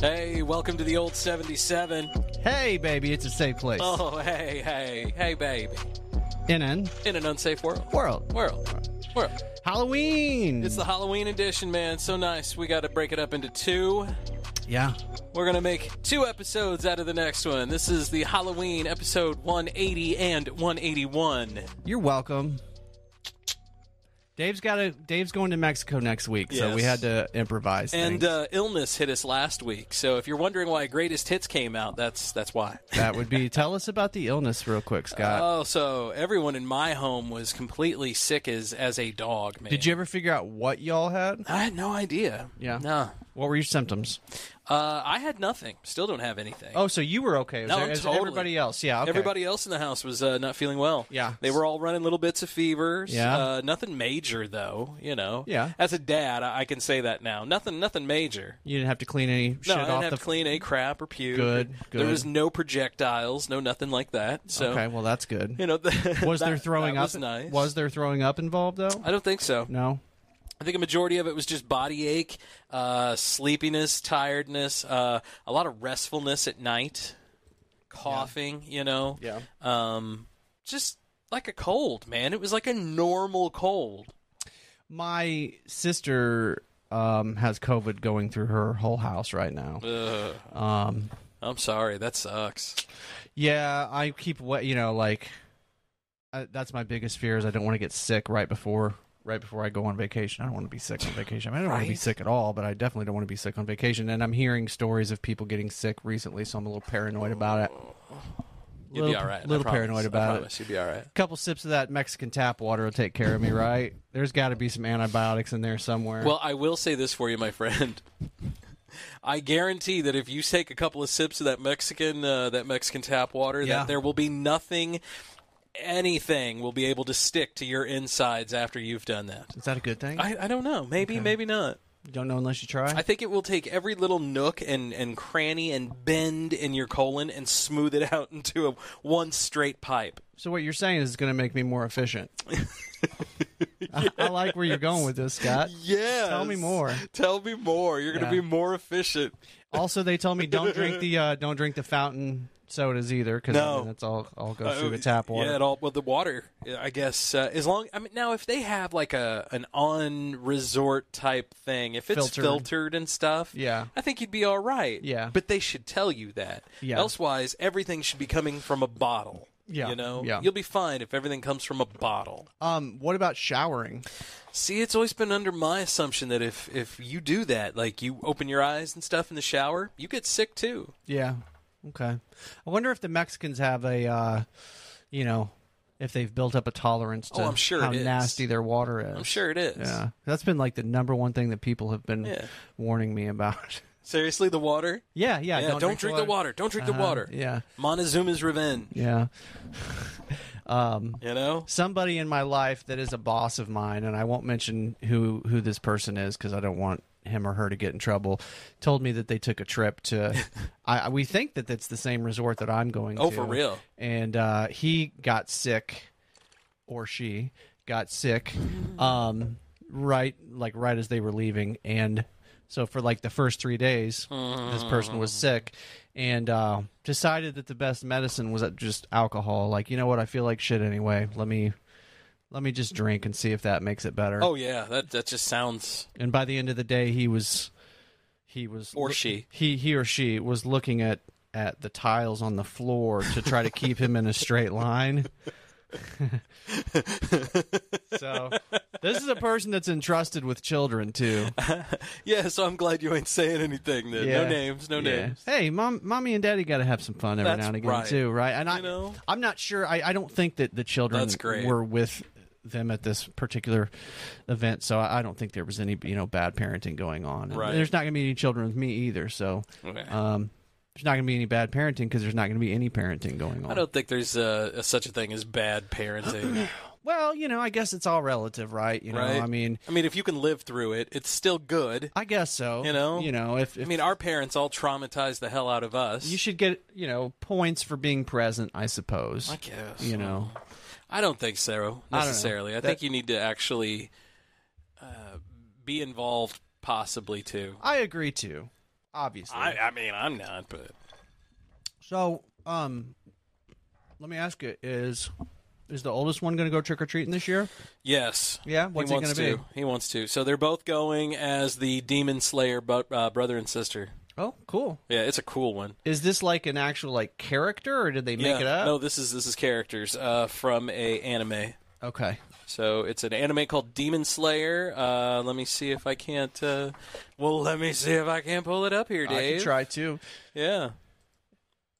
Hey, welcome to the old 77. Hey, baby, it's a safe place. Oh, hey, hey, hey, baby. In an In an unsafe world. world. World. World. Halloween. It's the Halloween edition, man. So nice. We got to break it up into two. yeah. We're going to make two episodes out of the next one. This is the Halloween episode 180 and 181. You're welcome. Dave's got a Dave's going to Mexico next week, so we had to improvise. And things. uh, illness hit us last week. So if you're wondering why Greatest Hits came out, that's that's why. that would be. Tell us about the illness, real quick, Scott. Oh, so everyone in my home was completely sick as as a dog, man. Did you ever figure out what y'all had? I had no idea. Yeah. No. What were your symptoms? Uh, I had nothing. Still don't have anything. Oh, so you were okay? Is No, there- totally. Everybody else, yeah. Okay. Everybody else in the house was uh, not feeling well. Yeah. They were all running little bits of fevers. Yeah. Uh, nothing major though, you know. Yeah. As a dad, I, I can say that now. Nothing nothing major. You didn't have to clean any No, I didn't have the. to clean any crap or puke. Good, There was no projectiles, no nothing like that. So okay, well that's good. you know, Was that- there throwing up? Was nice. Was there throwing up involved though? I don't think so. No. I think a majority of it was just body ache, uh, sleepiness, tiredness, uh, a lot of restfulness at night, coughing. You know, Yeah. um, just like a cold, man. It was like a normal cold. My sister um, has COVID going through her whole house right now. Ugh. Um, I'm sorry, that sucks. yeah, I keep you know, like I, that's my biggest fear is I don't want to get sick right before right before I go on vacation. I don't want to be sick on vacation. I, mean, I don't want to be sick at all, but I definitely don't want to be sick on vacation. And I'm hearing stories of people getting sick recently, so I'm a little paranoid about it. You'll Little- be all right. A little promise. paranoid I about it. You'll be all right. A couple sips of that Mexican tap water will take care of me, right? There's got to be some antibiotics in there somewhere. Well, I will say this for you, my friend. I guarantee that if you take a couple of sips of that Mexican uh, that Mexican tap water, Yeah. that there will be nothing, anything will be able to stick to your insides after you've done that. is that a good thing? I, I don't know. Maybe, maybe not. you don't know unless you try. I think it will take every little nook and, and cranny and bend in your colon and smooth it out into a one straight pipe. So what you're saying is it's going to make me more efficient. I, I like where you're going with this, Scott. Yeah. Tell me more. Tell me more. You're going to be more efficient. Also, they told me don't drink the uh, don't drink the fountain sodas either because No. that's all all goes Uh, through the tap water. Yeah, it all well the water. I guess uh, as long. I mean, now if they have like a an on resort type thing, if it's Filtered. filtered, and stuff, Yeah. I think you'd be all right. Yeah. but they should tell you that. Yeah. Elsewise, everything should be coming from a bottle. Yeah, you know, yeah. you'll be fine if everything comes from a bottle. Um, what about showering? See, it's always been under my assumption that if if you do that, like you open your eyes and stuff in the shower, you get sick too. Yeah. Okay. I wonder if the Mexicans have a, uh, you know, if they've built up a tolerance to Oh, I'm sure how it is. nasty their water is. I'm sure it is. Yeah, that's been like the number one thing that people have been Yeah. warning me about. Seriously, the water. yeah, yeah. Yeah, don't, drink, the water. Don't drink the Uh-huh, water. Yeah, Montezuma's revenge. yeah. um, You know. somebody in my life that is a boss of mine, and I won't mention who who this person is because I don't want him or her to get in trouble. Told me that they took a trip to. I we think that it's the same resort that I'm going Oh, to. for real? And uh, he got sick, or she got sick, um, right like right as they were leaving, and so for like the first three days, this person was sick, and uh, decided that the best medicine was just alcohol. Like, you know what? I feel like shit anyway. Let me let me just drink and see if that makes it better. Oh yeah, that that just sounds. And by the end of the day, he was he was Or she. he he or she was looking at at the tiles on the floor to try to keep him in a straight line. so this is a person that's entrusted with children too. Yeah, so I'm glad you ain't saying anything. Then. Yeah. No names, no Yeah. names. Hey, mom, mommy, and daddy got to have some fun every That's now and again right. too, right? And I, You know? I'm not sure. I, I don't think that the children That's great. were with them at this particular event, so I I don't think there was any you know bad parenting going on. And Right. There's not going to be any children with me either, so Okay. um, there's not going to be any bad parenting because there's not going to be any parenting going on. I don't think there's uh, a, such a thing as bad parenting. Well, you know, I guess it's all relative, right? You know, Right. I mean, I mean, if you can live through it, it's still good. I guess so. You know? you know, if, I if mean, our parents all traumatized the hell out of us. you should get you know points for being present, I suppose. I guess. you know. I don't think so I necessarily. I, That- think you need to actually uh, be involved, possibly too. I agree too. obviously. I, I mean, I'm not, but so, um, let me ask you: Is is the oldest one going to go trick or treating this year? yes. Yeah. What's he wants going to be? He wants to. So they're both going as the Demon Slayer bu- uh, brother and sister. Oh, cool. Yeah, it's a cool one. Is this like an actual like character, or did they make yeah. it up? No, this is this is characters uh, from a anime. Okay. So it's an anime called Demon Slayer. Uh, let me see if I can't. Uh, well, let me see if I can't pull it up here, Dave. I can try too. Yeah,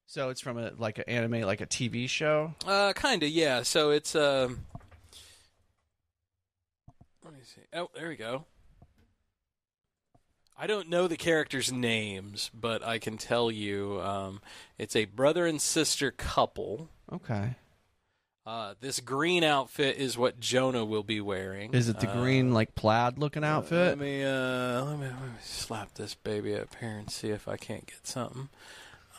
So it's from a like an anime, like a TV show. uh, kind of. Yeah. So it's. Um, let me see. Oh, there we go. I don't know the characters' names, but I can tell you um, it's a brother and sister couple. Okay. Uh, this green outfit is what Jonah will be wearing. Is it the Uh, green like plaid looking Let outfit? me uh, let me let me slap this baby up here and see if I can't get something.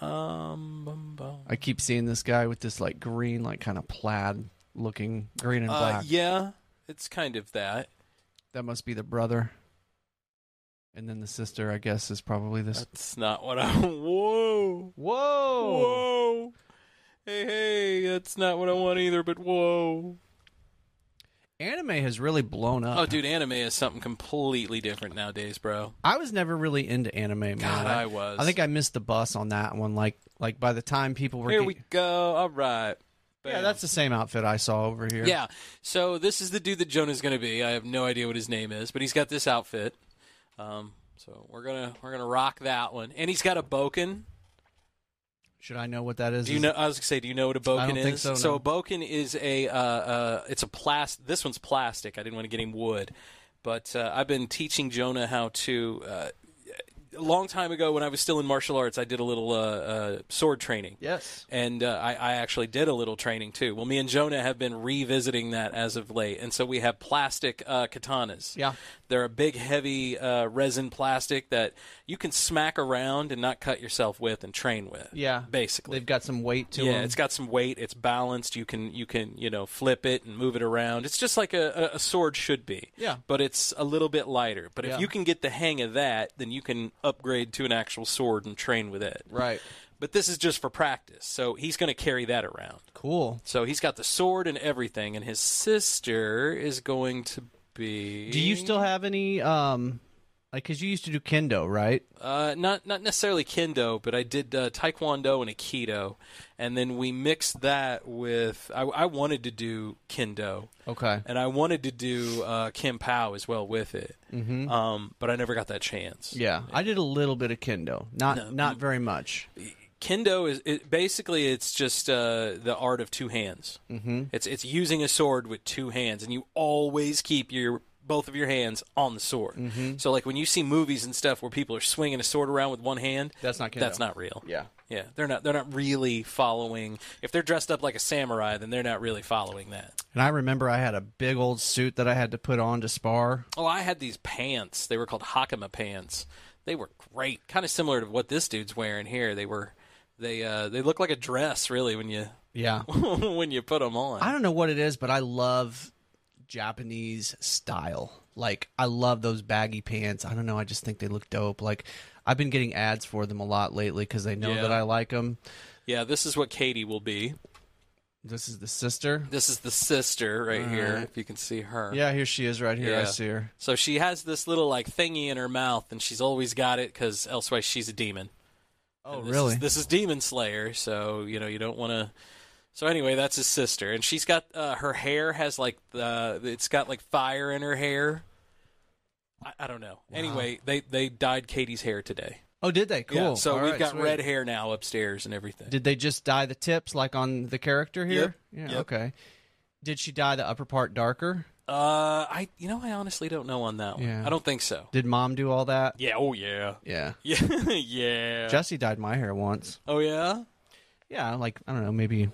Um, bum, bum. I keep seeing this guy with this like green, like kind of plaid looking green and Uh, black. yeah, it's kind of that. That must be the brother. And then the sister, I guess, is probably this. That's not what I. Whoa, Whoa! whoa. Hey, hey, that's not what I want either. But whoa. Anime has really blown up. Oh, dude, anime is something completely different nowadays, bro. I was never really into anime, man. God, I was. I think I missed the bus on that one. Like, like by the time people were Here we go. All right. Yeah, that's the same outfit I saw over here. Yeah. So this is the dude that Jonah's going to be. I have no idea what his name is, but he's got this outfit. Um, so we're gonna we're gonna rock that one, and he's got a bokken. Should I know what that is? Do you know? I was gonna say, do you know what a bokken don't is? think so, no. a bokken is a uh, uh, it's a plastic. This one's plastic. I didn't want to get him wood, but uh, I've been teaching Jonah how to. A long time ago, when I was still in martial arts, I did a little uh, uh, sword training. Yes. and uh, I, I actually did a little training too. Well, me and Jonah have been revisiting that as of late, and so we have plastic uh, katanas. Yeah. they're a big, heavy uh, resin plastic that you can smack around and not cut yourself with and train with. Yeah. basically. They've got some weight to yeah, them. it's got some weight. It's balanced. You can you can you know flip it and move it around. It's just like a, a a sword should be. Yeah. but it's a little bit lighter. But Yeah. if you can get the hang of that, then you can upgrade to an actual sword and train with it. right. But this is just for practice. So he's going to carry that around. Cool. So he's got the sword and everything, and his sister is going to be. Do you still have any um like cuz you used to do kendo, right? Uh, not not necessarily kendo, but I did uh, taekwondo and aikido, and then we mixed that with. I, I wanted to do kendo, Okay. and I wanted to do uh, kim pao as well with it, mm-hmm. um, but I never got that chance. Yeah, I did a little bit of kendo. Not No, not very much. Kendo is it, basically it's just uh, the art of two hands. Mm-hmm. It's it's using a sword with two hands, and you always keep your both of your hands on the sword. Mm-hmm. So like when you see movies and stuff where people are swinging a sword around with one hand, That's not kendo. that's not real. Yeah. Yeah, they're not. They're not really following. If they're dressed up like a samurai, then they're not really following that. And I remember I had a big old suit that I had to put on to spar. Oh, I had these pants. They were called Hakama pants. They were great, kind of similar to what this dude's wearing here. They were, they uh, they look like a dress, really, when you Yeah. when you put them on. I don't know what it is, but I love Japanese style. Like I love those baggy pants. I don't know. I just think they look dope. Like I've been getting ads for them a lot lately because they know Yeah. that I like them. Yeah, this is what Katie will be. This is the sister. This is the sister right here, if you can see her. Yeah, here she is right here. I see her. So she has this little like thingy in her mouth, and she's always got it because elsewise she's a demon. Oh, this really? Is, this is Demon Slayer, so you know you don't want to. So anyway, that's his sister, and she's got uh, her hair has like the it's got like fire in her hair. I, I don't know. Anyway, they they dyed Katie's hair today. Oh, did they? Cool. Yeah, so All we've right, got sweet. red hair now upstairs and everything. Did they just dye the tips like on the character here? Yeah. Yep. Okay. Did she dye the upper part darker? uh, I you know I honestly don't know on that one. Yeah. I don't think so. Did mom do all that? Yeah. Oh yeah. Yeah. Yeah. yeah. Jesse dyed my hair once. oh yeah. Yeah, like I don't know, maybe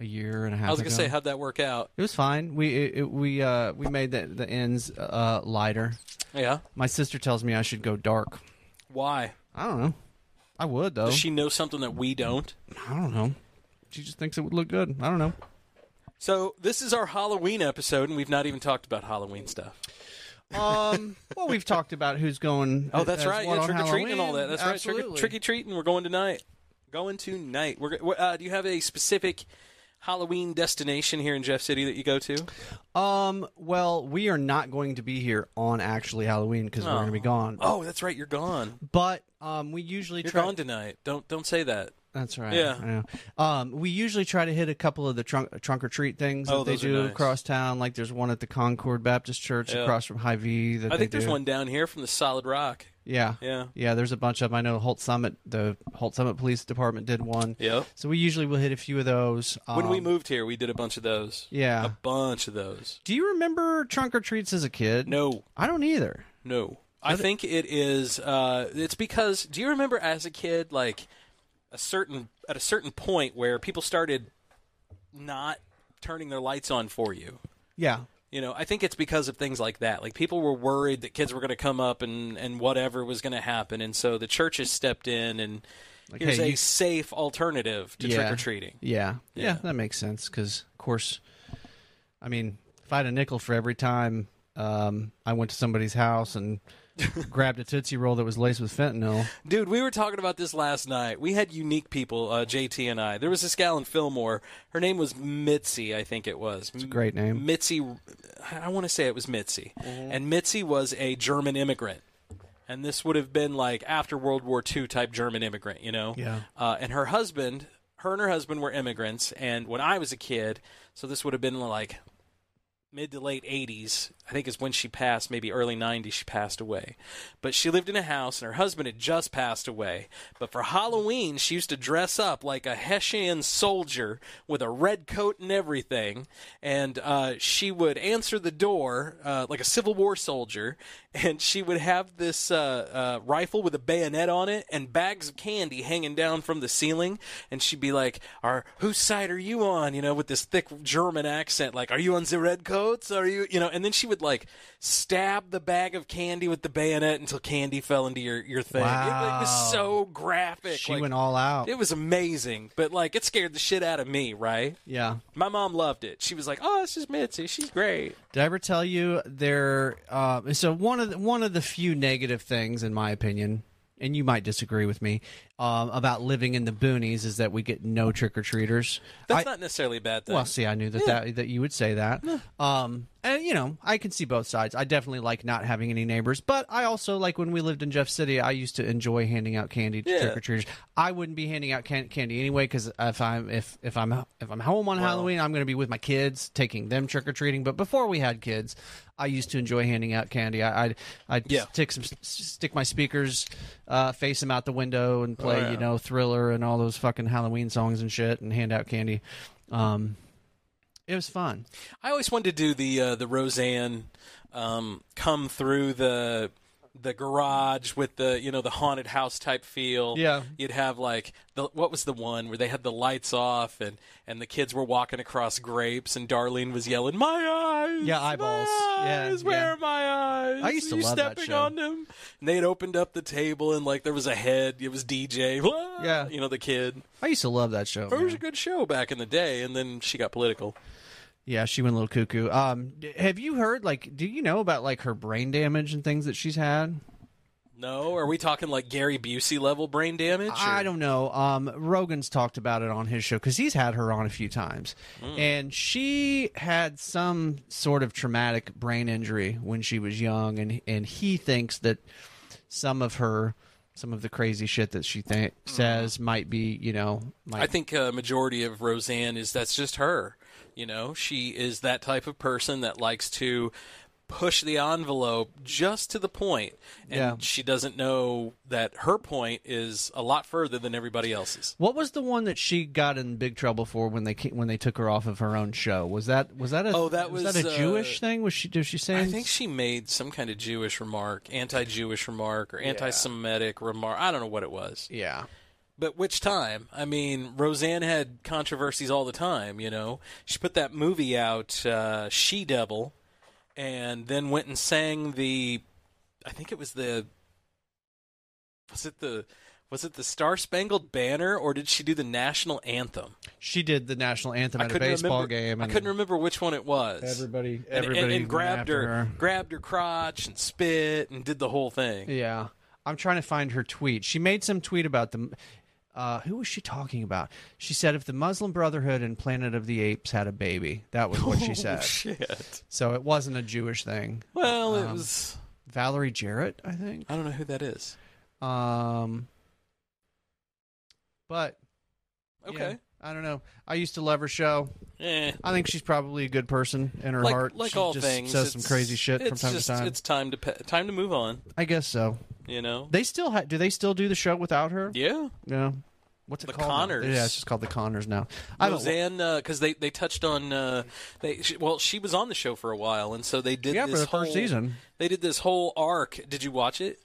a year and a half. I was gonna ago. say how'd that work out? it was fine. We it, it- we uh we made the the ends uh lighter. Yeah. My sister tells me I should go dark. Why? I don't know. I would though. Does she know something that we don't? I don't know. She just thinks it would look good. I don't know. So this is our Halloween episode, and we've not even talked about Halloween stuff. Um, well, we've talked about who's going. Oh, that's right. Yeah, trick or treating and all that. That's right. Absolutely. Trick, tricky treating. We're going tonight. Going tonight. We're. Uh, do you have a specific Halloween destination here in Jeff City that you go to? Um, well, we are not going to be here on actually Halloween because we're going to be gone. Oh, that's right. You're gone. But um, we usually You're try. gone tonight. Don't don't say that. That's right. Yeah. Um, we usually try to hit a couple of the trunk, trunk or treat things Oh, that they do nice. across town. Like there's one at the Concord Baptist Church Yeah. across from Hy-Vee. I think there's do. one down here from the Solid Rock. Yeah. Yeah. Yeah, there's a bunch of them. I know Holt Summit, the Holt Summit Police Department did one. Yep. So we usually will hit a few of those. When we Um, moved here, we did a bunch of those. Yeah. A bunch of those. Do you remember trunk or treats as a kid? No, I don't either. no. I think it is. Uh, it's because. Do you remember as a kid, like a certain at a certain point where people started not turning their lights on for you? Yeah. You know, I think it's because of things like that. Like people were worried that kids were going to come up and and whatever was going to happen, and so the churches stepped in and Like, here's hey, a you- safe alternative to Yeah. trick or treating. Yeah. Yeah. Yeah, that makes sense because, of course, I mean, if I had a nickel for every time um, I went to somebody's house and grabbed a Tootsie Roll that was laced with fentanyl. Dude, we were talking about this last night. We had unique people, uh, JT and I. There was this gal in Fillmore. Her name was Mitzi, I think it was. It's a great name. Mitzi, I want to say it was Mitzi. And Mitzi was a German immigrant. And this would have been like after World War II type German immigrant, you know? Yeah. Uh, and her husband, her and her husband were immigrants. And when I was a kid, so this would have been like mid to late 80s i think is when she passed maybe early 90s she passed away. But she lived in a house and her husband had just passed away. But for halloween she used to dress up like a hessian soldier with a red coat and everything. And uh, she would answer the door uh, like a civil war soldier. And she would have this uh, uh, rifle with a bayonet on it and bags of candy hanging down from the ceiling. And she'd be like "Are whose side are you on? You know with this thick german accent like are you on the red coats? Are you you know and then she would like stab the bag of candy with the bayonet until candy fell into your your thing Wow. it, like, was so graphic She like, went all out. it was amazing but like it scared the shit out of me right yeah. my mom loved it she was like oh it's just mitzi she's great Did I ever tell you there? Uh, so one of the, one of the few negative things, in my opinion, and you might disagree with me, um, about living in the boonies is that we get no trick or treaters. that's not necessarily a bad thing Well, see, I knew that, that that you would say that. Um, and you know, I can see both sides. I definitely like not having any neighbors, but I also like when we lived in Jeff City. I used to enjoy handing out candy to Yeah. trick or treaters. I wouldn't be handing out can- candy anyway because if I'm if if I'm if I'm home on Halloween, I'm going to be with my kids, taking them trick or treating. But before we had kids, I used to enjoy handing out candy. I, I'd I'd Yeah. stick some stick my speakers, uh, face them out the window, and play yeah. you know Thriller and all those fucking Halloween songs and shit, and hand out candy. Um, it was fun. I always wanted to do the uh, the Roseanne um, come through the the garage with the you know the haunted house type feel. Yeah. you'd have like the what was the one where they had the lights off and and the kids were walking across grapes and Darlene was yelling, "My eyes, Yeah, eyeballs. my Yeah, eyes, where yeah. are my eyes?" I used to Are you love that stepping show. on them. And they had opened up the table and like there was a head. It was DJ. Yeah. you know the kid. I used to love that show. It was man. a good show back in the day, and then she got political. Yeah, she went a little cuckoo. Um, have you heard like? Do you know about like her brain damage and things that she's had? No, are we talking like Gary Busey level brain damage? I don't know. Um, Rogan's talked about it on his show because he's had her on a few times, Hmm. and she had some sort of traumatic brain injury when she was young, and and he thinks that some of her, some of the crazy shit that she th- says might be, you know, might Hmm. I think a majority of Roseanne is that's just her. You know, she is that type of person that likes to push the envelope just to the point, and Yeah. she doesn't know that her point is a lot further than everybody else's. What was the one that she got in big trouble for when they ca- when they took her off of her own show? Was that was that a Oh, that that was, a uh, Jewish thing? Was she did she say? I think she made some kind of Jewish remark, anti-Jewish remark, or anti-Semitic remark. I don't know what it was. yeah. But which time? I mean, Roseanne had controversies all the time. You know, she put that movie out, uh, She Devil, and then went and sang the. I think it was the. Was it the? Was it the Star Spangled Banner or did she do the national anthem? She did the national anthem I at a baseball remember, game. I couldn't remember which one it was. Everybody, And- and, everybody and, grabbed after her, grabbed her crotch and spit and did the whole thing. Yeah, I'm trying to find her tweet. She made some tweet about the. Uh, who was she talking about? She said if the Muslim Brotherhood and Planet of the Apes had a baby, that was what she said. Oh, Shit. So it wasn't a Jewish thing. Well, Um, it was. Valerie Jarrett, I think. I don't know who that is. Um, but Okay. yeah, I don't know. I used to love her show. Eh. I think she's probably a good person in her Like, heart. like she all just things, says some crazy shit from time just, to time. It's time to pe- time to move on. I guess so. You know. They still ha- do. They still do the show without her? Yeah. Yeah. What's it The called? now? Connors. Yeah, it's just called the Connors now. I don't. Roseanne, because they they touched on uh, they she, well she was on the show for a while, and so they did Yeah, this for the whole first season. They did this whole arc. Did you watch it?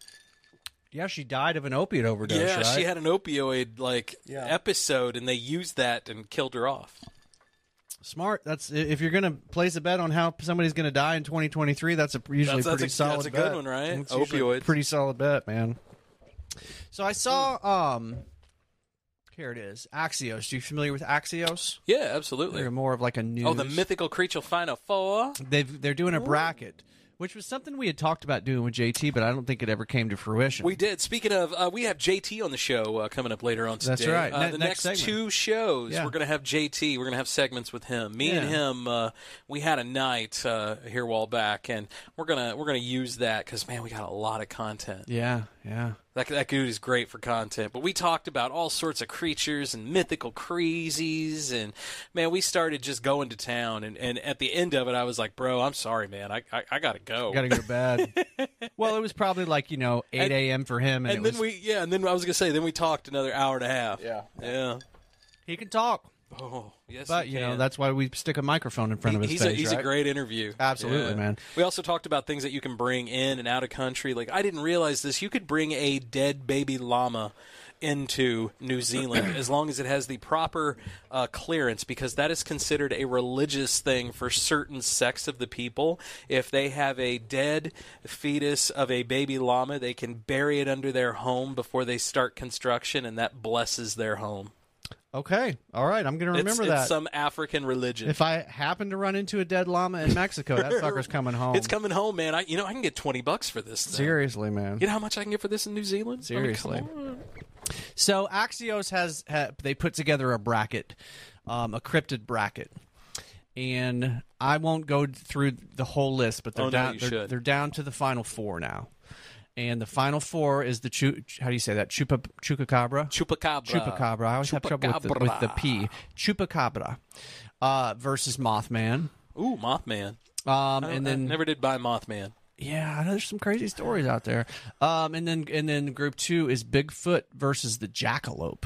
Yeah, she died of an opiate overdose. yeah, right? she had an opioid like Yeah. episode, and they used that and killed her off. Smart. That's if you're gonna place a bet on how somebody's gonna die in 2023. That's a usually That's- that's pretty a- solid. that's a good bet. one, right? It's Opioids. pretty solid bet, man. So I saw. um Here it is. Axios. Are you familiar with Axios? Yeah, absolutely. They're more of like a news. Oh, the mythical creature final four. They've they're doing a bracket, which was something we had talked about doing with JT, but I don't think it ever came to fruition. We did. Speaking of, uh, we have JT on the show uh, coming up later on today. That's right. Uh, Ne- the next next, segment. two shows, Yeah. we're going to have JT. We're going to have segments with him. Me and Yeah. him, uh, we had a night uh, here a while back, and we're gonna we're gonna use that because man, we got a lot of content. yeah, yeah. That that dude is great for content. But we talked about all sorts of creatures and mythical crazies, and man, we started just going to town. And, and at the end of it, I was like, bro, I'm sorry, man, I I, I gotta go. Got to go to bed. well, it was probably like you know 8 a.m. for him, and, and it then was, we yeah, and then I was gonna say, then we talked another hour and a half. Yeah. yeah. he can talk, Oh yes, but he you know that's why we stick a microphone in front of his he's face. a, he's right? a great interview. Absolutely, Yeah. man. We also talked about things that you can bring in and out of country. Like I didn't realize this. You could bring a dead baby llama into New Zealand as long as it has the proper uh, clearance, because that is considered a religious thing for certain sects of the people. If they have a dead fetus of a baby llama, they can bury it under their home before they start construction, and that blesses their home. Okay, all right, I'm going to remember it's that. some African religion. if I happen to run into a dead llama in Mexico, that sucker's coming home. It's coming home, man. I you know I can get twenty bucks for this. Thing. Seriously, man. You know how much I can get for this in New Zealand? I mean, Seriously. So Axios has ha, they put together a bracket, um, a cryptid bracket, and I won't go through the whole list, but they're Oh, no, down. you they're, they're down to the final four now, and the final four is the chu- how do you say that chupa chupacabra Chupacabra. chupacabra. I always have trouble with the, with the P chupacabra uh, versus Mothman. Ooh, Mothman. Um, I- and I then never did buy Mothman. yeah, I know there's some crazy stories out there. Um, and then and then group two is Bigfoot versus the jackalope.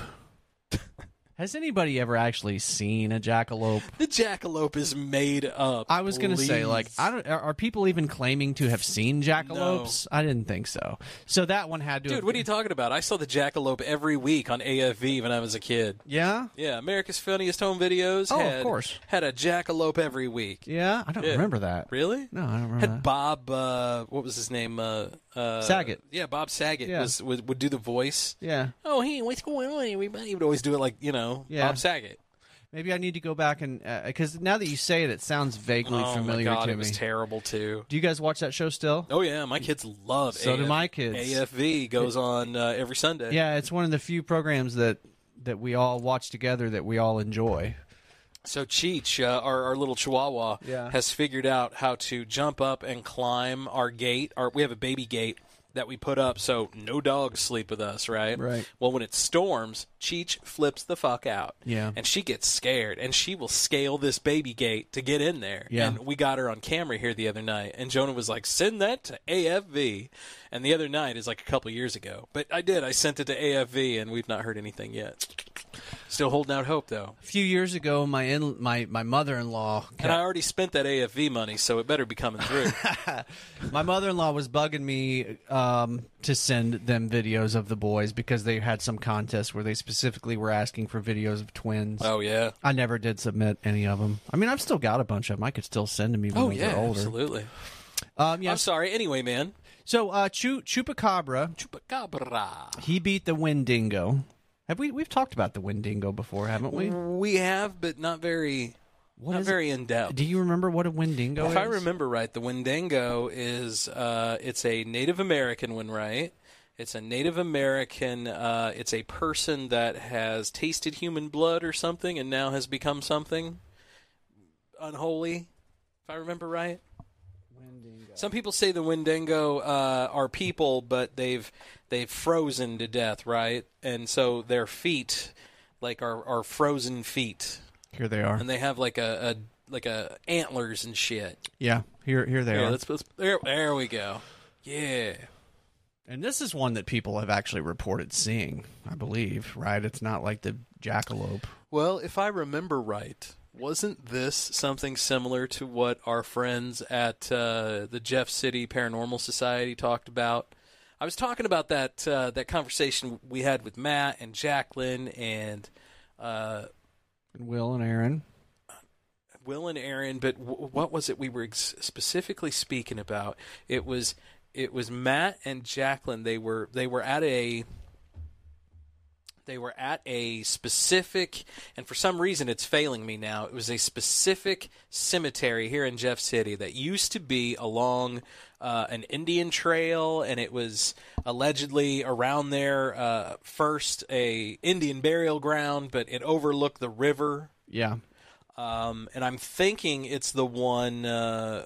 Has anybody ever actually seen a jackalope? The jackalope is made up. I was gonna say, like, I don't. Are, are people even claiming to have seen jackalopes? I didn't think so. So that one had to. Dude, have, what are you talking about? I saw the jackalope every week on AFV when I was a kid. Yeah, Yeah, America's Funniest Home Videos. Oh, of had, course. Had a jackalope every week. yeah. I don't Yeah. remember that. Really? No, I don't remember Had that. Bob, uh, what was his name? Uh, uh, Saget. Yeah, Bob Saget Yeah. was, would, would do the voice. Yeah, Oh, hey, what's going on, everybody? He would always do it like, you know, Yeah. Bob Saget. maybe I need to go back and because now that you say it, it sounds vaguely oh, familiar my God, to it was me. terrible, too. do you guys watch that show still? Oh, yeah, my kids love it. So do my kids. AFV goes on uh, every Sunday. Yeah, it's one of the few programs that that we all watch together that we all enjoy. So Cheech, uh, our, our little Chihuahua, Yeah. has figured out how to jump up and climb our gate. Our, we have a baby gate that we put up so no dogs sleep with us, right? Right. Well, when it storms, Cheech flips the fuck out. Yeah. And she gets scared, and she will scale this baby gate to get in there. Yeah. And we got her on camera here the other night, and Jonah was like, "Send that to AFV." And the other night is like a couple years ago, but I did. I sent it to AFV, and we've not heard anything yet. Still holding out hope, though. A few years ago, my in, my my mother in law And I already spent that AFV money, so it better be coming through. my mother in law was bugging me uh, um, to send them videos of the boys because they had some contest where they specifically were asking for videos of twins. oh yeah. I never did submit any of them. I mean, I've still got a bunch of them. I could still send them even Oh though yeah. they're older. Absolutely. Um, I'm sorry. Anyway, man. So uh, Chu- Chupacabra, Chupacabra. he beat the Wendigo. Have we? We've talked about the Wendigo before, haven't we? We have, but not very, not is very in depth. Do you remember what a Wendigo is? If I remember right, the Wendigo is uh, it's a Native American one, right? It's a Native American. Uh, it's a person that has tasted human blood or something, and now has become something unholy. If I remember right. Some people say the Wendigo uh, are people, but they've they've frozen to death, right? And so their feet, like, are, are frozen feet, Here they are. and they have like a, a like a antlers and shit. Yeah, here here they Yeah, are. let's, let's there, there we go. Yeah. And this is one that people have actually reported seeing, I believe, right? It's not like the jackalope. Well, if I remember right, wasn't this something similar to what our friends at uh, the Jeff City Paranormal Society talked about? I was talking about that uh, that conversation we had with Matt and Jacqueline and uh, And Will and Aaron. Will and Aaron, but w- what was it we were ex- specifically speaking about? It was it was Matt and Jacqueline. They were they were at a they were at a specific and for some reason it's failing me now. It was a specific cemetery here in Jeff City that used to be along uh, an Indian trail, and it was allegedly around there uh, first a Indian burial ground, but it overlooked the river Yeah. um, and I'm thinking it's the one uh,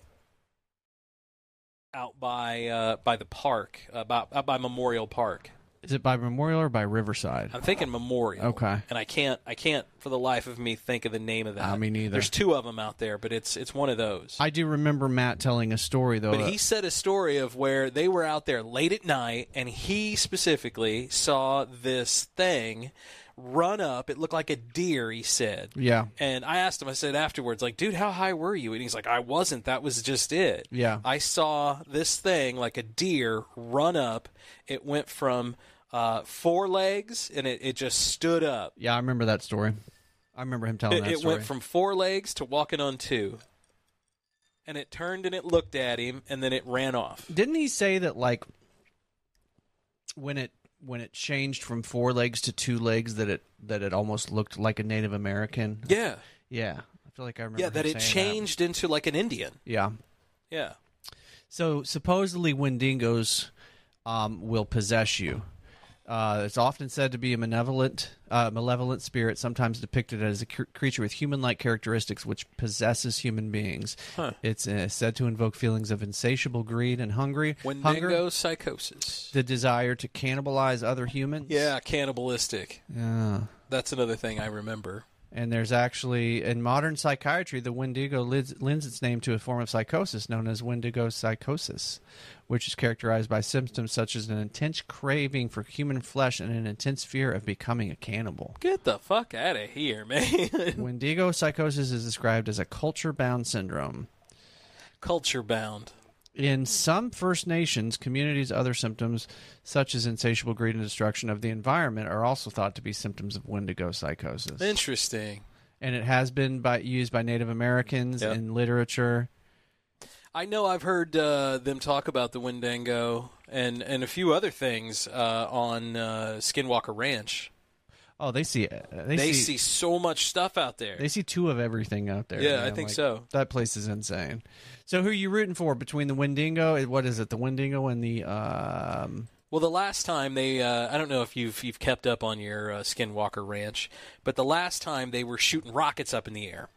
out by uh, by the park, about out by Memorial Park. Is it by Memorial or by Riverside? I'm thinking Memorial. Okay. And I can't I can't for the life of me think of the name of that. Uh, me neither. There's two of them out there, but it's it's one of those. I do remember Matt telling a story though. But he said a story of where they were out there late at night, and he specifically saw this thing run up. It looked like a deer. He said. yeah. And I asked him, I said afterwards, like, dude, how high were you? And he's like, I wasn't. That was just it. Yeah. I saw this thing like a deer run up. It went from uh, four legs and it, it just stood up. Yeah, I remember that story. I remember him telling It, that it story. went from four legs to walking on two. And it turned and it looked at him and then it ran off. Didn't he say that like when it when it changed from four legs to two legs that it that it almost looked like a Native American? Yeah. Yeah. I feel like I remember Yeah, that it changed into like an Indian. Yeah. Yeah. So supposedly Wendigos um, will possess you. Uh, it's often said to be a malevolent, uh, malevolent spirit, sometimes depicted as a cr- creature with human-like characteristics, which possesses human beings. Huh. It's uh, said to invoke feelings of insatiable greed and hungry, Wendigo hunger, psychosis. the desire to cannibalize other humans. Yeah, cannibalistic. Yeah. That's another thing I remember. And there's actually, in modern psychiatry, the Wendigo lids, lends its name to a form of psychosis known as Wendigo psychosis, which is characterized by symptoms such as an intense craving for human flesh and an intense fear of becoming a cannibal. Get the fuck out of here, man. Wendigo psychosis is described as a culture bound syndrome. Culture bound. In some First Nations communities, other symptoms, such as insatiable greed and destruction of the environment, are also thought to be symptoms of Wendigo psychosis. Interesting. and it has been by, used by Native Americans Yep. in literature. I know I've heard uh, them talk about the Wendigo and, and a few other things uh, on uh, Skinwalker Ranch. Oh, they see. They, They, see, see so much stuff out there. they see two of everything out there. Yeah, I think so. That place is insane. So, who are you rooting for between the Wendigo? What is it? The Wendigo and the um. Well, the last time they, uh, I don't know if you've you've kept up on your uh, Skinwalker Ranch, but the last time they were shooting rockets up in the air,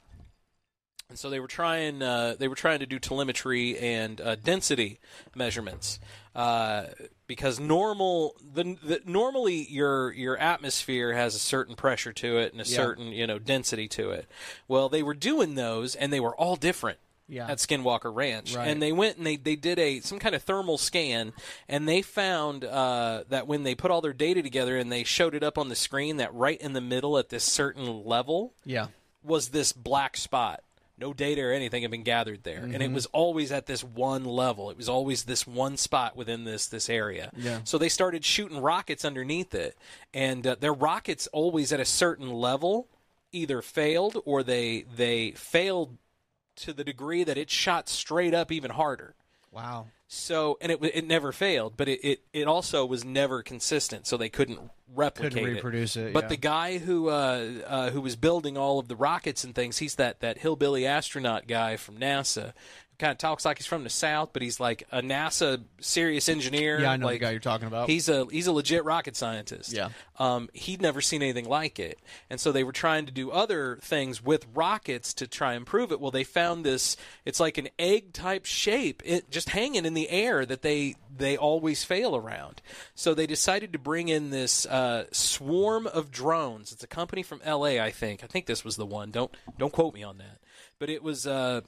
and so they were trying uh, they were trying to do telemetry and uh, density measurements uh, because normal the, the normally your your atmosphere has a certain pressure to it and a Yeah. certain you know density to it. Well, they were doing those and they were all different Yeah. at Skinwalker Ranch, Right. and they went and they, they did a some kind of thermal scan, and they found uh, that when they put all their data together and they showed it up on the screen, that right in the middle at this certain level Yeah. was this black spot. No data or anything had been gathered there, and Mm-hmm. it was always at this one level. It was always this one spot within this this area. Yeah. So they started shooting rockets underneath it, and uh, their rockets always at a certain level either failed or they they failed to the degree that it shot straight up even harder. Wow. So and it it never failed, but it, it, it also was never consistent, so they couldn't replicate Couldn't reproduce it, But yeah. the guy who uh, uh, who was building all of the rockets and things, he's that that hillbilly astronaut guy from NASA. Kind of talks like he's from the South, but he's like a NASA serious engineer. Yeah, I know like, the guy you're talking about. He's a he's a legit rocket scientist. Yeah. Um, he'd never seen anything like it, and so they were trying to do other things with rockets to try and prove it. Well, they found this. It's like an egg type shape, it just hanging in the air that they they always fail around. So they decided to bring in this uh, swarm of drones. It's a company from L.A. I think. I think this was the one. Don't don't quote me on that. But it was. Uh,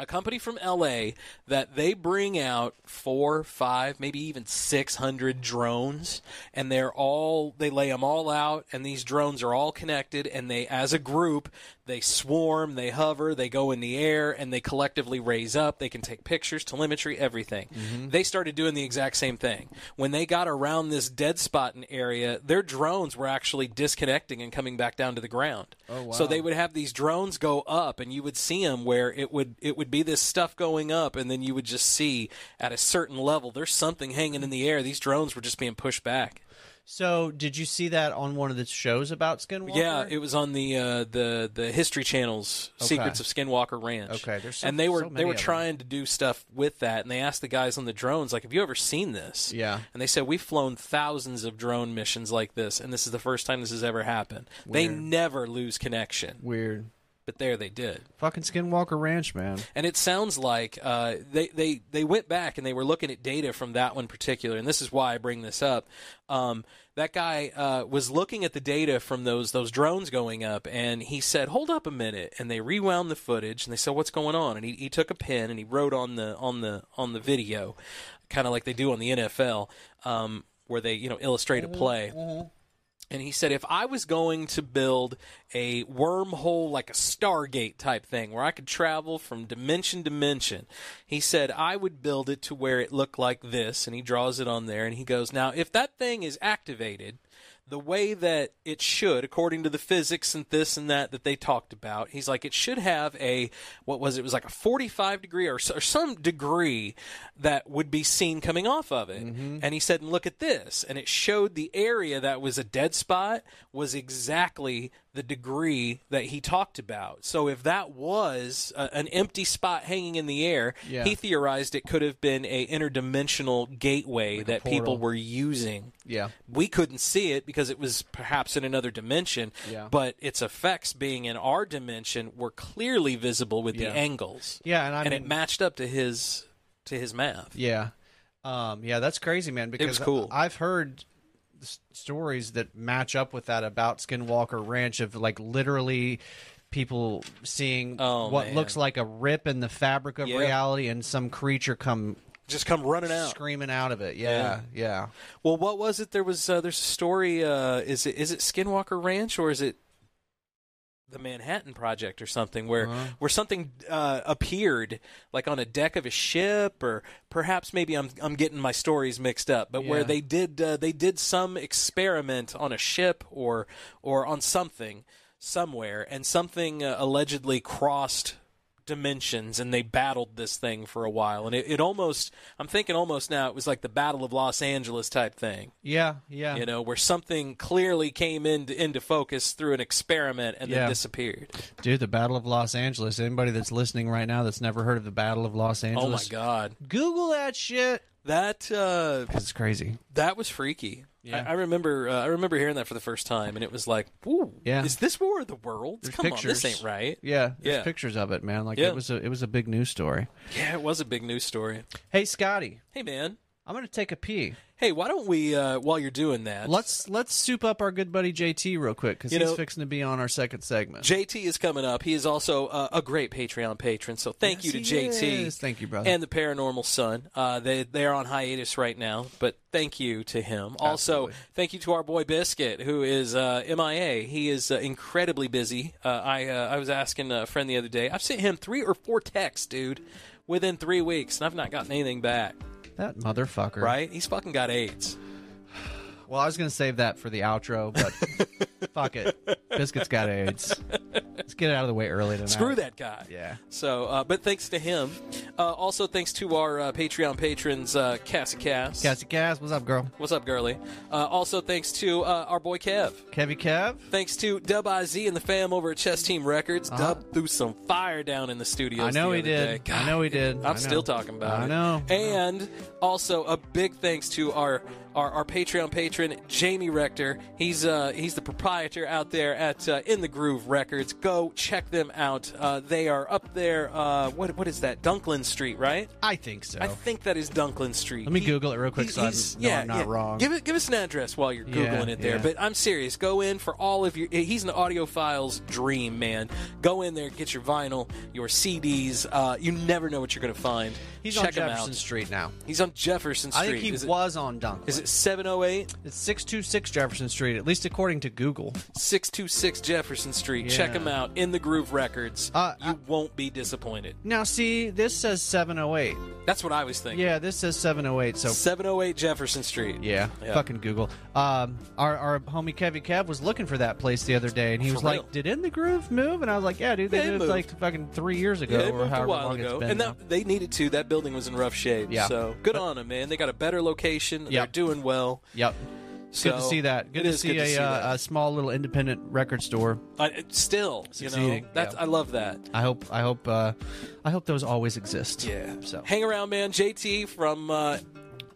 a company from LA that they bring out four, five, maybe even 600 drones and they're all they lay them all out and these drones are all connected and they as a group they swarm, they hover, they go in the air and they collectively raise up, they can take pictures, telemetry, everything. Mm-hmm. They started doing the exact same thing. When they got around this dead spot in area, their drones were actually disconnecting and coming back down to the ground. Oh, wow. So they would have these drones go up and you would see them where it would it would be this stuff going up and then you would just see at a certain level there's something hanging in the air these drones were just being pushed back so, did you see that on one of the shows about Skinwalker? yeah it was on the uh, the the history channel's Okay. secrets of skinwalker ranch Okay, there's so- and they were so they were trying to do stuff with that and they asked the guys on the drones like have you ever seen this Yeah. and they said we've flown thousands of drone missions like this and this is the first time this has ever happened they never lose connection Weird. But there they did Fucking Skinwalker Ranch, man. And it sounds like uh, they, they, they went back and they were looking at data from that one particular, and this is why I bring this up. Um, that guy uh, was looking at the data from those those drones going up, and he said, "Hold up a minute." And they rewound the footage, and they said, "What's going on?" And he, he took a pen and he wrote on the on the on the video, kind of like they do on the NFL, um, where they you know illustrate a play. And he said, if I was going to build a wormhole, like a Stargate type thing, where I could travel from dimension to dimension, he said, I would build it to where it looked like this. And he draws it on there. And he goes, now, if that thing is activated the way that it should, according to the physics and this and that that they talked about, he's like, it should have a, what was it? It was like a 45 degree or, or some degree that would be seen coming off of it. Mm-hmm. And he said, and look at this. And it showed the area that was a dead spot was exactly the degree that he talked about. So if that was a, an empty spot hanging in the air, Yeah. he theorized it could have been a interdimensional gateway that people were using Yeah. we couldn't see it because it was perhaps in another dimension Yeah. but its effects being in our dimension were clearly visible with Yeah. the angles Yeah, and I and mean, it matched up to his to his math Yeah. Um, yeah, that's crazy, man. Because cool. I've heard s- stories that match up with that about Skinwalker Ranch of like literally people seeing Oh, what man. looks like a rip in the fabric of Yeah. reality and some creature come just come running out screaming out of it. Yeah, yeah. well what was it there was uh, there's a story uh, is it is it skinwalker ranch or is it the Manhattan Project or something, where Uh-huh. where something uh, appeared like on a deck of a ship, or perhaps maybe I'm I'm getting my stories mixed up, but where they did uh, they did some experiment on a ship or or on something somewhere, and something uh, allegedly crossed dimensions and they battled this thing for a while and it, it almost i'm thinking almost now it was like the battle of los angeles type thing Yeah, yeah. you know where something clearly came into into focus through an experiment and Yeah. then disappeared Dude, the Battle of Los Angeles. Anybody that's listening right now that's never heard of the Battle of Los Angeles. Oh my god, Google that shit. That uh, 'Cause It's crazy. that was freaky. Yeah. I, I remember uh, I remember hearing that for the first time, and it was like, "Ooh, Yeah. is this war of the worlds? There's Come on, pictures. this ain't right." Yeah, there's Yeah. pictures of it, man. Like Yeah. it was a it was a big news story. Yeah, it was a big news story. Hey, Scotty, Hey, man. I'm gonna take a pee. Hey, why don't we uh, while you're doing that? Let's let's soup up our good buddy JT real quick because You he's know- fixing to be on our second segment. JT is coming up. He is also uh, a great Patreon patron, so thank you to he JT. is. Thank you, brother. And the Paranormal Son. Uh, they they're on hiatus right now, but thank you to him. Also, thank you to our boy Biscuit, who is uh, MIA. He is uh, incredibly busy. Uh, I uh, I was asking a friend the other day. I've sent him three or four texts, dude, within three weeks, and I've not gotten anything back. That motherfucker. Right? He's fucking got AIDS. Well, I was gonna save that for the outro, but fuck it. Biscuit's got AIDS. Let's get it out of the way early tonight. Screw that guy. Yeah. So, uh, but thanks to him. Uh, also, thanks to our uh, Patreon patrons, uh, Cassie Cass. Cassie Cass, what's up, girl? What's up, girly? Uh, also, thanks to uh, our boy Kev. Kevy Kev. Thanks to Dub IZ and the fam over at Chess Team Records. Uh-huh. Dub threw some fire down in the studio. I know he did. day. I know he did. I'm still talking about I it. know. And also a big thanks to our our, our Patreon patron Jamie Rector. He's uh, he's the proprietor out there at uh, In the Groove Records. Go check them out. Uh, they are up there. Uh, what what is that? Dunklin Street, right? I think so. I think that is Dunklin Street. Let me Google it real quick so I he's- know yeah, I'm not yeah. wrong. Give it, give us an address while you're Yeah, googling it there. yeah. But I'm serious. Go in for all of your. He's an audiophile's dream, man. Go in there, get your vinyl, your CDs. Uh, you never know what you're going to find. He's Check on Jefferson. Street now. He's on Jefferson Street. I think he is was on Dunk. It, is it 708 It's 626 Jefferson Street, at least according to Google. 626 Jefferson Street? Check Yeah. him out. In the Groove Records. Uh, you I- won't be disappointed. Now, see, this says 708. That's what I was thinking. Yeah, this says 708. So 708 Jefferson Street. Yeah, Yeah. fucking Google. Um, our our homie Kevy Kev was looking for that place the other day, and he For was real? like, "Did In the Groove move?" And I was like, "Yeah, dude, they Yeah, it moved, moved. like fucking three years ago, Yeah, or however while long ago, it's been." and that, they needed to. That building was in rough shape. Yeah. So good on them, man. They got a better location. They're Yep. Doing well. Yep. So good to see that. Good to see good to a, see uh, a small little independent record store. Still, you know, that's yeah. I love that. I hope. I hope. Uh, I hope those always exist. Yeah. So hang around, man. JT from uh,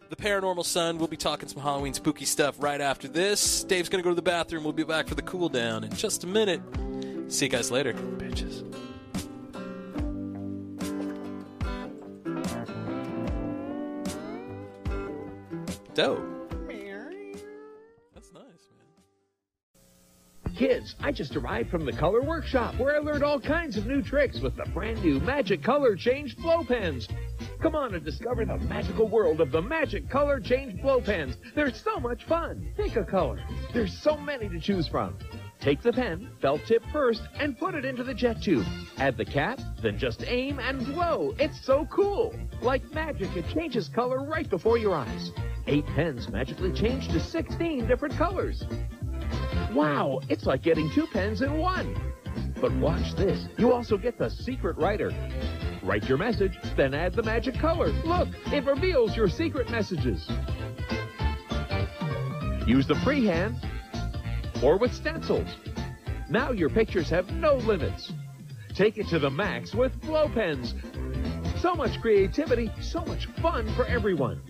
the Paranormal Sun. We'll be talking some Halloween spooky stuff right after this. Dave's gonna go to the bathroom. We'll be back for the cool down in just a minute. See you guys later, bitches. Dope. That's nice, man. Kids, I just arrived from the Color Workshop where I learned all kinds of new tricks with the brand new Magic Color Change Blow Pens. Come on and discover the magical world of the Magic Color Change Blow Pens. They're so much fun. Pick a color. There's so many to choose from. Take the pen, felt tip first, and put it into the jet tube. Add the cap, then just aim and blow. It's so cool. Like magic, it changes color right before your eyes. Eight pens magically change to 16 different colors. Wow, it's like getting two pens in one. But watch this. You also get the secret writer. Write your message, then add the magic color. Look, it reveals your secret messages. Use the freehand or with stencils. Now your pictures have no limits. Take it to the max with blow pens. So much creativity, so much fun for everyone.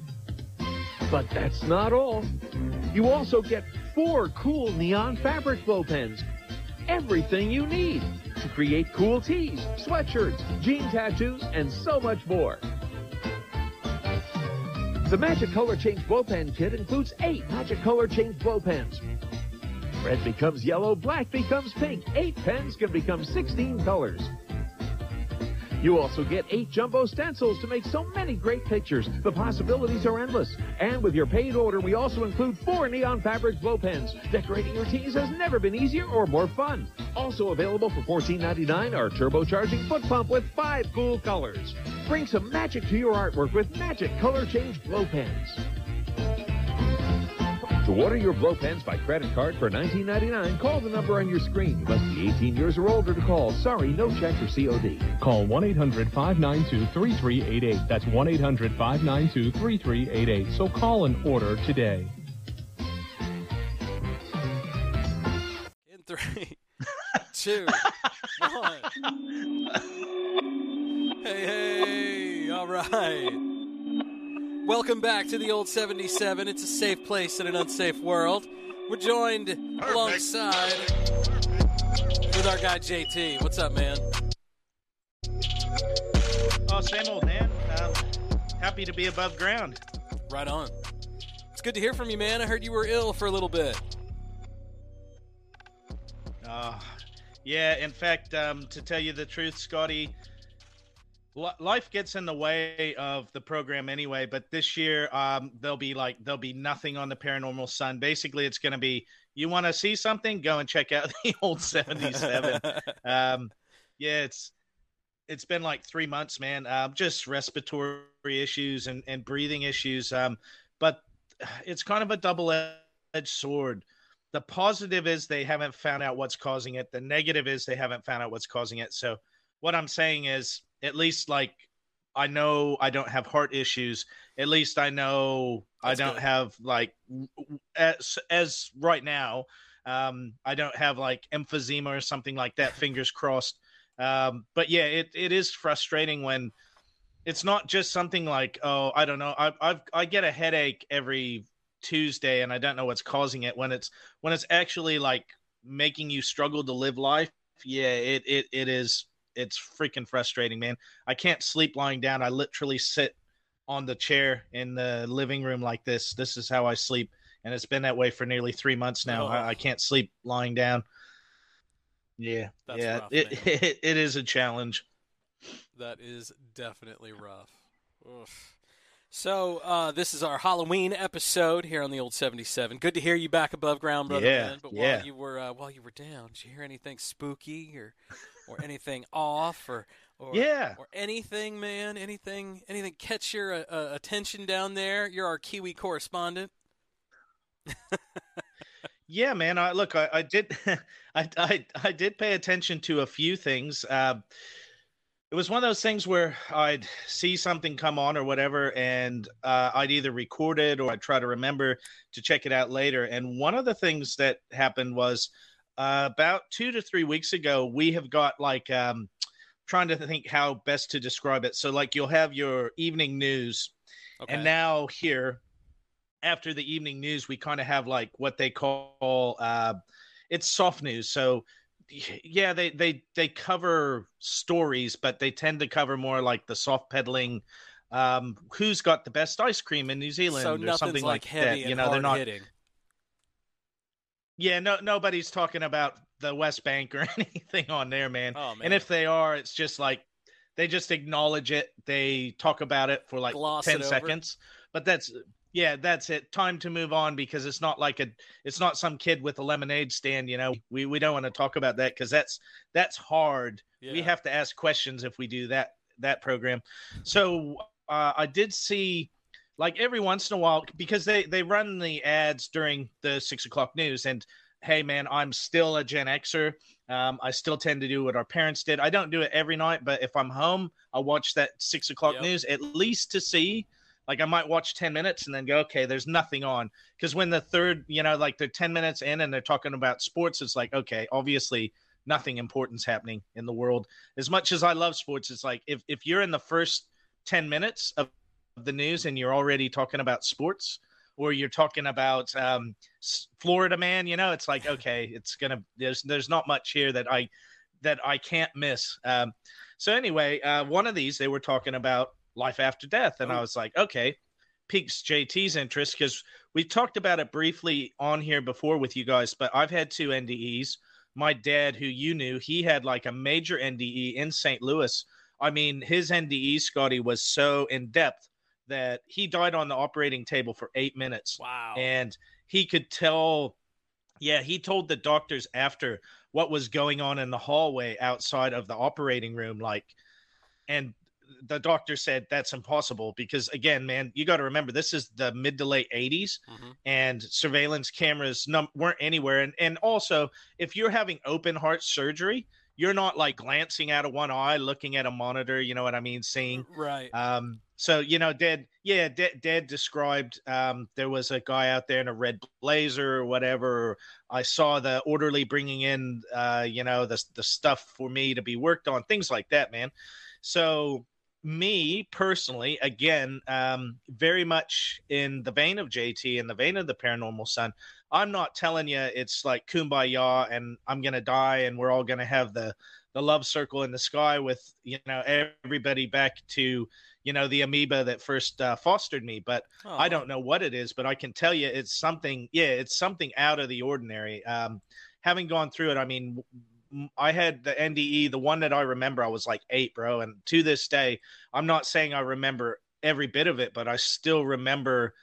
But that's not all. You also get four cool neon fabric blow pens. Everything you need to create cool tees, sweatshirts, jean tattoos, and so much more. The Magic Color Change Blow Pen Kit includes eight Magic Color Change Blow Pens. Red becomes yellow, black becomes pink. Eight pens can become 16 colors. You also get eight jumbo stencils to make so many great pictures. The possibilities are endless. And with your paid order, we also include four neon fabric blow pens. Decorating your tees has never been easier or more fun. Also available for $14.99 our turbocharging foot pump with five cool colors. Bring some magic to your artwork with Magic Color Change Blow Pens. To order your blow pens by credit card for $19.99, call the number on your screen. You must be 18 years or older to call. Sorry, no check or COD. Call 1 800 592 3388. That's 1 800 592 3388. So call and order today. In three, two, one. Hey, hey, all right. Welcome back to the old 77. It's a safe place in an unsafe world. We're joined alongside with our guy JT. What's up, man? Oh, same old man. Um, happy to be above ground. Right on. It's good to hear from you, man. I heard you were ill for a little bit. Uh, yeah, in fact, um, to tell you the truth, Scotty, life gets in the way of the program anyway. But this year, um, there'll be like there'll be nothing on the Paranormal Sun. Basically, it's going to be you want to see something, go and check out the old '77. um, yeah, it's it's been like three months, man. Um, just respiratory issues and, and breathing issues. Um, but it's kind of a double edged sword. the positive is they haven't found out what's causing it. The negative is they haven't found out what's causing it. So what I'm saying is at least like I know I don't have heart issues. At least I know That's I don't good. have like as as right now. Um, I don't have like emphysema or something like that. Fingers crossed. Um, but yeah, it, it is frustrating when it's not just something like oh I don't know I I've, I get a headache every Tuesday and I don't know what's causing it. When it's when it's actually like making you struggle to live life, yeah, it it it is it's freaking frustrating, man. I can't sleep lying down. I literally sit on the chair in the living room like this. This is how I sleep, and it's been that way for nearly three months now. Oh. I, I can't sleep lying down. Yeah, That's yeah, rough, it, it it is a challenge. That is definitely rough. Oof. So uh, this is our Halloween episode here on the old seventy-seven. Good to hear you back above ground, brother. Yeah, man. But yeah. while you were uh, while you were down, did you hear anything spooky or or anything off or or Yeah. or anything, man? Anything anything catch your uh, uh, attention down there? You're our Kiwi correspondent. Yeah, man. I look, I, I did, I, I, I did pay attention to a few things. Uh, it was one of those things where I'd see something come on or whatever, and uh, I'd either record it or I'd try to remember to check it out later. And one of the things that happened was uh, about two to three weeks ago, we have got like um, trying to think how best to describe it. So, like, you'll have your evening news, Okay. and now here, after the evening news, we kind of have like what they call uh, it's soft news. So yeah, they they they cover stories, but they tend to cover more like the soft peddling. Um, who's got the best ice cream in New Zealand so or something like, like, heavy that? and You know, they're not. hitting. Yeah, no, nobody's talking about the West Bank or anything on there, man. Oh man. And if they are, it's just like they just acknowledge it. They talk about it for like Gloss 10 seconds. But that's yeah, that's it. Time to move on because it's not like a it's not some kid with a lemonade stand, you know. We we don't want to talk about that cuz that's that's hard. We have to ask questions if we do that that program. So uh, I did see like every once in a while because they they run the ads during the six o'clock news and hey man i'm still a gen xer. Um, i still tend to do what our parents did. I don't do it every night but if i'm home i'll watch that six o'clock Yep. news at least to see like i might watch 10 minutes and then go okay there's nothing on. Because when the third you know like they're 10 minutes in and they're talking about sports it's like okay obviously nothing important's happening in the world. As much as i love sports it's like if, if you're in the first 10 minutes of the news and you're already talking about sports or you're talking about um, Florida man, you know, it's like okay, it's gonna there's there's not much here that I that I can't miss. Um, so anyway, uh, one of these they were talking about life after death, and I Oh. was like, okay, piques JT's interest because we talked about it briefly on here before with you guys, but I've had two NDEs. My dad, who you knew, he had like a major NDE in St. Louis. I mean, his NDE, Scotty, was so in depth that he died on the operating table for eight minutes wow. and he could tell yeah he told the doctors after what was going on in the hallway outside of the operating room like and the doctor said that's impossible because again man you got to remember this is the mid to late 80s Mhm. and surveillance cameras num- weren't anywhere and and also if you're having open heart surgery you're not like glancing out of one eye looking at a monitor you know what i mean seeing Right. um, so you know, Dad, yeah, Dad, Dad described um, there was a guy out there in a red blazer or whatever. I saw the orderly bringing in, uh, you know, the the stuff for me to be worked on, things like that, man. So me personally, again, um, very much in the vein of JT, in the vein of the paranormal son. I'm not telling you it's like kumbaya and I'm gonna die and we're all gonna have the the love circle in the sky with you know everybody back to you know the amoeba that first uh, fostered me. But i don't know what it is but i can tell you it's something yeah it's something out of the ordinary. Um having gone through it i mean i had the nde the one that i remember i was like eight bro. And to this day i'm not saying i remember every bit of it but i still remember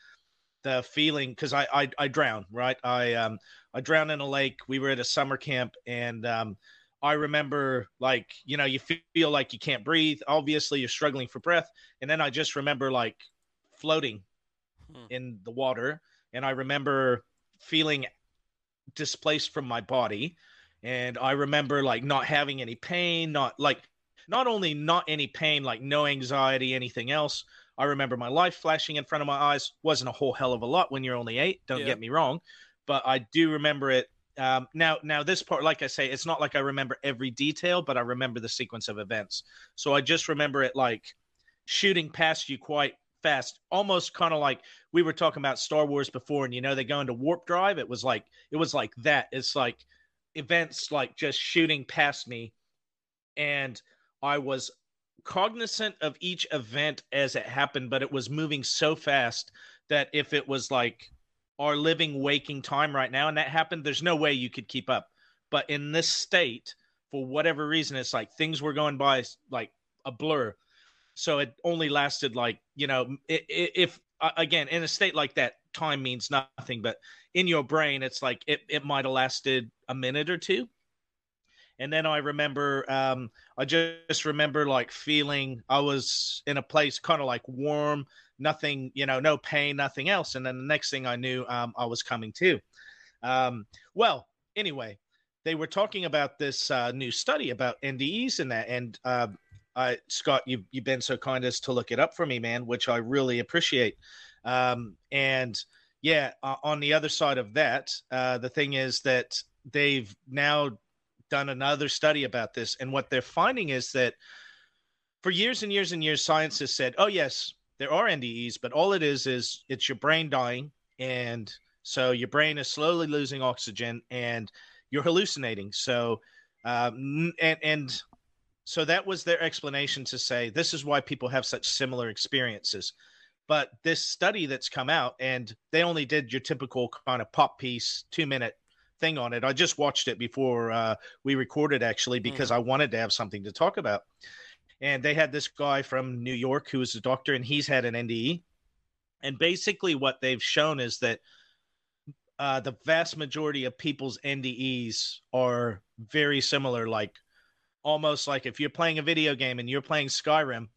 the feeling because I, I i drowned right? I um i drowned in a lake. We were at a summer camp and um I remember like, you know, you feel like you can't breathe. Obviously, you're struggling for breath. And then I just remember like floating Hmm. in the water. And I remember feeling displaced from my body and i remember like not having any pain not like not only not any pain like no anxiety anything else i remember my life flashing in front of my eyes wasn't a whole hell of a lot when you're only eight don't Yeah. get me wrong but i do remember it um, now now this part like i say it's not like i remember every detail but i remember the sequence of events. So i just remember it like shooting past you quite fast almost kind of like we were talking about star wars before and you know they go into warp drive. It was like it was like that. It's like events like just shooting past me and i was cognizant of each event as it happened but it was moving so fast that if it was like our living waking time right now and that happened there's no way you could keep up. But in this state for whatever reason it's like things were going by like a blur. So it only lasted like you know if uh, again in a state like that time means nothing but in your brain it's like it, it might have lasted a minute or two and then i remember um i just remember like feeling i was in a place kind of like warm nothing you know no pain nothing else. And then the next thing i knew um, i was coming to um well anyway they were talking about this uh, new study about ndes and that. And uh, uh, Scott, you've you've been so kind as to look it up for me, man, which I really appreciate. Um, and yeah, uh, on the other side of that, uh, the thing is that they've now done another study about this, and what they're finding is that for years and years and years, science has said, "Oh yes, there are NDEs, but all it is is it's your brain dying, and so your brain is slowly losing oxygen, and you're hallucinating." So, um, and and so that was their explanation to say this is why people have such similar experiences. But this study that's come out, and they only did your typical kind of pop piece, two minute thing on it. I just watched it before uh, we recorded, actually, because I wanted to have something to talk about. And they had this guy from New York who was a doctor, and he's had an NDE. And basically, what they've shown is that uh, the vast majority of people's NDEs are very similar, like almost like if you're playing a video game and you're playing Skyrim,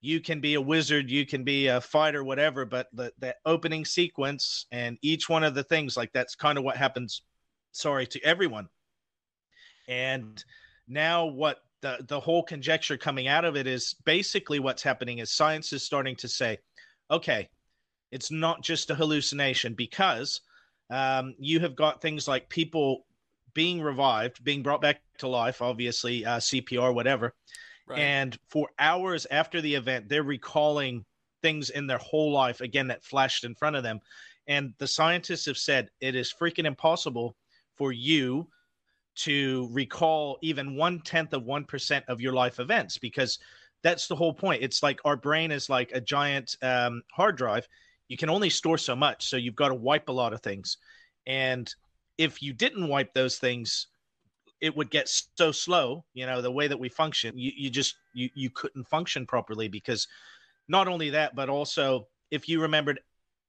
you can be a wizard, you can be a fighter, whatever, but the, the opening sequence and each one of the things, like that's kind of what happens, sorry, to everyone. And now what the, the whole conjecture coming out of it is basically what's happening is science is starting to say, okay, it's not just a hallucination because um, you have got things like people being revived, being brought back to life, obviously uh, CPR, whatever. Right. And for hours after the event, they're recalling things in their whole life again that flashed in front of them. And the scientists have said it is freaking impossible for you to recall even one tenth of one percent of your life events because that's the whole point. It's like our brain is like a giant um, hard drive. You can only store so much, so you've got to wipe a lot of things. And if you didn't wipe those things, it would get so slow. You know, the way that we function, you, you just you you couldn't function properly because not only that, but also if you remembered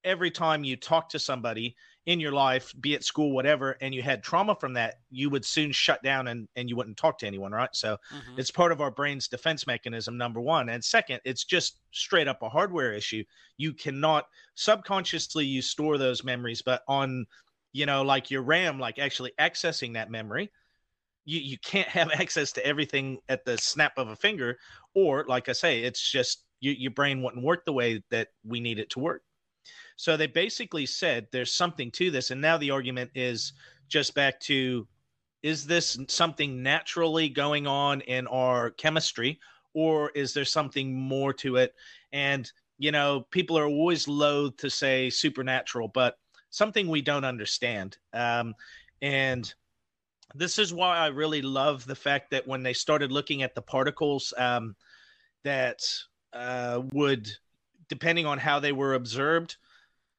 every time you talked to somebody in your life, be it school, whatever, and you had trauma from that, you would soon shut down and, and you wouldn't talk to anyone, right? So Mhm. it's part of our brain's defense mechanism, number one. And second, it's just straight up a hardware issue. You cannot subconsciously you store those memories, but on, you know, like your RAM, like actually accessing that memory, you, you can't have access to everything at the snap of a finger. Or, like I say, it's just you, your brain wouldn't work the way that we need it to work. So they basically said there's something to this. And now the argument is just back to is this something naturally going on in our chemistry or is there something more to it? And, you know, people are always loath to say supernatural, but something we don't understand. Um, and this is why I really love the fact that when they started looking at the particles um, that uh, would, depending on how they were observed,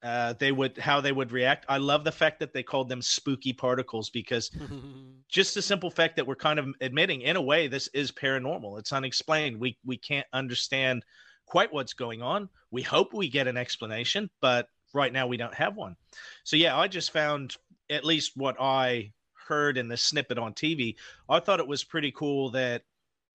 uh, they would how they would react. I love the fact that they called them spooky particles because just the simple fact that we're kind of admitting, in a way, this is paranormal. It's unexplained. We we can't understand quite what's going on. We hope we get an explanation, but right now we don't have one. So yeah, I just found at least what I heard in the snippet on TV. I thought it was pretty cool that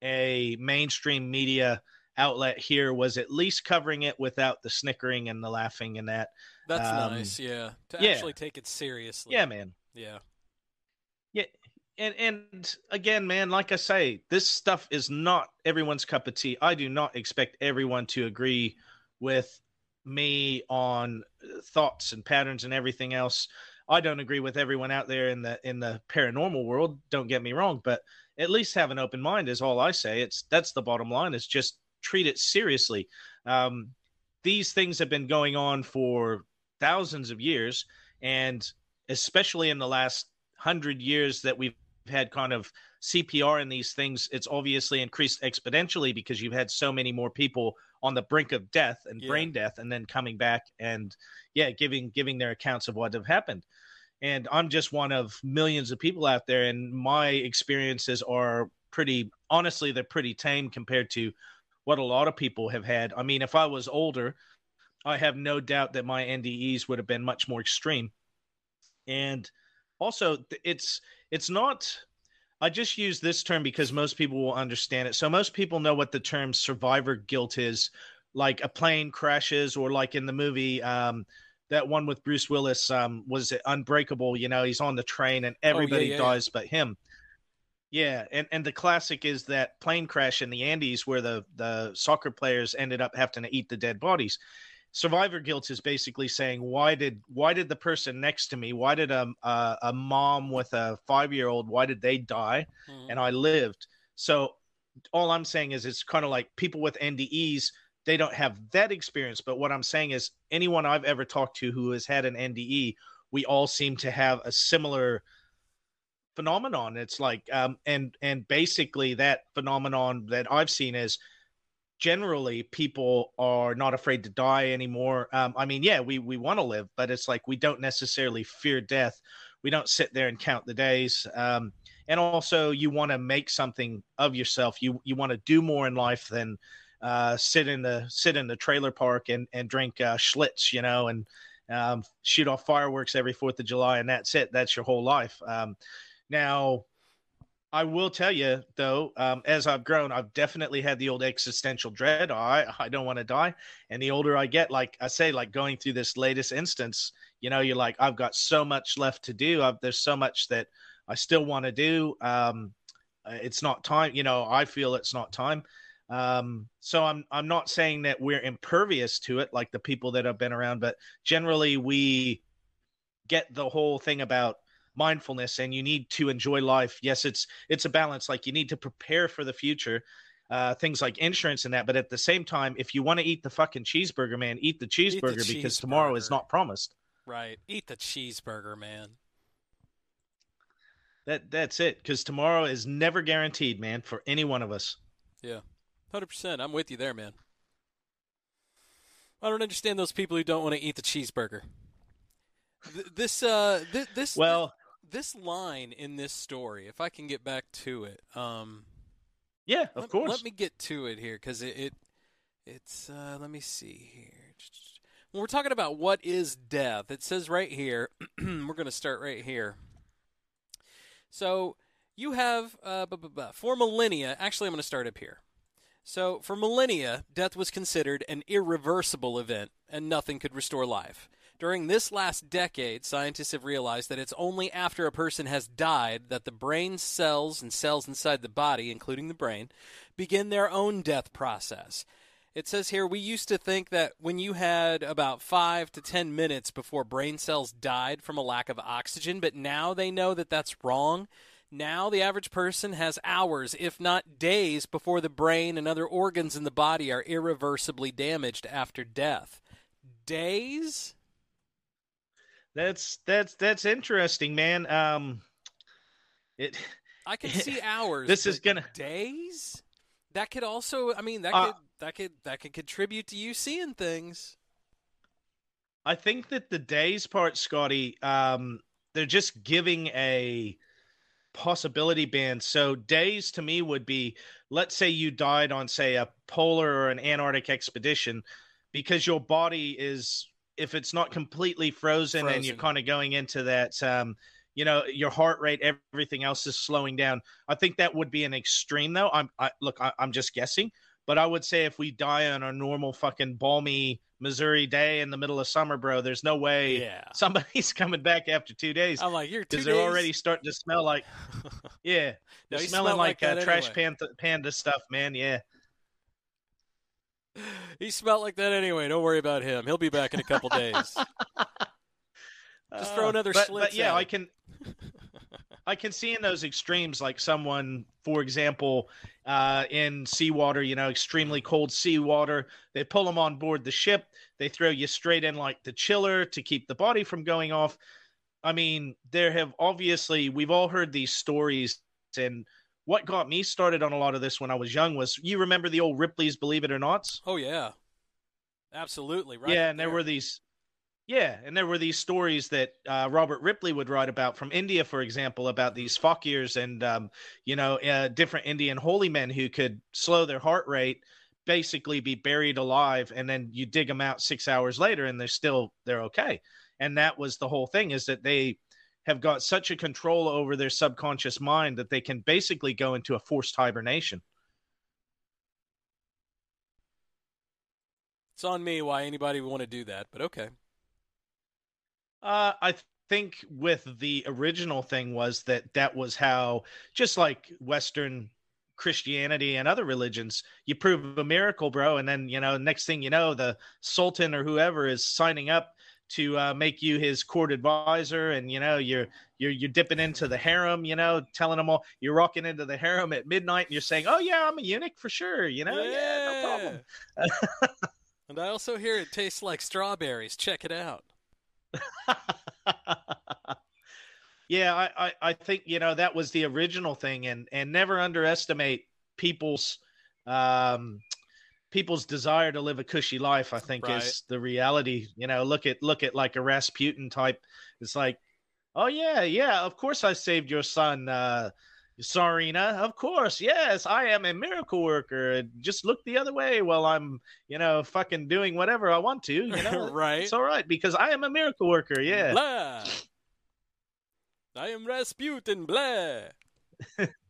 a mainstream media outlet here was at least covering it without the snickering and the laughing and that. That's Um, nice. Yeah. To yeah. actually take it seriously. Yeah, man. Yeah. Yeah, and and again, man, like I say, this stuff is not everyone's cup of tea. I do not expect everyone to agree with me on thoughts and patterns and everything else. I don't agree with everyone out there in the in the paranormal world. Don't get me wrong, but at least have an open mind is all I say. It's that's the bottom line. It's just treat it seriously. Um, these things have been going on for thousands of years, and especially in the last hundred years that we've had kind of CPR in these things, it's obviously increased exponentially because you've had so many more people on the brink of death and yeah. brain death, and then coming back and yeah, giving giving their accounts of what have happened and I'm just one of millions of people out there, and my experiences are pretty honestly they're pretty tame compared to what a lot of people have had. I mean, if I was older, I have no doubt that my NDEs would have been much more extreme. And also, it's it's not. I just use this term because most people will understand it. So most people know what the term survivor guilt is, like a plane crashes, or like in the movie. Um, that one with Bruce Willis um, was it Unbreakable. You know, he's on the train and everybody oh, yeah, yeah, dies yeah. but him. Yeah, and and the classic is that plane crash in the Andes where the the soccer players ended up having to eat the dead bodies. Survivor guilt is basically saying why did why did the person next to me why did a a, a mom with a five year old why did they die mm-hmm. and I lived so all I'm saying is it's kind of like people with NDEs they don't have that experience. But what I'm saying is, anyone I've ever talked to who has had an NDE, we all seem to have a similar phenomenon. It's like, um, and and basically that phenomenon that I've seen is generally people are not afraid to die anymore. Um, I mean, yeah, we we want to live, but it's like we don't necessarily fear death. We don't sit there and count the days. Um, and also, you want to make something of yourself. You you want to do more in life than uh, sit in the sit in the trailer park and and drink uh, Schlitz, you know, and um, shoot off fireworks every Fourth of July, and that's it. That's your whole life. Now, I will tell you though, um, as I've grown, I've definitely had the old existential dread. I I don't want to die, and the older I get, like I say, like going through this latest instance, you know, you're like, I've got so much left to do. I've, there's so much that I still want to do. Um, it's not time, you know. I feel it's not time. Um, so I'm I'm not saying that we're impervious to it like the people that have been around, but generally we get the whole thing about mindfulness and you need to enjoy life. Yes, it's it's a balance. Like you need to prepare for the future. Uh, things like insurance and that, but at the same time, if you want to eat the fucking cheeseburger, man, eat the cheeseburger eat the because cheeseburger. tomorrow is not promised. Right, eat the cheeseburger, man. That that's it, because tomorrow is never guaranteed, man, for any one of us. Yeah. Hundred percent. I'm with you there, man. I don't understand those people who don't want to eat the cheeseburger. Th- this, uh, th- this, well, this line in this story, if I can get back to it, um, yeah, of let, course. Let me get to it here because it, it, it's. Uh, let me see here. When we're talking about what is death, it says right here. we're going to start right here. So you have uh, for millennia. Actually, I'm going to start up here. So, for millennia, death was considered an irreversible event, and nothing could restore life. During this last decade, scientists have realized that it's only after a person has died that the brain cells and cells inside the body, including the brain, begin their own death process. It says here we used to think that when you had about five to ten minutes before brain cells died from a lack of oxygen, but now they know that that's wrong now, the average person has hours, if not days, before the brain and other organs in the body are irreversibly damaged after death. Days? That's that's that's interesting, man. Um, it. I can see hours. This is gonna days. That could also. I mean, that uh, could that could that could contribute to you seeing things. I think that the days part, Scotty, um, they're just giving a possibility band. So days to me would be, let's say you died on, say, a polar or an Antarctic expedition, because your body is, if it's not completely frozen, frozen. and you're kind of going into that, um, you know, your heart rate, everything else is slowing down. I think that would be an extreme, though. I'm, I, look, I, I'm just guessing, but I would say if we die on a normal fucking balmy Missouri day in the middle of summer, bro. There's no way Yeah. somebody's coming back after two days I'm like, you're because they're already starting to smell like, yeah, they're he smelling smelled like, like uh, trash anyway. panda, panda stuff, man. Yeah. He smelled like that anyway. Don't worry about him. He'll be back in a couple days. Just throw Uh, another but, Schlitz But yeah, at I can. I can see in those extremes, like someone, for example, uh, in seawater, you know, extremely cold seawater, they pull them on board the ship. They throw you straight in like the chiller to keep the body from going off. I mean, there have obviously, we've all heard these stories. And what got me started on a lot of this when I was young was you remember the old Ripley's Believe It or Nots? Oh yeah, absolutely right. yeah, and there were these. Yeah, and there were these stories that uh, Robert Ripley would write about from India, for example, about these fakirs and um, you know uh, different Indian holy men who could slow their heart rate, basically be buried alive, and then you dig them out six hours later, and they're still they're okay. And that was the whole thing is that they have got such a control over their subconscious mind that they can basically go into a forced hibernation. It's on me why anybody would want to do that, but okay. Uh, I think with the original thing was that that was how, just like Western Christianity and other religions, you prove a miracle, bro, and then you know, next thing you know, the Sultan or whoever is signing up to uh, make you his court advisor, and you know, you're you're you're dipping into the harem, you know, telling them all you're rocking into the harem at midnight, and you're saying, "Oh yeah, I'm a eunuch for sure," you know, yeah, no problem. and I also hear it tastes like strawberries. Check it out. yeah, I, I, I think you know that was the original thing, and and never underestimate people's um people's desire to live a cushy life. I think Right. is the reality. You know, look at look at like a Rasputin type. It's like, oh yeah, yeah, of course I saved your son. uh Tsarina, of course, yes, I am a miracle worker. Just look the other way while I'm, you know, fucking doing whatever I want to. You know, Right. It's all right because I am a miracle worker. Yeah. Blah. I am Rasputin. Blah.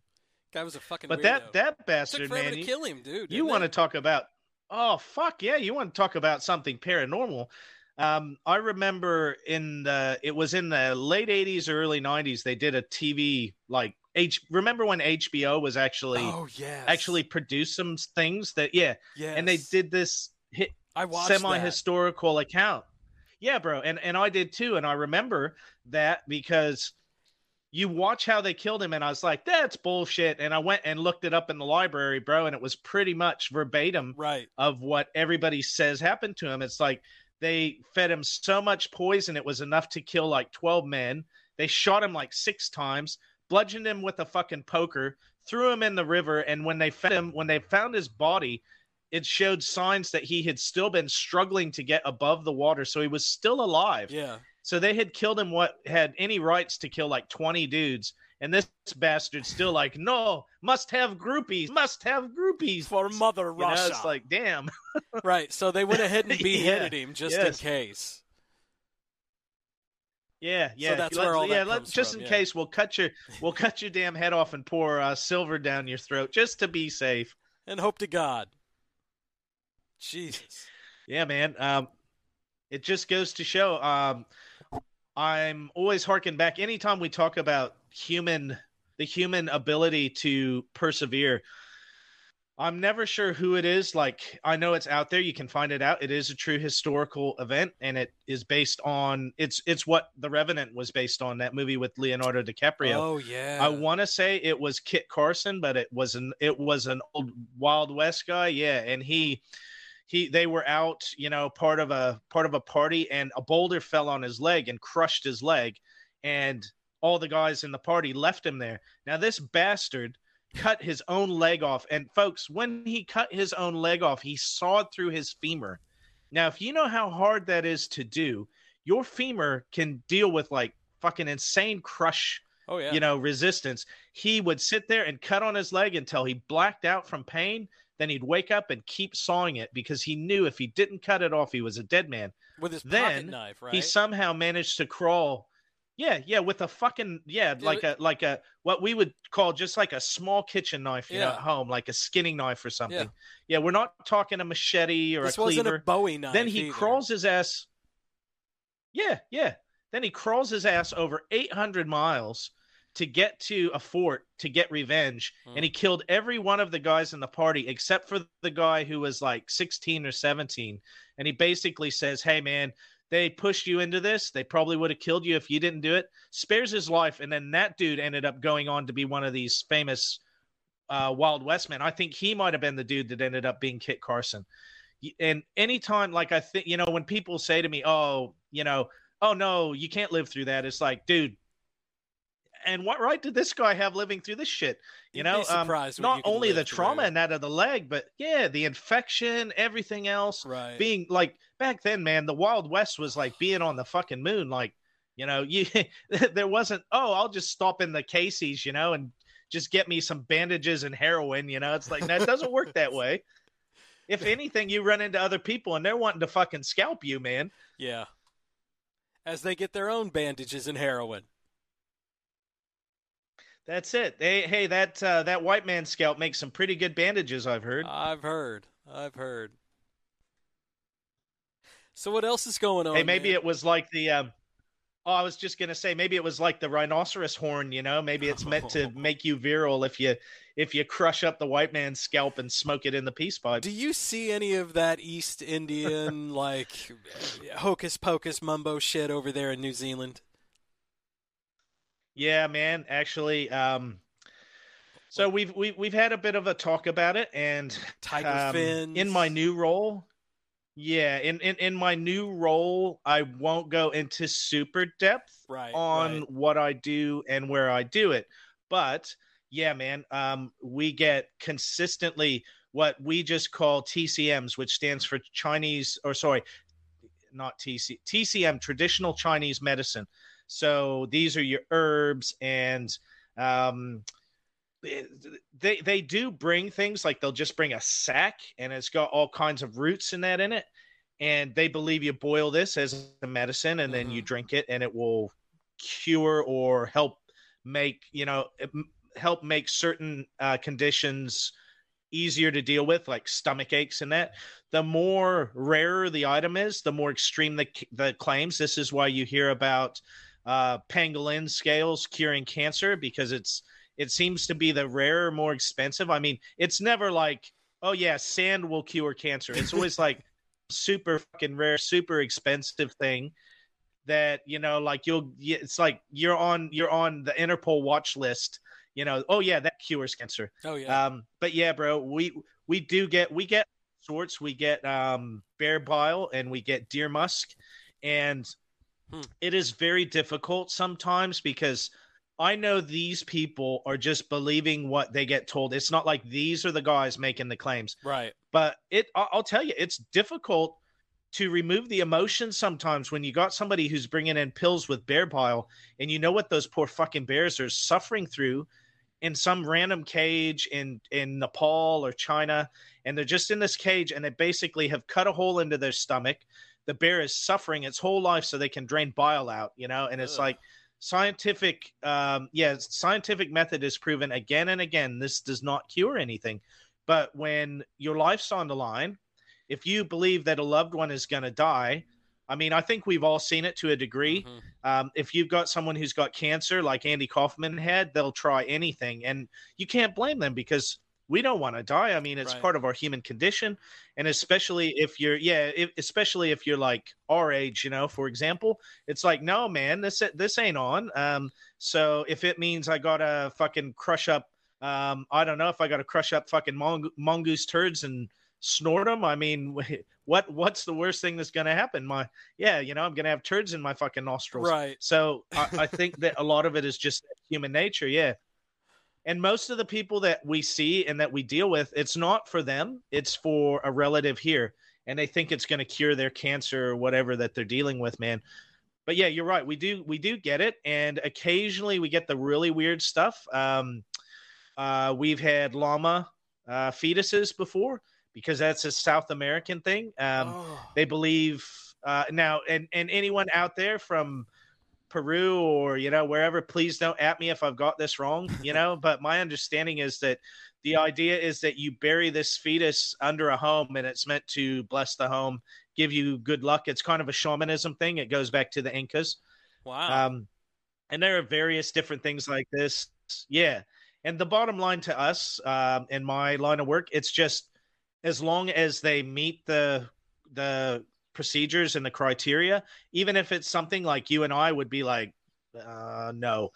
Guy was a fucking. But weirdo. that that forever man, to you, kill him, dude. you want to talk about? Oh fuck yeah, you want to talk about something paranormal? Um, I remember in the it was in the late '80s or early '90s. They did a TV like H. Remember when HBO was actually Oh yeah actually produced some things that yeah, yeah and they did this hit I watched semi-historical account. Yeah, bro, and and I did too, and I remember that because you watch how they killed him, and I was like, that's bullshit. And I went and looked it up in the library, bro, and it was pretty much verbatim Right. of what everybody says happened to him. It's like they fed him so much poison it was enough to kill like 12 men. They shot him like six times, bludgeoned him with a fucking poker, threw him in the river, and when they fed him, when they found his body, it showed signs that he had still been struggling to get above the water, so he was still alive. Yeah. So they had killed him what had any rights to kill like 20 dudes. And this bastard's still like, no, must have groupies, must have groupies. For Mother You know, Russia. it's like, damn. right. So they went ahead and Yeah, beheaded him just yes. in case. Yeah, yeah. that's Let's- where all yeah, let- just from, in yeah. case we'll cut your we'll cut your damn head off and pour uh, silver down your throat just to be safe. And hope to God. Jesus. Yeah, man. Um, it just goes to show. Um, I'm always harking back anytime we talk about human, the human ability to persevere. I'm never sure who it is. Like I know it's out there. You can find it out. It is a true historical event, and it is based on. It's it's what The Revenant was based on. That movie with Leonardo DiCaprio. Oh yeah. I want to say it was Kit Carson, but it was an it was an old Wild West guy. Yeah, and he he they were out, you know, part of a part of a party, and a boulder fell on his leg and crushed his leg, and all the guys in the party left him there. Now this bastard cut his own leg off, and folks, when he cut his own leg off, he sawed through his femur. Now, if you know how hard that is to do, your femur can deal with like fucking insane crush oh yeah. you know, resistance. He would sit there and cut on his leg until he blacked out from pain. Then he'd wake up and keep sawing it because he knew if he didn't cut it off, he was a dead man. with his pocket then knife, right? He somehow managed to crawl. Yeah, yeah, with a fucking yeah, Yeah, like a like a what we would call just like a small kitchen knife, you know, at home, like a skinning knife or something. Yeah. Yeah, we're not talking a machete or This a cleaver. a Bowie knife. then he either. crawls his ass. Yeah, yeah. Then he crawls his ass over 800 miles to get to a fort to get revenge, Hmm. and he killed every one of the guys in the party except for the guy who was like 16 or 17. And he basically says, "Hey, man." They pushed you into this. They probably would have killed you if you didn't do it. Spares his life, and then that dude ended up going on to be one of these famous uh, Wild West men. I think he might have been the dude that ended up being Kit Carson. And anytime, like I think, you know, when people say to me, "Oh, you know, oh no, you can't live through that," it's like, dude. And what right did this guy have living through this shit? You You'd know, um, not you only the trauma and that of the leg, but yeah, the infection, everything else Right. being like back then, man, the Wild West was like being on the fucking moon. Like, you know, you there wasn't, oh, I'll just stop in the Casey's, you know, and just get me some bandages and heroin, you know. It's like that doesn't work that way. If anything, you run into other people and they're wanting to fucking scalp you, man. Yeah. As they get their own bandages and heroin. That's it. Hey, hey, that uh, that white man scalp makes some pretty good bandages, I've heard. I've heard. I've heard. So what else is going on? hey, maybe man? it was like the um Oh, I was just gonna say maybe it was like the rhinoceros horn, you know. Maybe it's meant to make you virile if you if you crush up the white man's scalp and smoke it in the peace pipe. Do you see any of that East Indian like hocus pocus mumbo shit over there in New Zealand? Yeah, man. Actually, um, so we've we've we've had a bit of a talk about it, and Tiger um, fins. in my new role. Yeah, in, in in my new role, I won't go into super depth Right, on right. what I do and where I do it, but yeah, man, um, we get consistently what we just call TCMs, which stands for Chinese, or sorry, not TC TCM, traditional Chinese medicine. So these are your herbs and um, they they do bring things like they'll just bring a sack and it's got all kinds of roots in that in it. And they believe you boil this as a medicine and then you drink it and it will cure or help make you know help make certain uh, conditions easier to deal with like stomach aches and that. The more rarer the item is the more extreme the, the claims. This is why you hear about uh, pangolin scales curing cancer because it's it seems to be the rarer, more expensive. I mean, it's never like, oh yeah, sand will cure cancer. It's always like super fucking rare, super expensive thing that you know, like you'll. It's like you're on you're on the Interpol watch list. You know, oh yeah, that cures cancer. Oh yeah. Um, but yeah, bro, we we do get we get sorts. We get um bear bile and we get deer musk, and Hmm. it is very difficult sometimes because I know these people are just believing what they get told. It's not like these are the guys making the claims, right. but it. I'll tell you, it's difficult to remove the emotion sometimes when you got somebody who's bringing in pills with bear bile, and you know what those poor fucking bears are suffering through in some random cage in in Nepal or China, and they're just in this cage, and they basically have cut a hole into their stomach. The bear is suffering its whole life so they can drain bile out, you know, and it's Ugh. like scientific um yeah scientific method is proven again and again this does not cure anything but when your life's on the line if you believe that a loved one is going to die i mean i think we've all seen it to a degree Mhm. um, if you've got someone who's got cancer like andy kaufman had they'll try anything and you can't blame them because we don't want to die. I mean it's Right. part of our human condition and especially if you're yeah if, especially if you're like our age you know for example it's like no man this this ain't on. Um so if it means i gotta fucking crush up um i don't know if i gotta crush up fucking mong- mongoose turds and snort them i mean what what's the worst thing that's gonna happen? My yeah you know i'm gonna have turds in my fucking nostrils. Right. so I, I think that a lot of it is just human nature yeah and most of the people that we see and that we deal with it's not for them it's for a relative here and they think it's going to cure their cancer or whatever that they're dealing with man. But yeah you're right we do we do get it and occasionally we get the really weird stuff. Um uh we've had llama uh fetuses before because that's a south american thing. Um oh. they believe uh, now, and and anyone out there from Peru or you know wherever. Please don't at me if I've got this wrong. You know, but my understanding is that the idea is that you bury this fetus under a home and it's meant to bless the home, give you good luck. It's kind of a shamanism thing. It goes back to the Incas. Wow. Um, and there are various different things like this. Yeah. And the bottom line to us, um, in my line of work, it's just as long as they meet the the procedures and the criteria, even if it's something like you and I would be like, uh, no,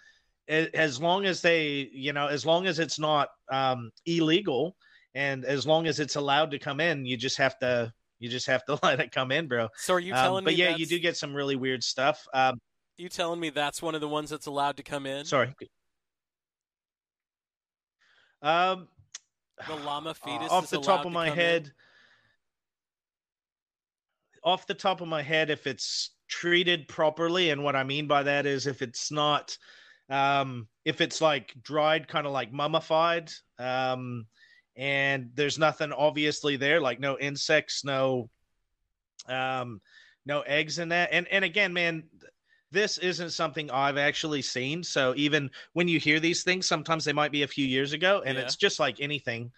as long as they, you know, as long as it's not um, illegal and as long as it's allowed to come in, you just have to you just have to let it come in, bro. So are you telling um, but me? yeah, that's- you do get some really weird stuff. Um, You telling me that's one of the ones that's allowed to come in? sorry. Um, The llama fetus. off is the top to of my head. in? Off the top of my head, if it's treated properly, and what I mean by that is if it's not, um, if it's like dried, kind of like mummified, um, and there's nothing obviously there, like no insects, no, um, no eggs in that, and and again, man. This isn't something I've actually seen. So even when you hear these things, sometimes they might be a few years ago, and Yeah. it's just like anything.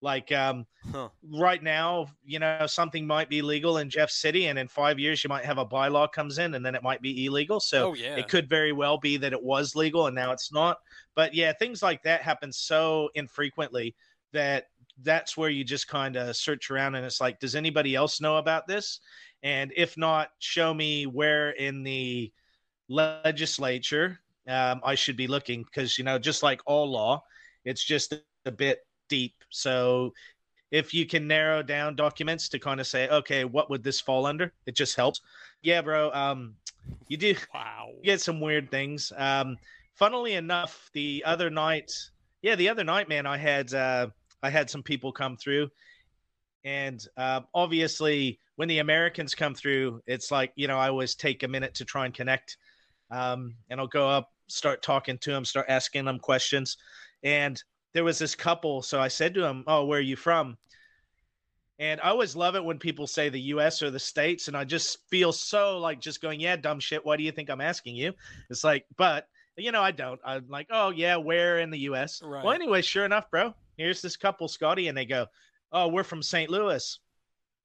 Like um, Huh. right now, you know, something might be legal in Jeff City, and in five years, you might have a bylaw comes in, and then it might be illegal. So Oh yeah. it could very well be that it was legal and now it's not. But yeah, things like that happen so infrequently that that's where you just kind of search around and it's like, does anybody else know about this? And if not, show me where in the legislature um, I should be looking because, you know, just like all law, it's just a bit deep. So if you can narrow down documents to kind of say, okay, what would this fall under? It just helps. Yeah, bro. Um, you do Wow. you get some weird things. Um, funnily enough, the other night, yeah, the other night, man, I had uh, I had some people come through, and uh, obviously, when the Americans come through, it's like you know I always take a minute to try and connect, um, and I'll go up, start talking to them, start asking them questions, and there was this couple. So I said to him, "Oh, where are you from?" And I always love it when people say the US or the States. And I just feel so like just going, yeah, dumb shit. Why do you think I'm asking you? It's like, but, you know, I don't. I'm like, oh, yeah, where in the US? Right. Well, anyway, sure enough, bro, here's this couple, Scotty, and they go, oh, we're from St. Louis.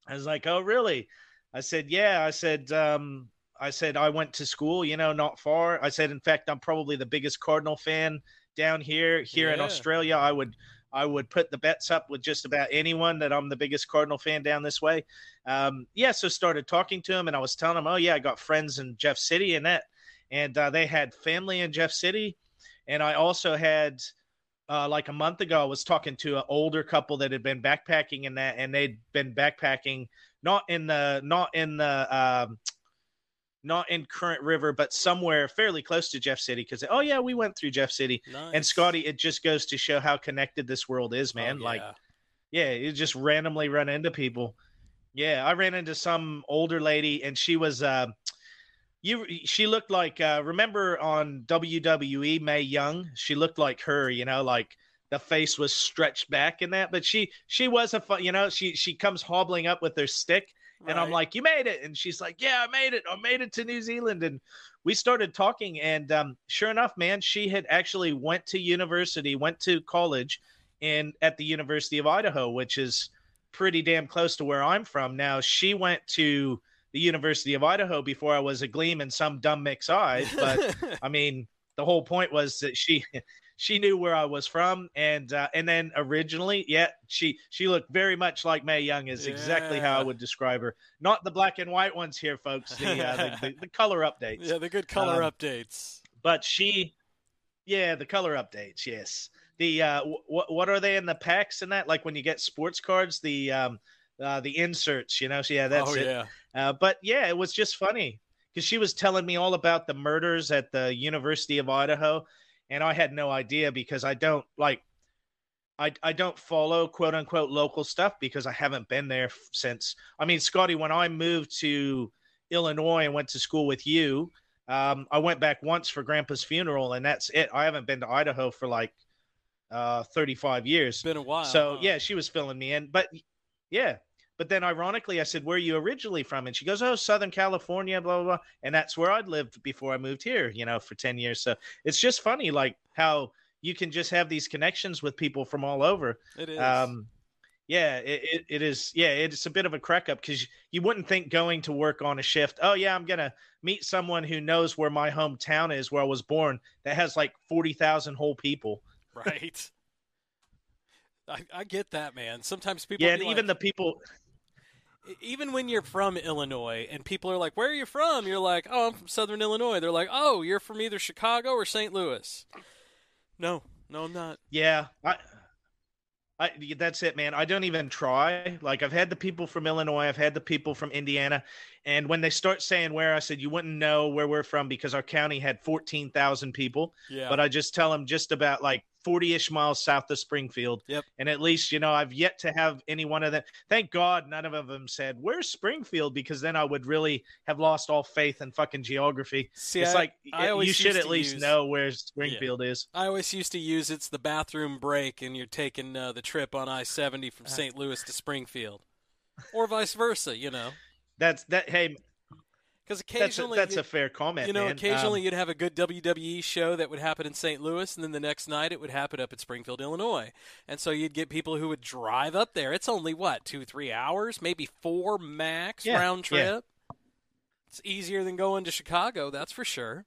I was like, oh, really? I said, yeah. I said, um, I said, I went to school, you know, not far. I said, in fact, I'm probably the biggest Cardinal fan down here. Here in Australia, I would I would put the bets up with just about anyone that I'm the biggest Cardinal fan down this way. Um, yeah, so started talking to him, and I was telling him, oh yeah, I got friends in Jeff City and that, and uh, they had family in Jeff City, and I also had. Uh, like a month ago, I was talking to an older couple that had been backpacking in that, and they'd been backpacking not in the not in the um, not in Current River, but somewhere fairly close to Jeff City. Because oh yeah, we went through Jeff City, Nice. and Scotty, it just goes to show how connected this world is, Oh, man. Like yeah. yeah, you just randomly run into people. Yeah, I ran into some older lady, and she was uh, you. She looked like uh, remember on WWE Mae Young. She looked like her, you know, like the face was stretched back and that. But she she was a fun, you know. She she comes hobbling up with her stick, and I'm like, "You made it," and she's like, "Yeah, I made it. I made it to New Zealand." And we started talking, and um, sure enough, man, she had actually went to university, went to college, in at the University of Idaho, which is pretty damn close to where I'm from. Now she went to the University of Idaho before I was a gleam in some dumb mix eyes, but I mean, the whole point was that she she knew where I was from, and uh, and then originally, yeah, she she looked very much like Mae Young, is exactly how I would describe her. Not the black and white ones here, folks. The uh, the, the, the color updates yeah, the good color Um, updates. but she yeah the color updates yes the uh what what are they in the packs and that like when you get sports cards the um uh the inserts you know so yeah that's oh it yeah. uh, but yeah it was just funny because she was telling me all about the murders at the university of idaho and i had no idea because i don't like I, I don't follow quote unquote local stuff because I haven't been there since. I mean, Scotty, when I moved to Illinois and went to school with you, um, I went back once for Grandpa's funeral, and that's it. I haven't been to Idaho for like uh, 35 years. It's been a while. So huh? yeah, she was filling me in, but yeah, But then, ironically, I said, "Where are you originally from?" And she goes, "Oh, Southern California, blah blah." blah. And that's where I'd lived before I moved here, you know, for ten years. So it's just funny, like how you can just have these connections with people from all over. It is. Um, yeah, it, it, it is. Yeah, it's a bit of a crack up because you wouldn't think going to work on a shift. Oh yeah, I'm gonna meet someone who knows where my hometown is, where I was born, that has like forty thousand whole people. right. I, I get that, man. Sometimes people. Yeah, and even the people. Even when you're from Illinois and people are like, "Where are you from?" You're like, "Oh, I'm from Southern Illinois." They're like, "Oh, you're from either Chicago or St. Louis." No, no, I'm not. Yeah, I, I. That's it, man. I don't even try. Like I've had the people from Illinois, I've had the people from Indiana, and when they start saying where, I said you wouldn't know where we're from because our county had fourteen thousand people. Yeah, But I just tell them just about like forty-ish miles south of Springfield. Yep. And at least you know I've yet to have any one of them. Thank God none of them said where's Springfield because then I would really have lost all faith in fucking geography. See, it's I, like I you should at least use- know where Springfield is. I always used to use it's the bathroom break, and you're taking uh, the trip on I-70 from St. Louis to Springfield, or vice versa. You know, That's that. Hey, because that's a, occasionally that's a fair comment. You know, man. occasionally Um, you'd have a good WWE show that would happen in St. Louis, and then the next night it would happen up at Springfield, Illinois. And so you'd get people who would drive up there. It's only what two, three hours, maybe four max Yeah, round yeah. trip. It's easier than going to Chicago, that's for sure.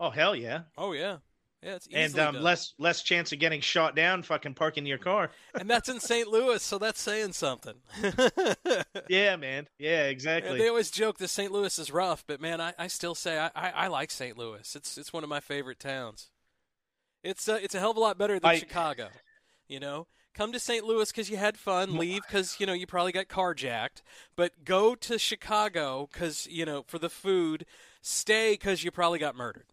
oh hell yeah, Oh yeah, yeah, it's and um, less less chance of getting shot down. Fucking parking your car. and that's in St. Louis, so that's saying something. Yeah, man. Yeah, Yeah, exactly. they always joke that St. Louis is rough, but man, I, I still say I, I, I like St. Louis. It's it's one of my favorite towns. It's uh, it's a hell of a lot better than I- Chicago. You know, come to St. Louis because you had fun. Leave because you know you probably got carjacked. But go to Chicago because you know for the food. Stay because you probably got murdered.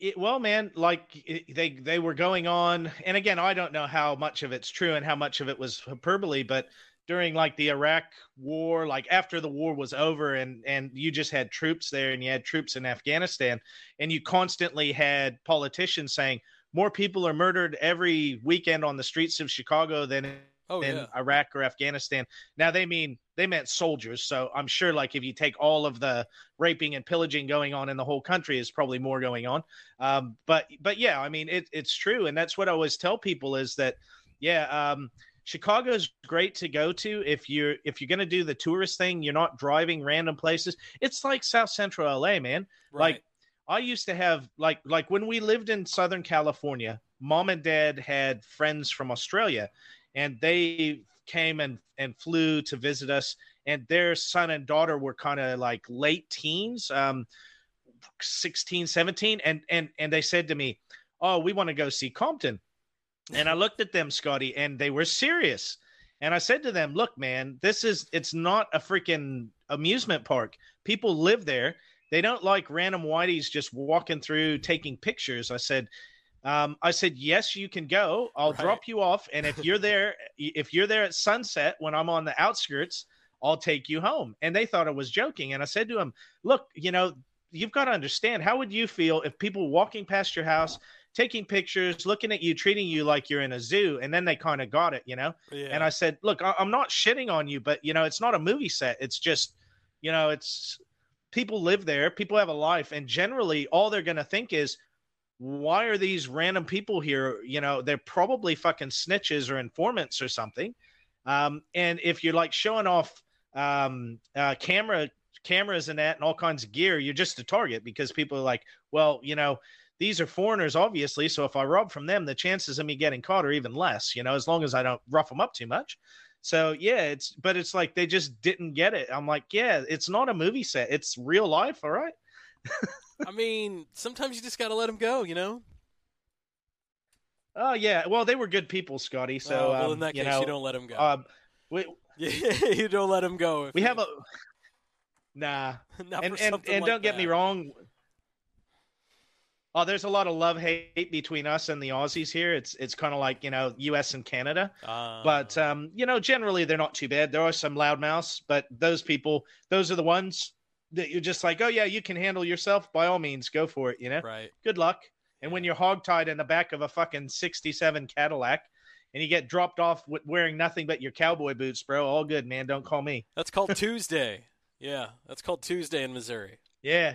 It, well, man, like it, they they were going on, and again, I don't know how much of it's true and how much of it was hyperbole, but during like the Iraq War, like after the war was over, and and you just had troops there, and you had troops in Afghanistan, and you constantly had politicians saying more people are murdered every weekend on the streets of Chicago than Oh in yeah, Iraq or Afghanistan. Now they mean they meant soldiers, so I'm sure like if you take all of the raping and pillaging going on in the whole country, is probably more going on. Um, but but yeah, I mean it, it's true, and that's what I always tell people is that yeah, um, Chicago's great to go to if you're if you're gonna do the tourist thing. You're not driving random places. It's like South Central LA, man. right. Like I used to have like like when we lived in Southern California, mom and dad had friends from Australia and they came and and flew to visit us. And their son and daughter were kind of like late teens um 16 17 and and and they said to me oh we want to go see compton. And i looked at them scotty and they were serious. And i said to them look man this is it's not a freaking amusement park. People live there. They don't like random whiteys just walking through taking pictures. I said um, I said, yes, you can go. I'll Right. drop you off. And if you're there, if you're there at sunset when I'm on the outskirts, I'll take you home. And they thought I was joking. And I said to him, look, you know, you've got to understand. How would you feel if people walking past your house, taking pictures, looking at you, treating you like you're in a zoo? And then they kind of got it, you know? yeah. And I said, look, I- I'm not shitting on you, but, you know, it's not a movie set. It's just, you know, it's people live there, people have a life. And generally, all they're going to think is, why are these random people here? You know, they're probably fucking snitches or informants or something. Um, and if you're like showing off um, uh, camera cameras and that and all kinds of gear, you're just a target because people are like, well, you know, these are foreigners, obviously. So if I rob from them, the chances of me getting caught are even less. You know, as long as I don't rough them up too much. So yeah, it's but it's like they just didn't get it. I'm like, yeah, it's not a movie set. It's real life. All right. I mean, sometimes you just got to let them go, you know. Oh yeah. Well, they were good people, Scotty. So Oh, well, um, in that you case, know, you don't let them go. Um, we you don't let them go. we you- have a nah, not and and, and like don't get me wrong. Oh, there's a lot of love hate between us and the Aussies here. It's it's kind of like you know U.S. and Canada, Ah. but um, you know generally they're not too bad. There are some loudmouths, but those people, those are the ones that you're just like, oh yeah, you can handle yourself. By all means, go for it. You know, right. good luck. And when you're hogtied in the back of a fucking '67 Cadillac, and you get dropped off with wearing nothing but your cowboy boots, bro. All good, man. Don't call me. That's called Tuesday. Yeah, that's called Tuesday in Missouri. Yeah,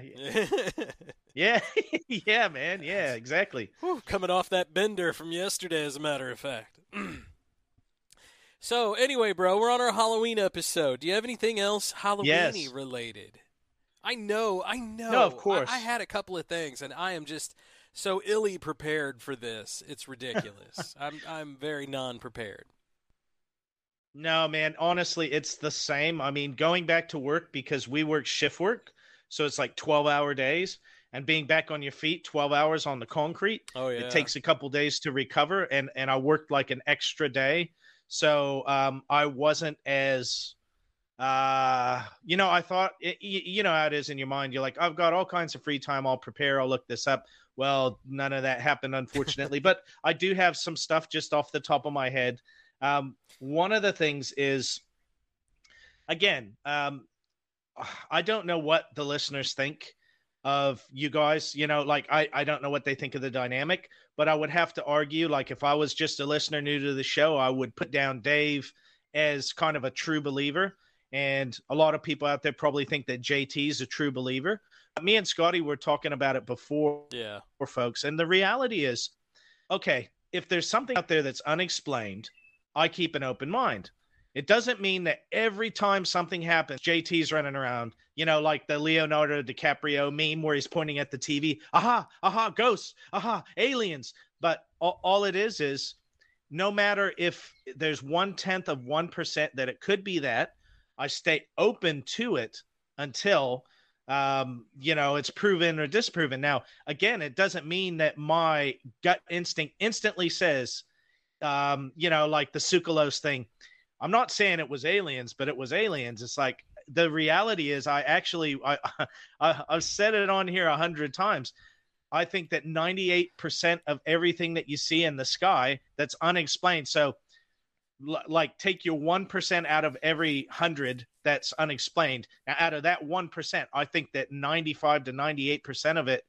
yeah, yeah, man. Yeah, exactly. Whew, coming off that bender from yesterday, as a matter of fact. so, anyway, bro, we're on our Halloween episode. Do you have anything else Halloweeny Yes. related? I know, I know. No, of I- course. I, had a couple of things, and I am just so illy prepared for this. It's ridiculous. I'm I'm very non-prepared. No, man. Honestly, it's the same. I mean, going back to work because we work shift work, so it's like twelve-hour days, and being back on your feet twelve hours on the concrete. Oh yeah. It takes a couple days to recover, and and I worked like an extra day, so um, I wasn't as, uh, you know, I thought, y- you know how it is in your mind. You're like, I've got all kinds of free time. I'll prepare. I'll look this up. Well, none of that happened, unfortunately. but I do have some stuff just off the top of my head. Um, one of the things is, again, um, I don't know what the listeners think of you guys. You know, like I, I don't know what they think of the dynamic, but I would have to argue, like if I was just a listener new to the show, I would put down Dave as kind of a true believer. And a lot of people out there probably think that JT is a true believer. Me and Scotty were talking about it before Yeah. for folks. And the reality is, okay, if there's something out there that's unexplained, I keep an open mind. It doesn't mean that every time something happens, JT's running around, you know, like the Leonardo DiCaprio meme where he's pointing at the TV, aha, aha, ghosts, aha, aliens. But all, all it is is no matter if there's one tenth of 1% that it could be that, I stay open to it until um, you know, it's proven or disproven. Now, again, it doesn't mean that my gut instinct instantly says, um, you know, like the Tsoukalos thing. I'm not saying it was aliens, but it was aliens. It's like the reality is, I actually, I, I I've said it on here a hundred times. I think that 98% of everything that you see in the sky that's unexplained. So, l- like, take your 1% out of every 100 that's unexplained. Now, out of that 1%, I think that 95 to 98% of it,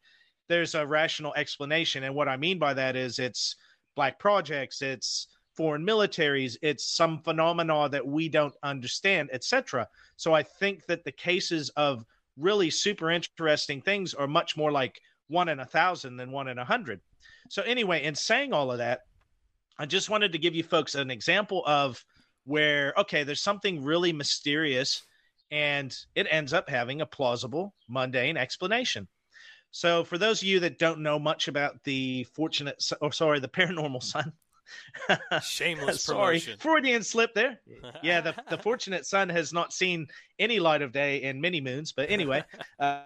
there's a rational explanation. And what I mean by that is it's black projects, it's foreign militaries, it's some phenomena that we don't understand, etc. So I think that the cases of really super interesting things are much more like one in a thousand than one in a hundred. So anyway, in saying all of that, I just wanted to give you folks an example of where okay, there's something really mysterious and it ends up having a plausible, mundane explanation. So for those of you that don't know much about the fortunate or sorry, the paranormal son, Shameless sorry, promotion. Freudian slip there. Yeah, the, the fortunate son has not seen any light of day in many moons. But anyway,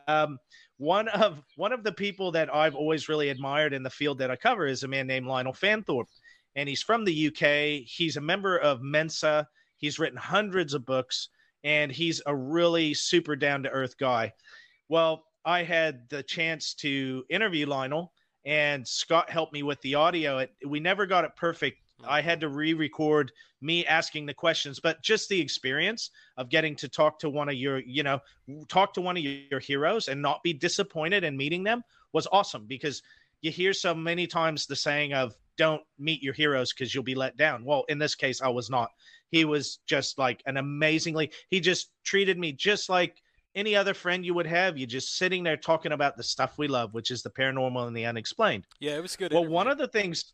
um, one of one of the people that I've always really admired in the field that I cover is a man named Lionel Fanthorpe, and he's from the UK. He's a member of Mensa. He's written hundreds of books, and he's a really super down to earth guy. Well, I had the chance to interview Lionel, and Scott helped me with the audio. It, we never got it perfect. Hmm. I had to re-record me asking the questions, but just the experience of getting to talk to one of your, you know, talk to one of your heroes and not be disappointed in meeting them was awesome because you hear so many times the saying of don't meet your heroes because you'll be let down. Well, in this case, I was not. He was just like an amazingly, he just treated me just like any other friend you would have. You're just sitting there talking about the stuff we love, which is the paranormal and the unexplained. Yeah, it was good. Well, one of the things,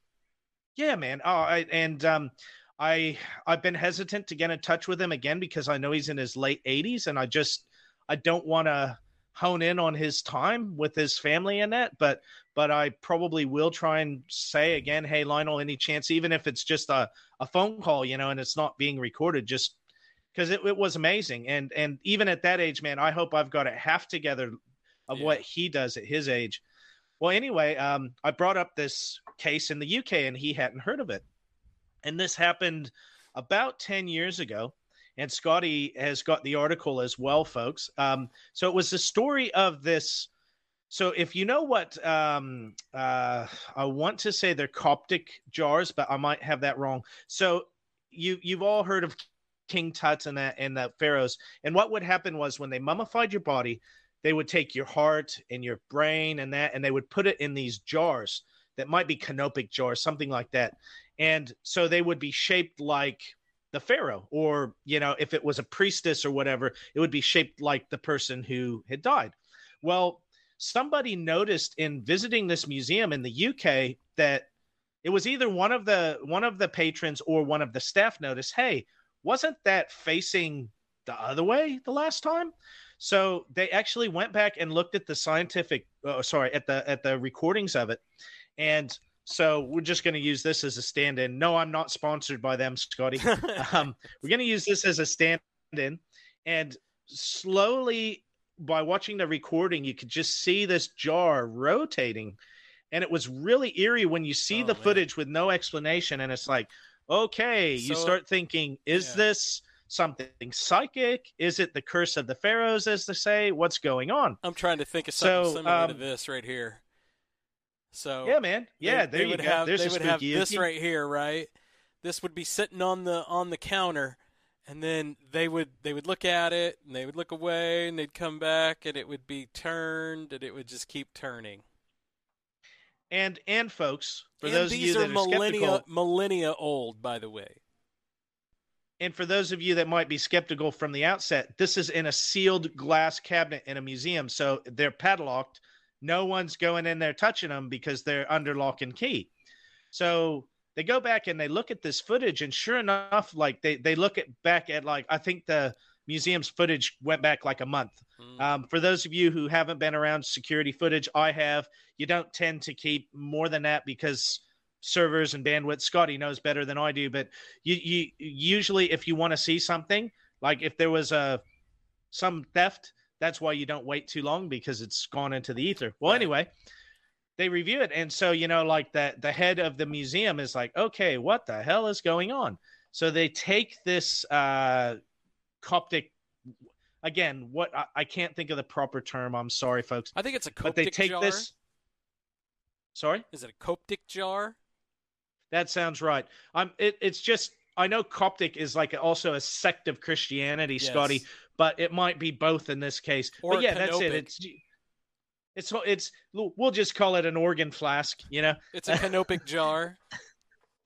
yeah, man. Oh, I, and um, I I've been hesitant to get in touch with him again because I know he's in his late 80s, and I just I don't want to hone in on his time with his family and that. But but I probably will try and say again, hey Lionel, any chance, even if it's just a a phone call, you know, and it's not being recorded, just because it, it was amazing. And and even at that age, man, I hope I've got it half together of Yeah. what he does at his age. Well, anyway, um, I brought up this case in the UK and he hadn't heard of it. And this happened about 10 years ago. And Scotty has got the article as well, folks. Um, so it was the story of this. So if you know what, um, uh, I want to say they're Coptic jars, but I might have that wrong. So you you've all heard of King Tut and that and the pharaohs. And what would happen was when they mummified your body, they would take your heart and your brain and that, and they would put it in these jars that might be canopic jars, something like that. and so they would be shaped like the pharaoh or you know if it was a priestess or whatever it would be shaped like the person who had died. Well somebody noticed in visiting this museum in the UK that it was either one of the one of the patrons or one of the staff noticed hey wasn't that facing the other way the last time? So they actually went back and looked at the scientific uh, sorry at the at the recordings of it. And so we're just going to use this as a stand-in. No, I'm not sponsored by them, Scotty. um, we're going to use this as a stand-in, and slowly by watching the recording, you could just see this jar rotating, and it was really eerie when you see Oh, the man. footage with no explanation, and it's like, okay, you start thinking, is yeah. this something psychic? Is it the curse of the pharaohs, as they say? What's going on? I'm trying to think of something So, similar to um, this right here. So Yeah, man. Yeah, they there you would go. have There's they would have this right here, right? This would be sitting on the on the counter, and then they would they would look at it and they would look away and they'd come back and it would be turned and it would just keep turning. And and folks, for and those of you are that are millennia skeptical, millennia old, by the way. and for those of you that might be skeptical from the outset, this is in a sealed glass cabinet in a museum, so they're padlocked. No one's going in there touching them because they're under lock and key. So they go back and they look at this footage, and sure enough, like they they look at back at like I think the museum's footage went back like a month. Mm. Um, for those of you who haven't been around security footage, I have. You don't tend to keep more than that because servers and bandwidth. Scotty knows better than I do, but you, you usually if you want to see something, like if there was a some theft, that's why you don't wait too long because it's gone into the ether. Well, anyway, they review it, and so you know, like the the head of the museum is like, okay, what the hell is going on? So they take this uh, Coptic. Again, what I, I can't think of the proper term. I'm sorry, folks, I think it's a Coptic but they take jar. this. Sorry. Is it a Coptic jar? That sounds right. Um, it, it's just I know Coptic is like also a sect of Christianity, Yes. Scotty, but it might be both in this case. Or but yeah, that's it. It's it's it's we'll just call it an organ flask. You know, It's a canopic jar.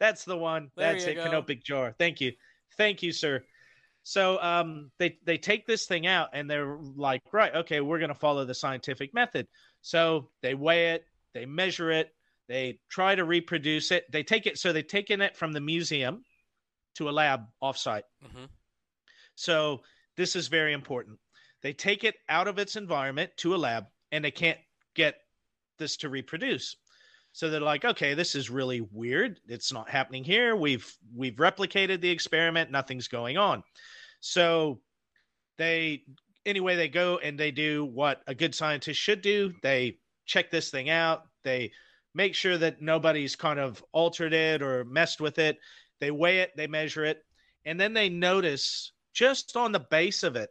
that's the one. There that's it. go. Canopic jar. Thank you, thank you, sir. So um, they they take this thing out and they're like, right, okay, we're gonna follow the scientific method. So they weigh it, they measure it, they try to reproduce it. They take it, so they've taken it from the museum to a lab offsite. hmm So this is very important. They take it out of its environment to a lab, and they can't get this to reproduce. So they're like, okay, this is really weird. It's not happening here. We've we've replicated the experiment. Nothing's going on. So they anyway they go and they do what a good scientist should do. They check this thing out. They make sure that nobody's kind of altered it or messed with it. They weigh it, they measure it, and then they notice just on the base of it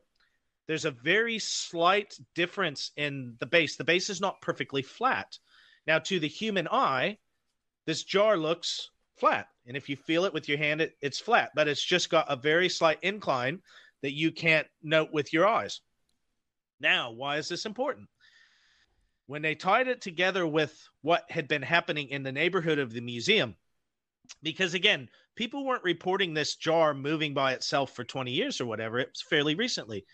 there's a very slight difference in the base. The base is not perfectly flat. Now, to the human eye, this jar looks flat. And if you feel it with your hand, it, it's flat, but it's just got a very slight incline that you can't note with your eyes. Now, why is this important? When they tied it together with what had been happening in the neighborhood of the museum, because again, people weren't reporting this jar moving by itself for 20 years or whatever, it was fairly recently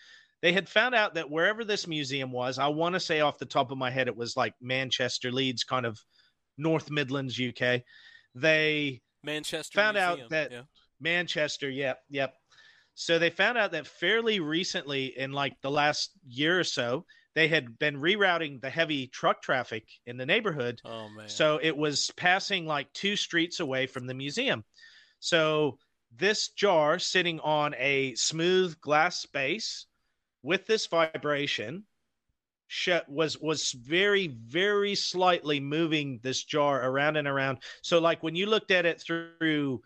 they had found out that wherever this museum was, I want to say off the top of my head, it was like Manchester, Leeds, kind of North Midlands, UK. They Manchester Found out that- yeah. Manchester, yep, yep. So they found out that fairly recently, in like the last year or so, they had been rerouting the heavy truck traffic in the neighborhood Oh man. so it was passing like two streets away from the museum. So this jar sitting on a smooth glass base with this vibration was was very very slightly moving this jar around and around. So like when you looked at it through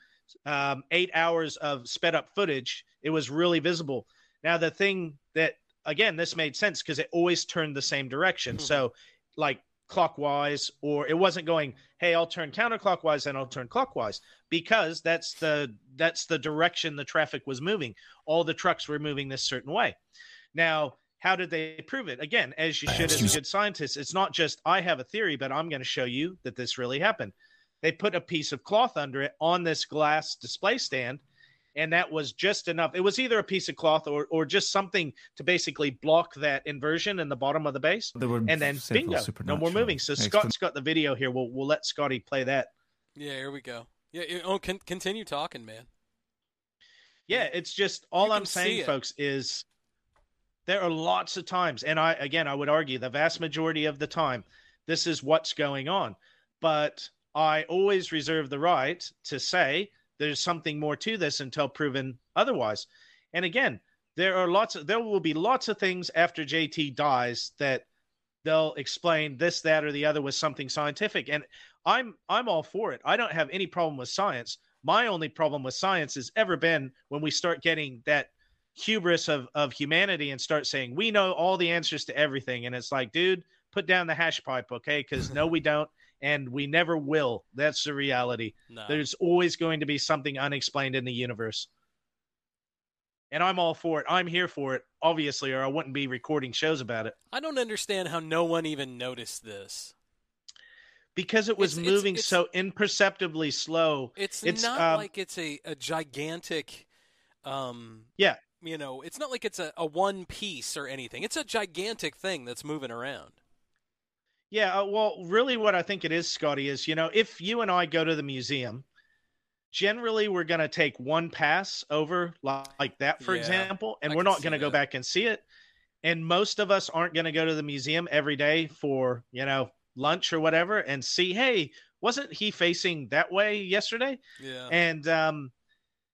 um, eight hours of sped up footage, it was really visible. Now the thing that again this made sense because it always turned the same direction. Mhm. So like clockwise or it wasn't going hey i'll turn counterclockwise and i'll turn clockwise because that's the that's the direction the traffic was moving all the trucks were moving this certain way now how did they prove it again as you should as a good scientist it's not just i have a theory but i'm going to show you that this really happened they put a piece of cloth under it on this glass display stand and that was just enough it was either a piece of cloth or, or just something to basically block that inversion in the bottom of the base There were and then several bingo no more moving so explan- scott's got the video here we'll, we'll let scotty play that Yeah, here we go. Yeah, yeah, oh, con- continue talking, man. Yeah, it's just all You I'm saying, folks, is there are lots of times, and I again I would argue the vast majority of the time, this is what's going on. But I always reserve the right to say there's something more to this until proven otherwise. And again, there are lots of there will be lots of things after JT dies that they'll explain this, that, or the other with something scientific. And I'm I'm all for it. I don't have any problem with science. My only problem with science has ever been when we start getting that hubris of of humanity and start saying we know all the answers to everything. And it's like, dude, put down the hash pipe, okay? Because no, we don't, and we never will. That's the reality. No. There's always going to be something unexplained in the universe. And I'm all for it. I'm here for it, obviously, or I wouldn't be recording shows about it. I don't understand how no one even noticed this. Because it was It's- it's- moving it's- so imperceptibly slow. It's, It's, not um, like it's a, a gigantic, um, Yeah. you know, it's not like it's a, a one piece or anything. It's a gigantic thing that's moving around. Yeah, uh, well, really, what I think it is, Scotty, is you know, if you and I go to the museum, generally we're going to take one pass over li- like that, for Yeah, example, and I we're not going to go back and see it. And most of us aren't going to go to the museum every day for you know lunch or whatever and see, hey, wasn't he facing that way yesterday? Yeah. And um,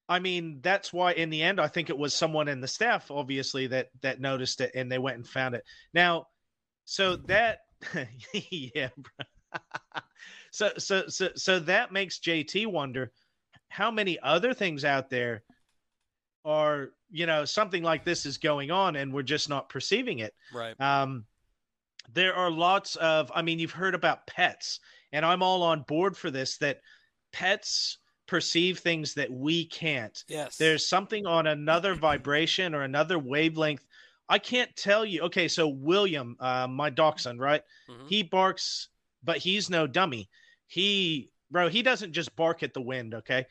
I mean, that's why in the end, I think it was someone in the staff, obviously, that that noticed it and they went and found it. Now, so that, yeah, so so so so that makes JT wonder how many other things out there are you know something like this is going on and we're just not perceiving it right. um, there are lots of, I mean, you've heard about pets, and I'm all on board for this that pets perceive things that we can't. Yes. There's something on another vibration or another wavelength. I can't tell you. Okay, so William, uh, my dachshund, right? Mhm. He barks, but he's no dummy. He, bro, he doesn't just bark at the wind, okay?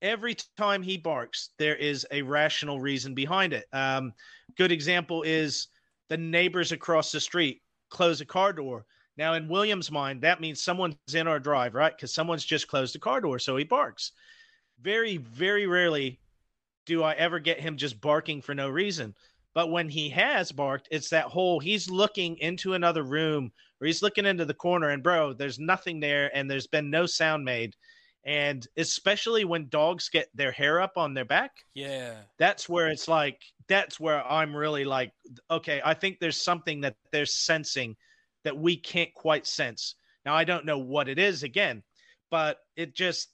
Every time he barks, there is a rational reason behind it. Um, good example is the neighbors across the street close a car door. Now, in William's mind, that means someone's in our drive, right? Because someone's just closed the car door, so he barks. Very, very rarely do I ever get him just barking for no reason. But when he has barked, it's that whole he's looking into another room or he's looking into the corner, and bro, there's nothing there, and there's been no sound made. And especially when dogs get their hair up on their back, yeah. that's where it's like that's where I'm really like, okay, I think there's something that they're sensing that we can't quite sense. Now I don't know what it is again, but it just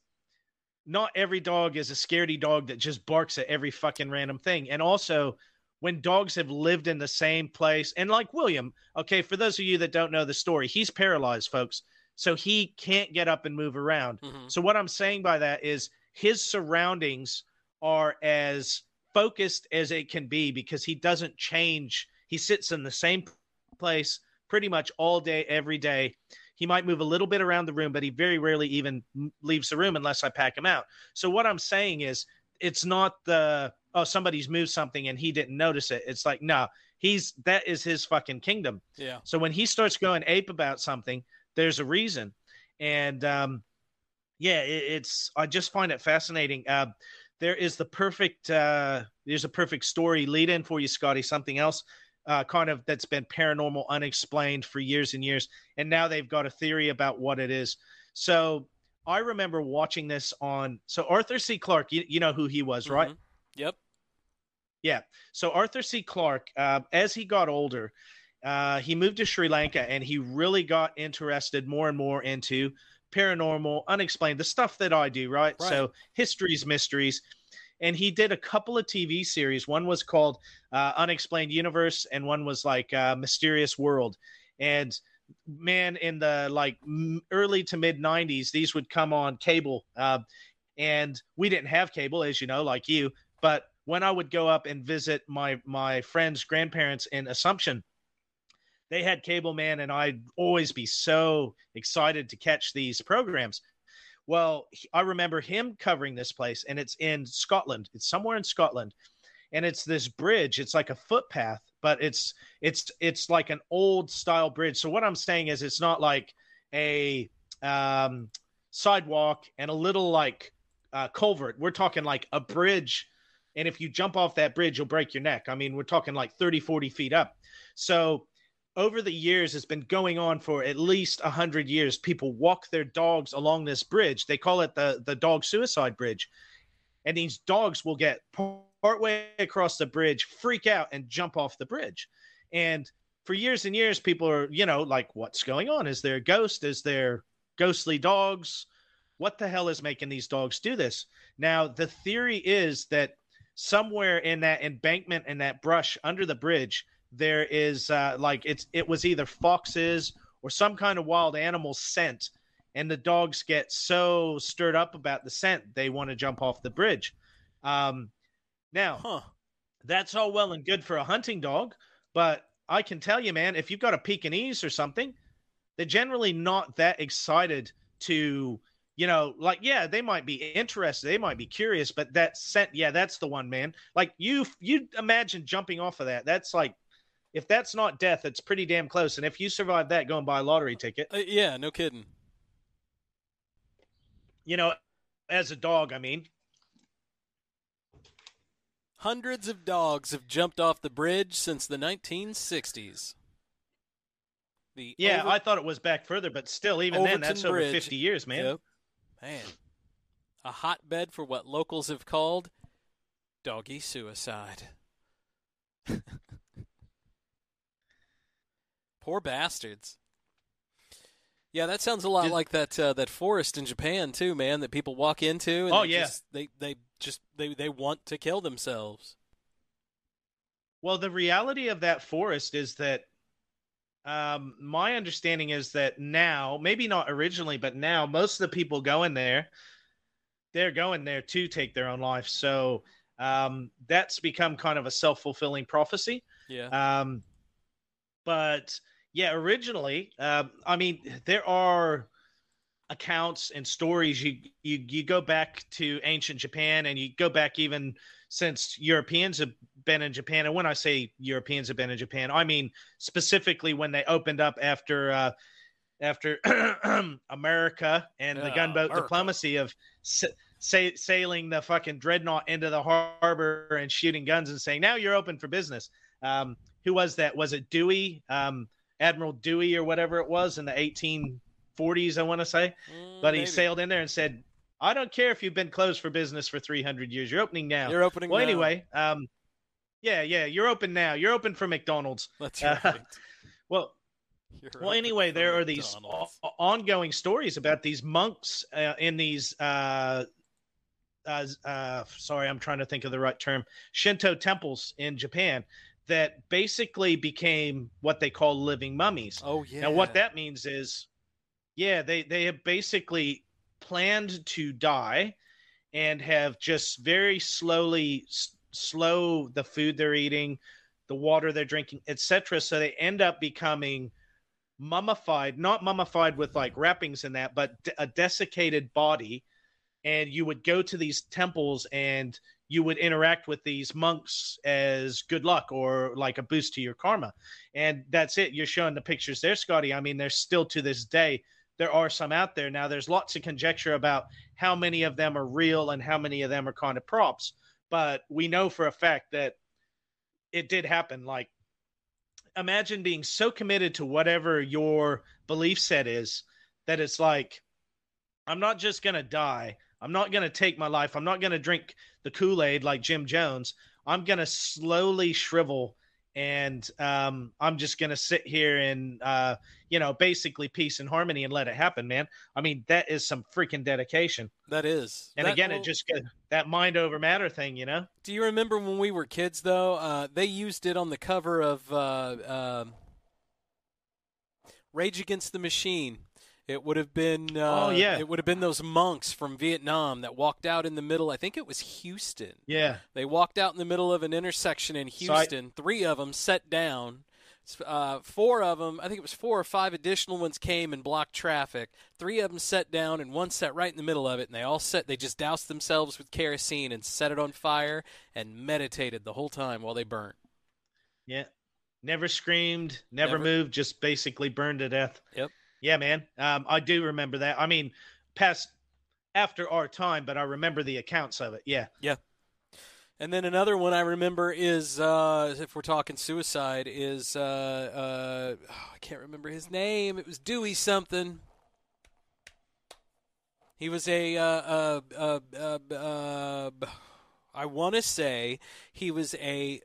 not every dog is a scaredy dog that just barks at every fucking random thing. And also when dogs have lived in the same place and like William, okay, for those of you that don't know the story, he's paralyzed, folks. So he can't get up and move around. Mhm. So what I'm saying by that is his surroundings are as focused as it can be because he doesn't change. He sits in the same place pretty much all day every day. He might move a little bit around the room, but he very rarely even leaves the room unless I pack him out. So what I'm saying is it's not the oh somebody's moved something and he didn't notice it. It's like no, he's that is his fucking kingdom. Yeah. So when he starts going ape about something, there's a reason. And um, yeah, it, it's I just find it fascinating. Uh, there is the perfect uh, there's a perfect story lead in for you, Scotty. Something else. Uh, kind of that's been paranormal, unexplained for years and years, and now they've got a theory about what it is. So I remember watching this on. So Arthur C. Clarke, you, you know who he was, right? Mhm. Yep. Yeah. So Arthur C. Clarke, uh, as he got older, uh, he moved to Sri Lanka and he really got interested more and more into paranormal, unexplained, the stuff that I do, right? Right. So histories, mysteries. And he did a couple of TV series. One was called uh, Unexplained Universe, and one was like uh, Mysterious World. And man, in the like m- early to mid 90s, these would come on cable. Uh, and we didn't have cable, as you know, like you. But when I would go up and visit my my friends' grandparents in Assumption, they had cable man, and I'd always be so excited to catch these programs. Well, I remember him covering this place, and it's in Scotland. It's somewhere in Scotland, and it's this bridge. It's like a footpath, but it's it's it's like an old style bridge. So what I'm saying is, it's not like a um, sidewalk and a little like uh, culvert. We're talking like a bridge, and if you jump off that bridge, you'll break your neck. I mean, we're talking like 30, 40 feet up. So over the years it's been going on for at least 100 years. People walk their dogs along this bridge. They call it the the dog suicide bridge. And these dogs will get partway across the bridge freak out and jump off the bridge. And for years and years people are you know like what's going on? Is there a ghost? Is there ghostly dogs? What the hell is making these dogs do this? Now the theory is that somewhere in that embankment and that brush under the bridge there is uh, like it's it was either foxes or some kind of wild animal scent and the dogs get so stirred up about the scent they want to jump off the bridge um, now Huh. that's all well and good for a hunting dog but i can tell you man if you've got a pekingese or something they're generally not that excited to you know like yeah they might be interested they might be curious but that scent yeah that's the one man. Like you you imagine jumping off of that. That's like if that's not death it's pretty damn close. And if you survive that go and buy a lottery ticket. Uh, yeah, no kidding. you know as a dog i mean. Hundreds of dogs have jumped off the bridge since the 1960s. The yeah over- i thought it was back further but still even then Overtoun that's over 50 years man. Yep. Man, a hotbed for what locals have called doggy suicide. Poor bastards. Yeah, that sounds a lot Did- like that uh, that forest in Japan too, man. That people walk into. And Oh, they yeah. just, they they just they they want to kill themselves. Well, the reality of that forest is that um, my understanding is that now, maybe not originally, but now most of the people going there, they're going there to take their own life. So um, that's become kind of a self fulfilling prophecy. Yeah. Um, but yeah, originally, um, I mean, there are accounts and stories. You, you you go back to ancient Japan, and you go back even since Europeans have been in Japan. And when I say Europeans have been in Japan, I mean specifically when they opened up after uh, after America and the gunboat America. diplomacy of sa- sa- sailing the fucking dreadnought into the harbor and shooting guns and saying, "Now you're open for business." Um, who was that? Was it Dewey, um, Admiral Dewey, or whatever it was in the 1840s? I want to say, Mm, but he maybe. sailed in there and said, "I don't care if you've been closed for business for 300 years. You're opening now." You're opening. well, now. anyway, um, yeah, yeah, you're open now. You're open for McDonald's. that's uh. Well, You're well, anyway, there are these o- ongoing stories about these monks uh, in these. Uh, uh, uh, sorry, I'm trying to think of the right term. Shinto temples in Japan that basically became what they call living mummies. Oh yeah. Now, what that means is, yeah, they they have basically planned to die, and have just very slowly s- slow the food they're eating, the water they're drinking, etc. So they end up becoming mummified, not mummified with like wrappings and that, but d- a desiccated body. And you would go to these temples and you would interact with these monks as good luck or like a boost to your karma. And that's it. You're showing the pictures there, Scotty. I mean, they're still to this day, there are some out there. Now, there's lots of conjecture about how many of them are real and how many of them are kind of props. But we know for a fact that it did happen. Like, imagine being so committed to whatever your belief set is that it's like, I'm not just going to die. I'm not going to take my life. I'm not going to drink the Kool Aid like Jim Jones. I'm going to slowly shrivel and um, I'm just going to sit here and, uh, you know, basically peace and harmony and let it happen, man. I mean, that is some freaking dedication. That is. And That again, will- it just that mind over matter thing, you know? Do you remember when we were kids, though? Uh, they used it on the cover of uh, um Rage Against the Machine. It would have been. Uh, Oh, yeah. It would have been those monks from Vietnam that walked out in the middle. I think it was Houston. Yeah. They walked out in the middle of an intersection in So I- Houston. Three of them sat down, Uh, four of them, I think it was four or five additional ones came and blocked traffic. Three of them set down, and one sat right in the middle of it. And they all set. They just doused themselves with kerosene and set it on fire and meditated the whole time while they burnt. Yeah. Never screamed, never, Never. moved, just basically burned to death. Yep. Yeah, man. Um, I do remember that. I mean, past after our time, but I remember the accounts of it. Yeah. Yeah. And then another one I remember is, uh, if we're talking suicide, is uh, uh, oh, I can't remember his name. It was Dewey something. He was a, uh, uh, I want to say he was a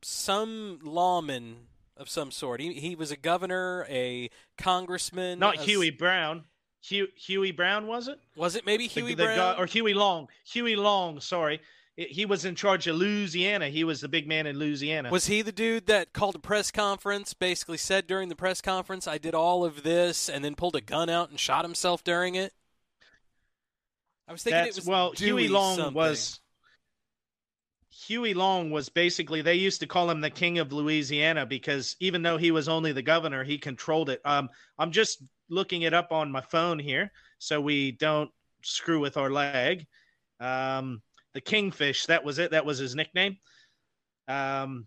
some lawman of some sort. He he was a governor, a congressman. Not a Huey Brown. Hugh, Huey Brown, was it? Was it maybe Huey the Brown? guy- or Huey Long. Huey Long, sorry. He was in charge of Louisiana. He was the big man in Louisiana. Was he the dude that called a press conference, basically said during the press conference, I did all of this, and then pulled a gun out and shot himself during it? I was thinking That's it was well, Dewey Huey Long something. was Huey Long was basically they used to call him the king of Louisiana because even though he was only the governor, he controlled it. Um, I'm just looking it up on my phone here so we don't screw with our leg. Um, the Kingfish, that was it. That was his nickname. Um,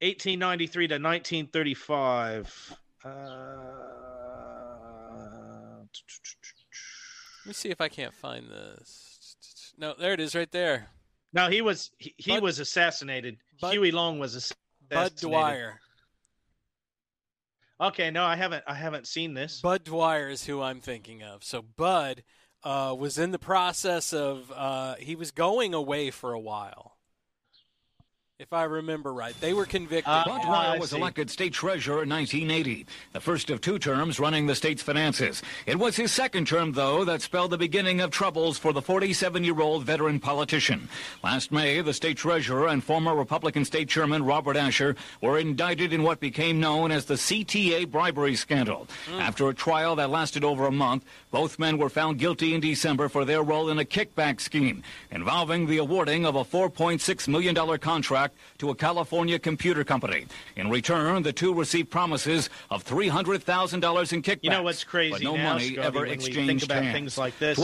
1893 to 1935. Uh, Let me see if I can't find this. No, there it is, right there. No, he was he, he Bud- was assassinated. Bud- Huey Long was assassinated. Budd Dwyer. Okay, no, I haven't I haven't seen this. Budd Dwyer is who I'm thinking of. So Bud uh, was in the process of uh, he was going away for a while, if I remember right. They were convicted. Uh, Bud I was elected state treasurer in 1980, the first of two terms running the state's finances. It was his second term, though, that spelled the beginning of troubles for the 47-year-old veteran politician. Last May, the state treasurer and former Republican state chairman Robert Asher were indicted in what became known as the CTA bribery scandal. After a trial that lasted over a month, both men were found guilty in December for their role in a kickback scheme involving the awarding of a $4.6 million contract to a California computer company. In return, the two received promises of $300,000 in kickbacks. You know what's crazy but no now, money Scotty, ever when we exchanged think about hands. things like this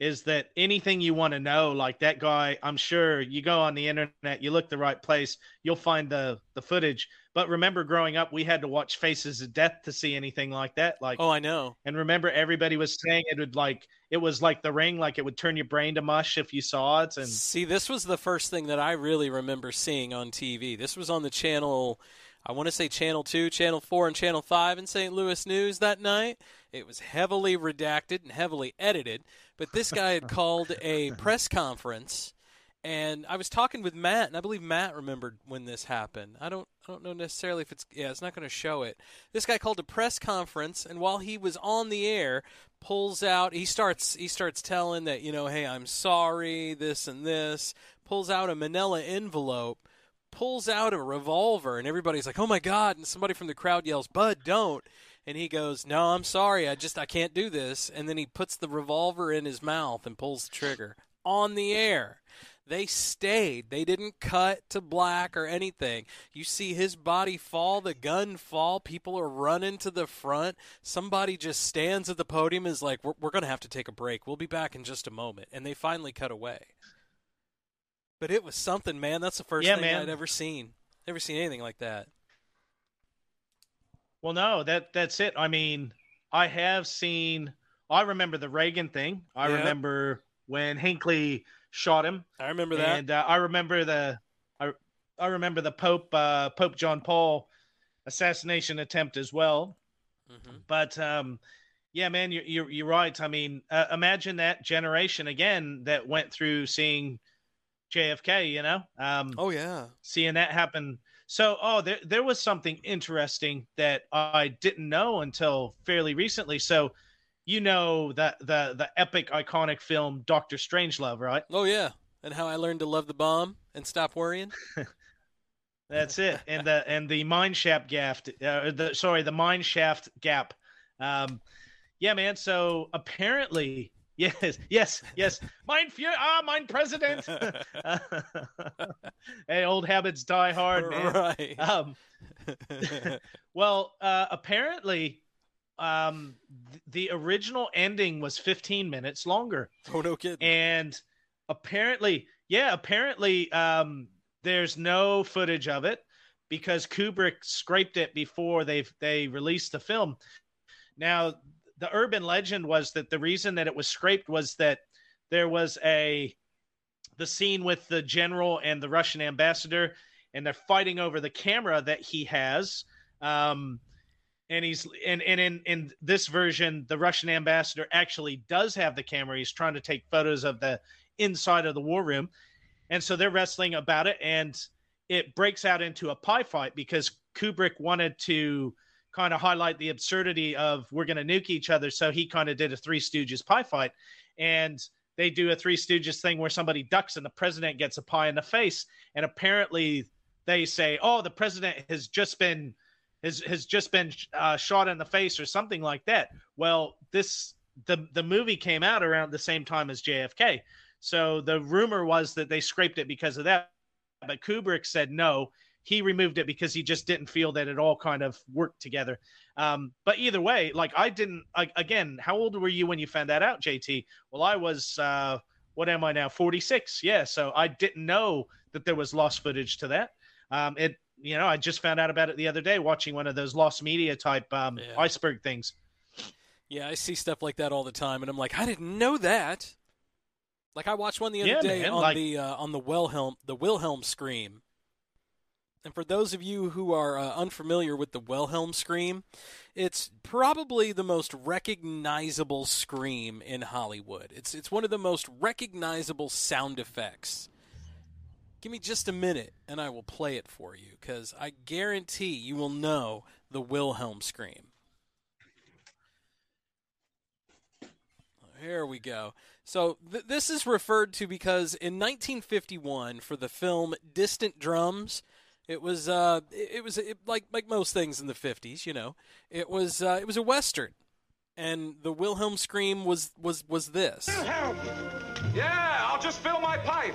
is that anything you want to know, like that guy, I'm sure you go on the internet, you look the right place, you'll find the the footage. But remember, growing up, we had to watch Faces of Death to see anything like that. Like, oh, I know. and remember, everybody was saying it would like it was like the ring, like it would turn your brain to mush if you saw it. And See, this was the first thing that I really remember seeing on TV. This was on the channel, I want to say Channel 2, Channel 4, and Channel 5 in St. Louis News that night. It was heavily redacted and heavily edited, but this guy had called a press conference. And I was talking with Matt, and I believe Matt remembered when this happened. I don't, I don't know necessarily if it's, yeah, it's not going to show it. This guy called a press conference, and while he was on the air, pulls out, he starts, he starts telling that, you know, hey, I'm sorry, this and this. Pulls out a Manila envelope, pulls out a revolver, and everybody's like, oh my god! And somebody from the crowd yells, Bud, don't. And he goes, no, I'm sorry, I just, I can't do this. And then he puts the revolver in his mouth and pulls the trigger on the air. They stayed. They didn't cut to black or anything. You see his body fall, the gun fall. People are running to the front. Somebody just stands at the podium and is like, we're, we're going to have to take a break. We'll be back in just a moment. And they finally cut away. But it was something, man. That's the first Yeah, thing man. I'd ever seen. Never seen anything like that. Well, no, that that's it. I mean, I have seen. I remember the Reagan thing. I Yeah. remember when Hinckley shot him, I remember that. and uh, I remember the. I I remember the Pope uh, Pope John Paul assassination attempt as well. Mhm. But um, yeah, man, you're you're, you're right. I mean, uh, imagine that generation again that went through seeing JFK. You know, um, Oh yeah. seeing that happen. So, oh, there there was something interesting that I didn't know until fairly recently. So, you know the the the epic iconic film Doctor Strangelove, right? Oh yeah. And how I learned to love the bomb and stop worrying. That's it. And the and the mine shaft gap. Uh, the sorry, the mine shaft gap. Um, yeah, man. So apparently, yes, yes, yes. Mine fear. Ah, mine president. hey, old habits die hard, man. right. Um, well, uh, apparently, um, th- the original ending was 15 minutes longer. Oh no kidding. And apparently, yeah, apparently, um, there's no footage of it because Kubrick scraped it before they they released the film. Now, the urban legend was that the reason that it was scraped was that there was a the scene with the general and the Russian ambassador, and they're fighting over the camera that he has. Um, and he's and, and in in this version, the Russian ambassador actually does have the camera. He's trying to take photos of the inside of the war room, and so they're wrestling about it, and it breaks out into a pie fight because Kubrick wanted to kind of highlight the absurdity of we're going to nuke each other. So he kind of did a Three Stooges pie fight, and they do a Three Stooges thing where somebody ducks and the president gets a pie in the face, and apparently they say, "Oh, the president has just been has has just been uh, shot in the face" or something like that. Well, this the the movie came out around the same time as JFK, so the rumor was that they scraped it because of that. But Kubrick said no he removed it because he just didn't feel that it all kind of worked together. Um, but either way, like I didn't. I, again, how old were you when you found that out, JT? Well, I was. Uh, what am I now? Forty six. Yeah. So I didn't know that there was lost footage to that. Um, it. You know, I just found out about it the other day watching one of those lost media type um, Yeah. iceberg things. Yeah, I see stuff like that all the time, and I'm like, I didn't know that. Like I watched one the other Yeah, day man, on like- the uh, on the Wilhelm the Wilhelm scream. And for those of you who are uh, unfamiliar with the Wilhelm scream, it's probably the most recognizable scream in Hollywood. It's it's one of the most recognizable sound effects. Give me just a minute and I will play it for you cuz I guarantee you will know the Wilhelm scream. Here we go. So th- this is referred to because in 1951, for the film Distant Drums, it was uh, it, it was it, like like most things in the 50s, you know, it was uh, it was a western, and the Wilhelm scream was was was this. Help! Yeah, I'll just fill my pipe.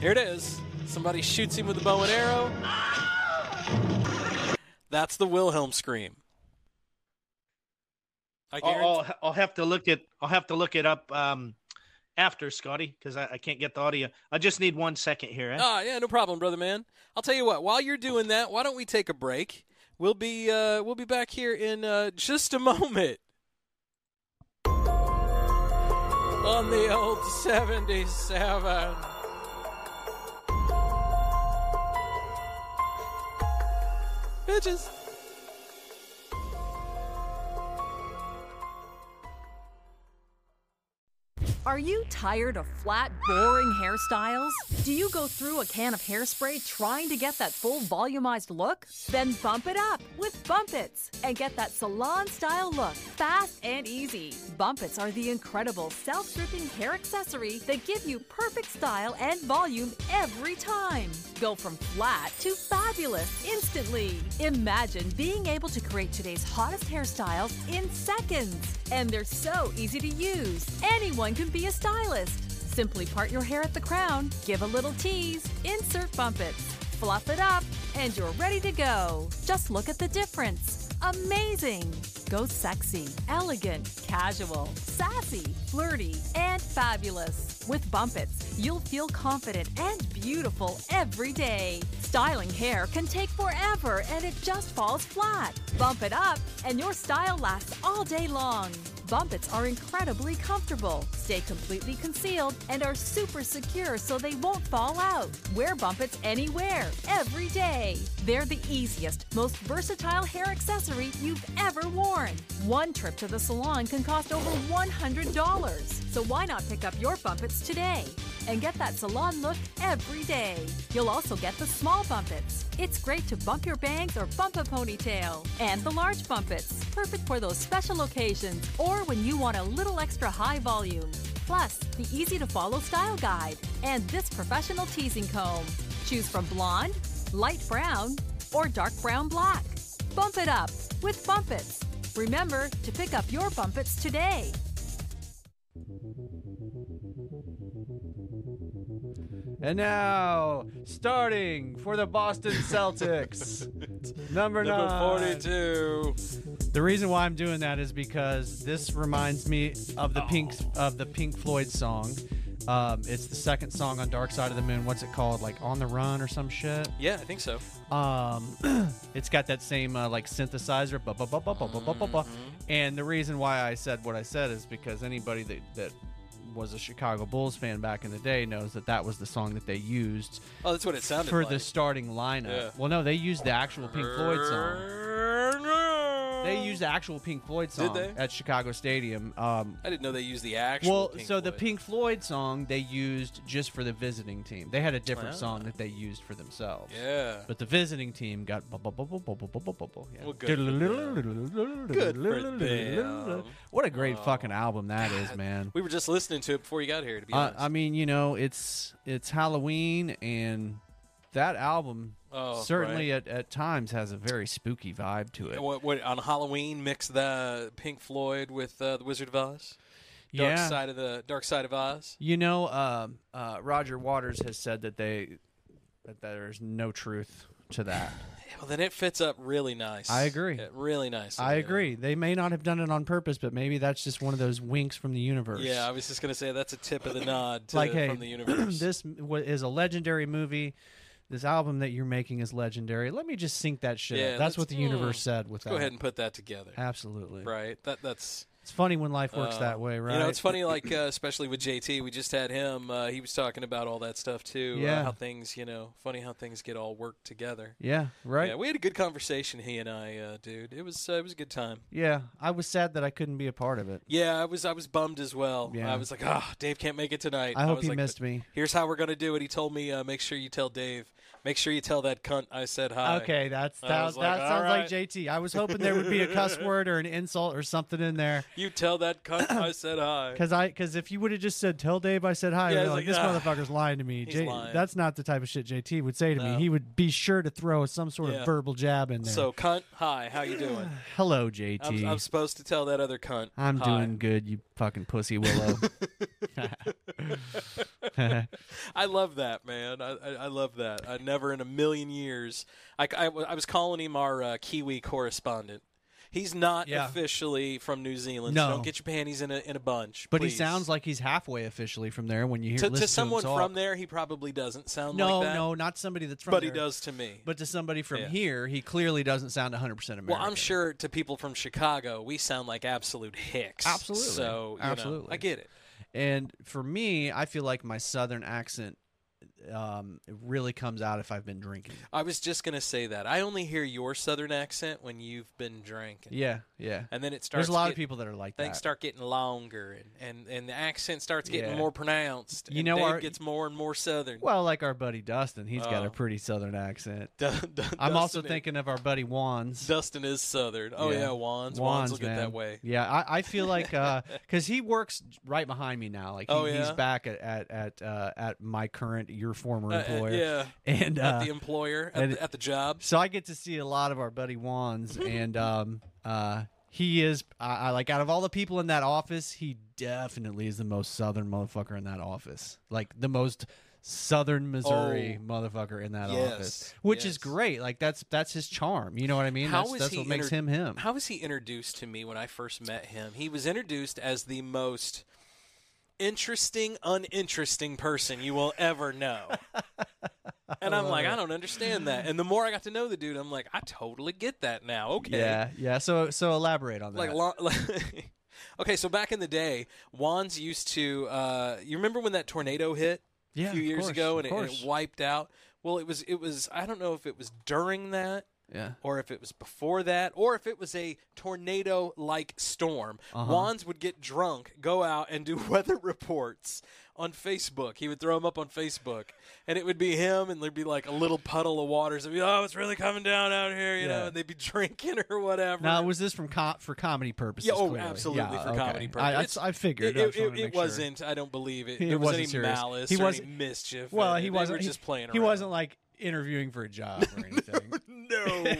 Here it is. Somebody shoots him with a bow and arrow. That's the Wilhelm scream. I I'll, I'll, have to look it. I'll have to look it up um, after Scotty because I, I can't get the audio. I just need one second here. Eh? Ah, yeah, no problem, brother man. I'll tell you what. While you're doing that, why don't we take a break? We'll be uh, we'll be back here in uh, just a moment on the old '77. Bitches. Are you tired of flat, boring hairstyles? Do you go through a can of hairspray trying to get that full volumized look? Then bump it up with Bump Its and get that salon style look fast and easy. Bump Its are the incredible self stripping hair accessory that give you perfect style and volume every time. Go from flat to fabulous instantly. Imagine being able to create today's hottest hairstyles in seconds. And they're so easy to use. Anyone can be a stylist. Simply part your hair at the crown, give a little tease, insert bump it, fluff it up, and you're ready to go. Just look at the difference. Amazing! Go sexy, elegant, casual, sassy, flirty, and fabulous. With Bumpits, you'll feel confident and beautiful every day. Styling hair can take forever and it just falls flat. Bump it up and your style lasts all day long. Bumpits are incredibly comfortable, stay completely concealed, and are super secure so they won't fall out. Wear Bumpits anywhere, every day. They're the easiest, most versatile hair accessory you've ever worn. One trip to the salon can cost over $100. So why not pick up your Today? and get that salon look every day. You'll also get the small Bumpits. It's great to bump your bangs or bump a ponytail. And the large Bumpits, perfect for those special occasions or when you want a little extra high volume. Plus, the easy to follow style guide and this professional teasing comb. Choose from blonde, light brown, or dark brown black. Bump it up with Bumpits. Remember to pick up your Bumpits today. And now, starting for the Boston Celtics, Number Number nine. 42. The reason why I'm doing that is because this reminds me of the Pink of the Pink Floyd song. Um, it's the second song on Dark Side of the Moon. What's it called? Like On the Run or some shit. Yeah, I think so. Um, it's got that same uh, like synthesizer, ba- ba- ba- ba- ba- ba- ba- ba- ba. and the reason why I said what I said is because anybody that that was a Chicago Bulls fan back in the day knows that that was the song that they used Oh, that's what it sounded for like. the starting lineup. Yeah. Well, no, they used the actual Pink Floyd song. They used the actual Pink Floyd song they? at Chicago Stadium. Um, I didn't know they used the actual. well, Pink so the Floyd. Pink Floyd song they used just for the visiting team. They had a different Ah. song that they used for themselves. Yeah. But the visiting team got bu- bu- bu- bu- bu- bu- bu- bu- bu- bu- yeah. Well, good Good for them. What a great Oh, fucking album that is, man. We were just listening to it before you got here. To be I, honest. I mean, you know, it's it's Halloween and that album Oh, certainly at, at times has a very spooky vibe to it. What, what on Halloween? Mix the Pink Floyd with uh, the Wizard of Oz. Dark Yeah. side of the Dark Side of Oz. You know, um, uh, Roger Waters has said that they that there's no truth to that. Well, then it fits up really nice. I agree. Yeah, really nice. I agree. They may not have done it on purpose, but maybe that's just one of those winks from the universe. Yeah, I was just gonna say that's a tip of the nod to, like, hey, from the universe. this is a legendary movie. This album that you're making is legendary. Let me just sync that shit. Yeah, up. That's what the universe mm, said with that. go ahead and put that together. Absolutely. Right. That that's. It's funny when life works uh, that way, right? You know, it's funny, like uh, especially with JT. We just had him. Uh, he was talking about all that stuff too. uh, Yeah. how things, you know, funny how things get all worked together. Yeah, right. Yeah, we had a good conversation, he and I, uh, dude. It was uh, it was a good time. Yeah, I was sad that I couldn't be a part of it. Yeah, I was I was bummed as well. Yeah. I was like, oh, Dave can't make it tonight. I hope was he like, missed me." Here's how we're gonna do it. He told me, uh, make sure you tell Dave. Make sure you tell that cunt I said hi. Okay, that's that, that like, sounds "All like. JT. I was hoping there would be a cuss word or an insult or something in there. You tell that cunt I said hi. Because I, because if you would have just said, "Tell Dave I said hi," Yeah, I'd be it's like, like, this "Ah, motherfucker's lying to me. J- lying." That's not the type of shit JT would say to me. He would be sure to throw some sort Yeah. of verbal jab in there. So cunt, hi, how you doing? hello, JT. I'm, I'm supposed to tell that other cunt. I'm hi. doing good, you fucking pussy willow. I love that, man. I, I, I love that. I never in a million years. I, I, I was calling him our uh, Kiwi correspondent. He's not Yeah. officially from New Zealand. No. So don't get your panties in a in a bunch. but he sounds like he's halfway officially from there when you hear to, to someone him from there. He probably doesn't sound No, like that. no, not somebody that's from but there. he does to me. But to somebody from Yeah. here, he clearly doesn't sound 100% American. well, I'm sure to people from Chicago, we sound like absolute hicks. Absolutely. So you know, Absolutely. I get it. And for me, I feel like my southern accent um, it really comes out if I've been drinking. I was just gonna say that. I only hear your southern accent when you've been drinking. Yeah, yeah. And then it starts. There's a lot get- of people that are like things that. start getting longer, and, and, and the accent starts getting Yeah. more pronounced. You and know, Dave our- gets more and more southern. Well, like our buddy Dustin, he's got Oh. a pretty southern accent. Du- Du- I'm also is- thinking of our buddy Wands. Dustin is southern. Oh yeah, Wands. Wands, will get that way. Yeah, I, I feel like because he works right behind me now. Like he, Oh, he's back at at at, uh, at my current your former Uh, uh, employer. yeah. and at uh, the employer at, the, at the job. So I get to see a lot of our buddy Wands, and um, uh, he is I, I like out of all the people in that office, he definitely is the most southern motherfucker in that office. Like the most southern Missouri Oh. motherfucker in that Yes, office, which is great. Like that's that's his charm. You know what I mean? How that's that's what makes him him. How was he introduced to me when I first met him? He was introduced as the most interesting, uninteresting person you will ever know. and I'm like, I don't understand that. And the more I got to know the dude, I'm like, I totally get that now. Okay. Yeah, yeah. So so elaborate on that. Like, lo- like okay, so back in the day, Wands used to. Uh, you remember when that tornado hit Yeah, a few years course, ago and it, and it wiped out? Well, it was. It was. I don't know if it was during that yeah. or if it was before that, or if it was a tornado like storm. Uh-huh. Wands would get drunk, go out and do weather reports on Facebook. He would throw them up on Facebook, and it would be him, and there'd be like a little puddle of water. So, be, oh, it's really coming down out here, you Yeah. know, and they'd be drinking or whatever. Now was this from com- for comedy purposes? Yeah, oh, clearly? absolutely Yeah, for okay. comedy purposes. I, I figured. It, I it, to it wasn't. I don't believe it. It there was wasn't any serious. malice He or wasn't- any mischief. Well, he they wasn't. He- just playing around. He wasn't like interviewing for a job or anything. no,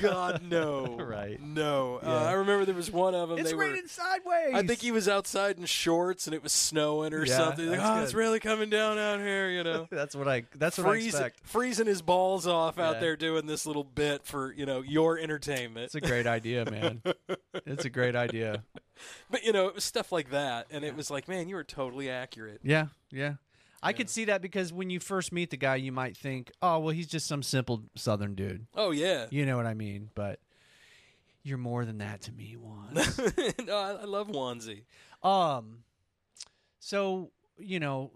God, no, Right. No, uh, Yeah. I remember there was one of them. It's they were, raining sideways. I think he was outside in shorts and it was snowing or Yeah, something. Like, that's oh, it's good. really coming down out here, you know. That's what I. That's what Freeze- I expect. freezing his balls off out Yeah. there doing this little bit for you know your entertainment. It's a great idea, man. it's a great idea. But you know, it was stuff like that, and it was like, man, you were totally accurate. Yeah, yeah. I could see that because when you first meet the guy, you might think, "Oh, well, he's just some simple Southern dude." Oh yeah, You know what I mean? But you're more than that to me, Juan. no, I, I love Wanzi. um, so you know,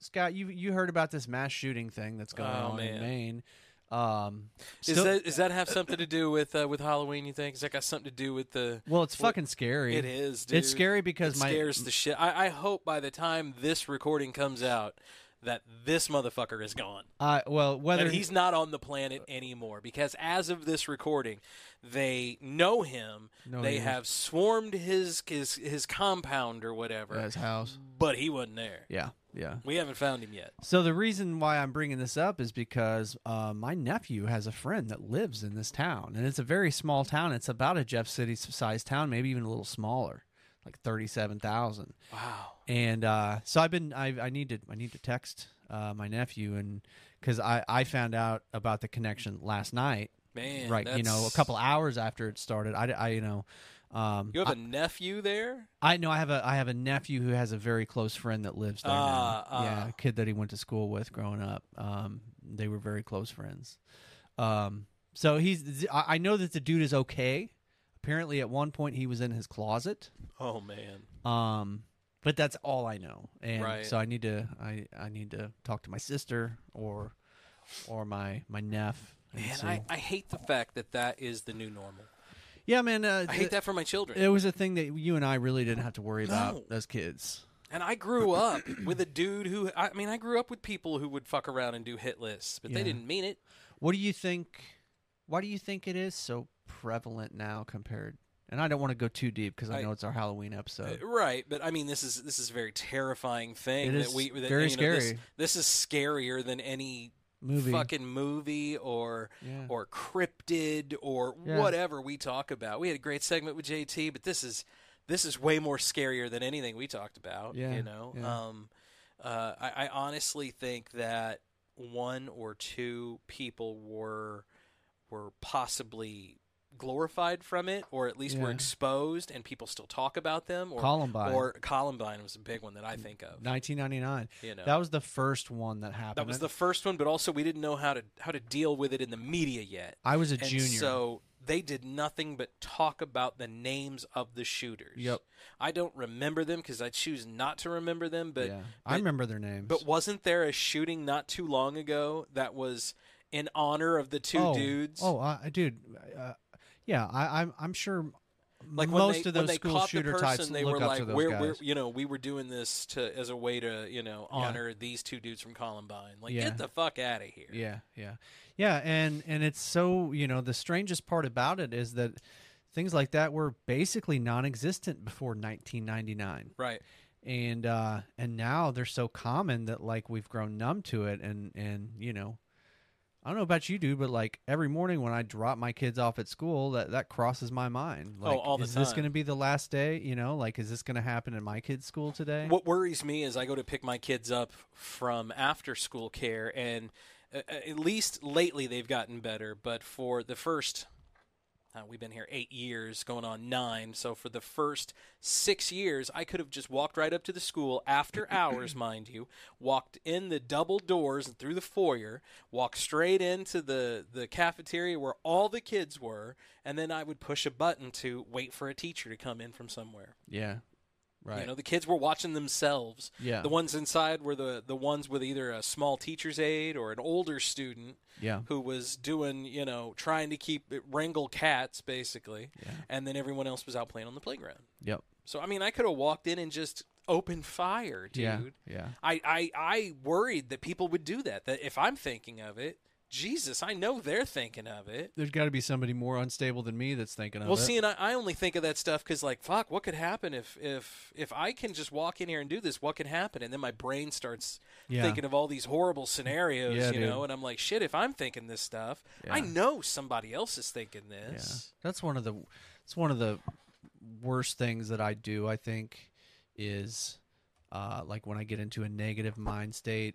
Scott, you you heard about this mass shooting thing that's going Oh, on in. Maine? Um, Is still- that does that have something to do with uh, with Halloween? You think? Is that got something to do with the? well, it's what- fucking scary. It is. Dude. It's scary because it my scares the shit. I, I hope by the time this recording comes out that this motherfucker is gone. uh, well whether that he's not on the planet anymore because as of this recording they know him they have swarmed his his his compound or whatever his house. but he wasn't there Yeah, yeah. we haven't found him yet So the reason why I'm bringing this up is because uh, my nephew has a friend that lives in this town, and it's a very small town. It's about a Jeff City sized town, maybe even a little smaller, like thirty-seven thousand. wow And uh, so I've been I, I need to I need to text uh, my nephew and because I I found out about the connection last night, man right? You know, a couple hours after it started. I, I you know. Um, you have a nephew there I know I have a I have a nephew who has a very close friend that lives there Ah, now. yeah, ah. a kid that he went to school with growing up. Um, they were very close friends. Um, so he's I I know that the dude is okay. Apparently, at one point he was in his closet. oh man Um, but that's all I know, and Right. so I need to I I need to talk to my sister or or my my nephew. and man. I, I hate the fact that that is the new normal yeah, man. Uh, i hate that for my children It was a thing that you and I really didn't have to worry No. about as kids. And I grew up with a dude who, I mean, I grew up with people who would fuck around and do hit lists, but they didn't mean it. What do you think? Why do you think it is so prevalent now compared? And I don't want to go too deep because I, I- know it's our Halloween episode. Right, but I mean, this is this is a very terrifying thing It that is we that, very you know, this- scary. This, is scarier than any Movie. fucking movie or Yeah. or cryptid or Yeah. whatever we talk about. We had a great segment with JT, but this is this is way more scarier than anything we talked about. Yeah, you know. Um, uh, I, I honestly think that one or two people were were possibly glorified from it or at least were exposed and people still talk about them or Columbine. or Columbine was a big one that I think of 1999. you know That was the first one that happened. that was the first one but also we didn't know how to how to deal with it in the media yet I was a and junior. so they did nothing but talk about the names of the shooters Yep. I don't remember them because I choose not to remember them but yeah, but- I remember their names. but wasn't there a shooting not too long ago that was in honor of the two oh, dudes Oh, uh, dude. Uh, yeah, I, I'm I'm sure. like most they, of those school shooter the types person, they look were up like, to those we're, guys. we're, you know, we were doing this to as a way to, you know, honor these two dudes from Columbine. Like, Yeah. get the fuck out of here. Yeah, yeah, yeah, and and it's so you know the strangest part about it is that things like that were basically non-existent before 1999, Right. and uh, and now they're so common that like we've grown numb to it, and and you know. I don't know about you, dude, but like every morning when I drop my kids off at school, that that crosses my mind. Like, Oh, all the is this going to be the last day? You know, like is this going to happen in my kids' school today? What worries me is I go to pick my kids up from after school care, and uh, at least lately they've gotten better. But for the first, uh, we've been here eight years, going on nine. So for the first six years, I could have just walked right up to the school after hours, mind you, walked in the double doors and through the foyer, walked straight into the the cafeteria where all the kids were, and then I would push a button to wait for a teacher to come in from somewhere. yeah, right. You know, the kids were watching themselves. Yeah. The ones inside were the the ones with either a small teacher's aide or an older student yeah, who was doing, you know, trying to keep wrangle cats basically. Yeah. And then everyone else was out playing on the playground. yep, So I mean, I could have walked in and just opened fire, dude. yeah, yeah. I, I I worried that people would do that. That if I'm thinking of it, Jesus, I know they're thinking of it. There's got to be somebody more unstable than me that's thinking of Well, it. Well, see, and I, I only think of that stuff because, like, fuck, what could happen if if if I can just walk in here and do this? What can happen? And then my brain starts Yeah. thinking of all these horrible scenarios, Yeah, you dude. know. And I'm like, shit, if I'm thinking this stuff, I know somebody else is thinking Yeah. this. That's one of the it's one of the worst things that I do, I think, is uh, like when I get into a negative mind state.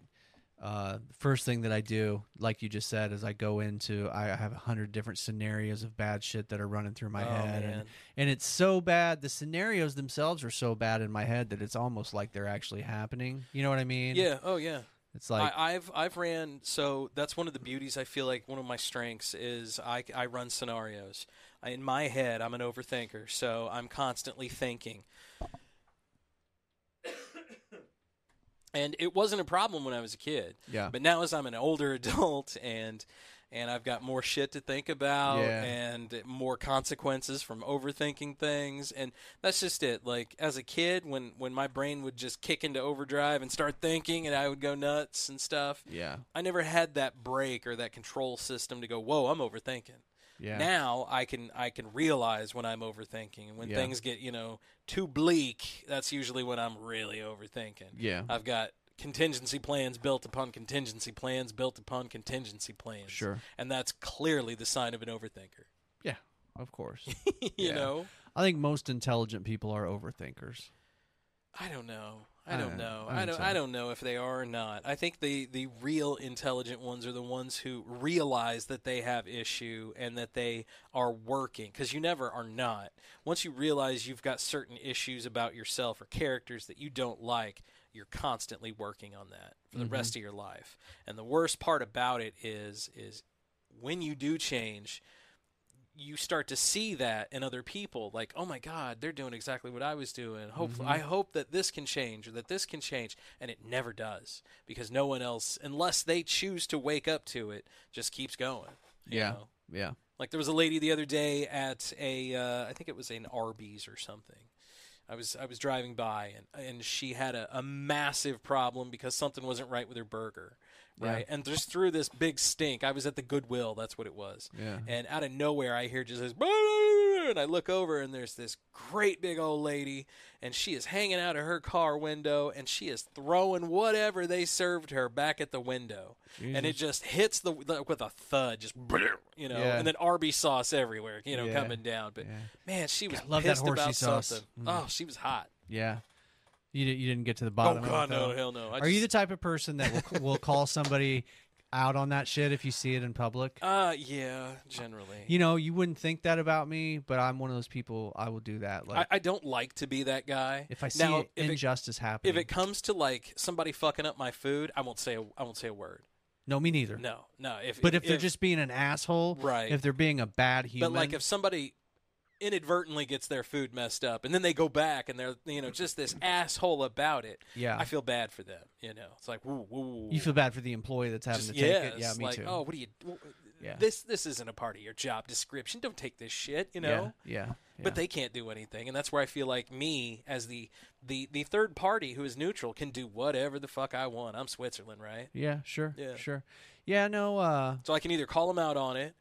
Uh, first thing that I do, like you just said, is I go into I have a hundred different scenarios of bad shit that are running through my Oh, head, man. and and it's so bad. The scenarios themselves are so bad in my head that it's almost like they're actually happening. You know what I mean? Yeah. Oh, yeah. It's like I, I've I've ran so that's one of the beauties. I feel like one of my strengths is I, I run scenarios. I, in my head, I'm an overthinker, so I'm constantly thinking. And it wasn't a problem when I was a kid. Yeah. But now, as I'm an older adult and and I've got more shit to think about Yeah. and more consequences from overthinking things and that's just it like as a kid when when my brain would just kick into overdrive and start thinking and I would go nuts and stuff yeah, I never had that break or that control system to go whoa I'm overthinking yeah, now I can I can realize when I'm overthinking and when Yeah. things get you know too bleak that's usually when I'm really overthinking Yeah. I've got contingency plans built upon contingency plans built upon contingency plans Sure. and that's clearly the sign of an overthinker yeah. Of course. you Yeah. know I think most intelligent people are overthinkers. I don't know. I I don't don't- know. I I don't. so. I don't know if they are or not. I think the the real intelligent ones are the ones who realize that they have issue and that they are working. Because you never are not. Once you realize you've got certain issues about yourself or characters that you don't like, you're constantly working on that for the Mm-hmm. rest of your life. And the worst part about it is is when you do change, you start to see that in other people like oh my god they're doing exactly what i was doing hopefully i hope that this can change or that this can change and it never does because no one else unless they choose to wake up to it just keeps going Yeah. know? Yeah. like there was a lady the other day at a uh, i think it was an arby's or something I was I was driving by and and she had a, a massive problem because something wasn't right with her burger, right? And just through this big stink, I was at the Goodwill. That's what it was. Yeah. And out of nowhere, I hear just this, and I look over and there's this great big old lady, and she is hanging out of her car window, and she is throwing whatever they served her back at the window, and it just hits the with a thud, just you know, Yeah. and then Arby's sauce everywhere, you know, Yeah. coming down. But Yeah. man, she was love that pissed about sauce. something. Mm. Oh, she was hot. Yeah. You, di- you didn't get to the bottom oh of God, it. no, hell no. I Are you the type of person that will, will call somebody out on that shit if you see it in public? Uh, yeah, generally. You know, you wouldn't think that about me, but I'm one of those people. I will do that. Like I, I don't like to be that guy. if I see now, it- if it, injustice happening. if it comes to like somebody fucking up my food, I won't say a, I won't say a word. no, me neither. No, no. If But if, they're just being an asshole, Right. If they're being a bad human, but like if somebody inadvertently gets their food messed up and then they go back and they're you know just this asshole about it. Yeah. I feel bad for them. You know, it's like woo woo. you feel bad for the employee that's having just, to take yeah, it. Yeah, me like, too. Oh, what do you? Yeah. This this isn't a part of your job description. Don't take this shit. You know. yeah, yeah, but they can't do anything and that's where i feel like me as the the the third party who is neutral can do whatever the fuck i want i'm switzerland right yeah, sure, Yeah. sure, yeah. No, uh, so i can either call them out on it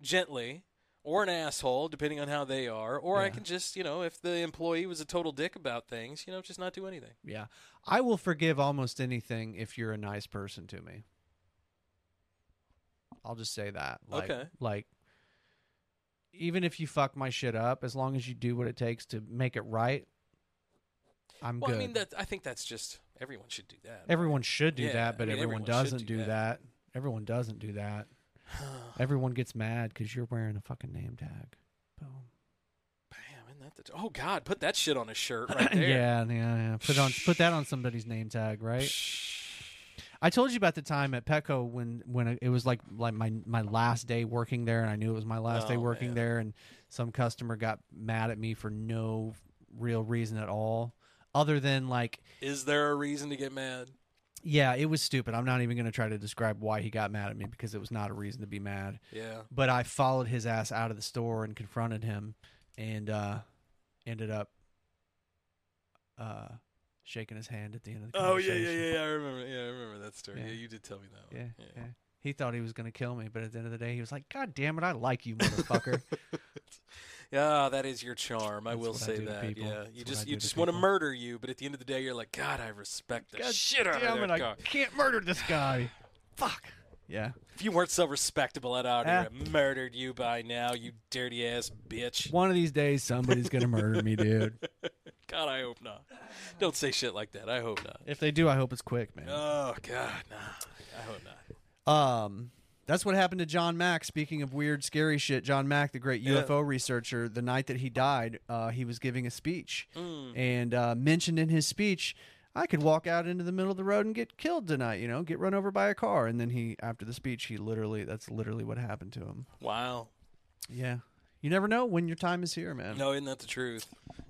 gently or an asshole depending on how they are or i can just you know if the employee was a total dick about things you know just not do anything yeah. I will forgive almost anything if you're a nice person to me. I'll just say that. Like, Okay. Like, even if you fuck my shit up, as long as you do what it takes to make it right, I'm well good. i mean that i think that's just everyone should do that Everyone should do Yeah, that, but I mean, everyone, everyone doesn't do do that. Everyone doesn't do that. everyone gets mad because you're wearing a fucking name tag. Boom. Bam, isn't that the, oh god put that shit on a shirt right there yeah, yeah, yeah. Put on put that on somebody's name tag, right? I told you about the time at Petco when when it was like like my my last day working there, and I knew it was my last day Oh, working man. there, and some customer got mad at me for no real reason at all, other than like is there a reason to get mad yeah, it was stupid. I'm not even going to try to describe why he got mad at me because it was not a reason to be mad. yeah But I followed his ass out of the store and confronted him, and uh, ended up uh, shaking his hand at the end of the Oh yeah, yeah, yeah, yeah. I remember. Yeah, I remember that story. Yeah. Yeah, you did tell me that. One. yeah, yeah, He thought he was going to kill me, but at the end of the day, he was like, "God damn it, I like you, motherfucker." Yeah, that is your charm. I will what I say that. Yeah, That's you just you just want to murder you, but at the end of the day, you're like, God, I respect the God shit out damn of it, that I can't murder this guy. Fuck. Yeah. If you weren't so respectable, I'd already Ah. have murdered you by now, you dirty ass bitch. One of these days, somebody's going to murder me, dude. God, I hope not. Don't say shit like that. I hope not. If they do, I hope it's quick, man. Oh God, no. I hope not. Um, that's what happened to John Mack. Speaking of weird, scary shit, John Mack, the great Yeah. UFO researcher, the night that he died, uh, he was giving a speech Mm. and uh, mentioned in his speech, "I could walk out into the middle of the road and get killed tonight. You know, get run over by a car." And then he, after the speech, he literally, that's literally what happened to him. Wow. Yeah, you never know when your time is here, man. No, isn't that the truth?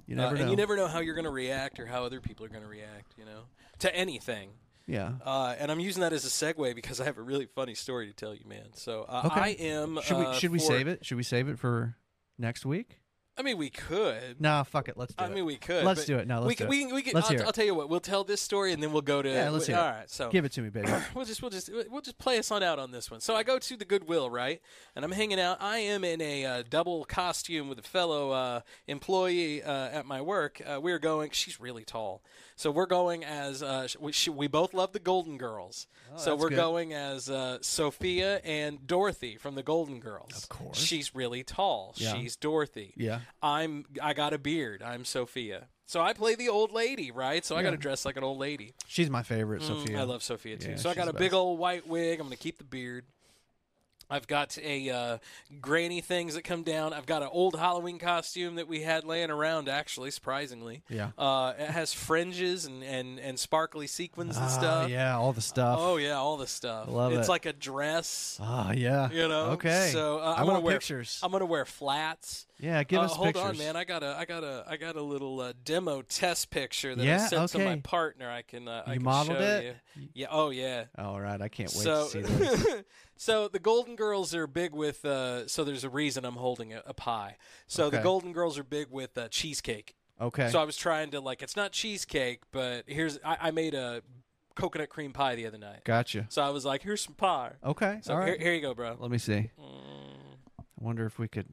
You never Uh, know. And you never know how you're going to react or how other people are going to react. You know, to anything. Yeah. Uh, and I'm using that as a segue because I have a really funny story to tell you, man. So uh, Okay. I am. Should we uh, should we for- save it? Should we save it for next week? I mean, we could. Nah, fuck it. Let's do it. I it. mean, we could. Let's but do it. No, let's we do can, it. We we Let's I'll, hear it. I'll tell you what. We'll tell this story and then we'll go to. Yeah, let's hear All right. So Give it to me, baby. we'll just we'll just we'll just play us on out on this one. So I go to the Goodwill, right, and I'm hanging out. I am in a uh, double costume with a fellow uh, employee uh, at my work. Uh, we're going. She's really tall, so we're going as uh, we, she, we both love the Golden Girls. so Oh, that's we're good. going as uh, Sophia and Dorothy from the Golden Girls. Of course. she's really tall. Yeah. She's Dorothy. Yeah. I'm I got a beard. I'm Sophia. So I play the old lady, right? So I got to dress like an old lady. She's my favorite, Mm, Sophia. I love Sophia too. Yeah, so I got a big best. old white wig. I'm going to keep the beard. I've got a uh, granny things that come down. I've got an old Halloween costume that we had laying around. Actually, surprisingly, Yeah. Uh, it has fringes and, and, and sparkly sequins and Ah, stuff. yeah, all the stuff. Oh yeah, all the stuff. Love it's it. like a dress. Ah, yeah. You know. Okay. So uh, I I'm gonna want wear pictures. I'm gonna wear flats. Yeah, give Uh, us hold pictures. on, man. I got a, I got a, I got a little uh, demo test picture that I Yeah, sent to my partner. I can, uh, I can modeled show it? You. Yeah. Oh, yeah. All right, I can't wait so, to see this. so the Golden Girls are big with. Uh, so there's a reason I'm holding a, a pie. So the Golden Girls are big with uh, cheesecake. Okay. So I was trying to like, it's not cheesecake, but here's I, I made a coconut cream pie the other night. Gotcha. So I was like, here's some pie. Okay. So all here, here you go, bro. Let me see. Mm. I wonder if we could.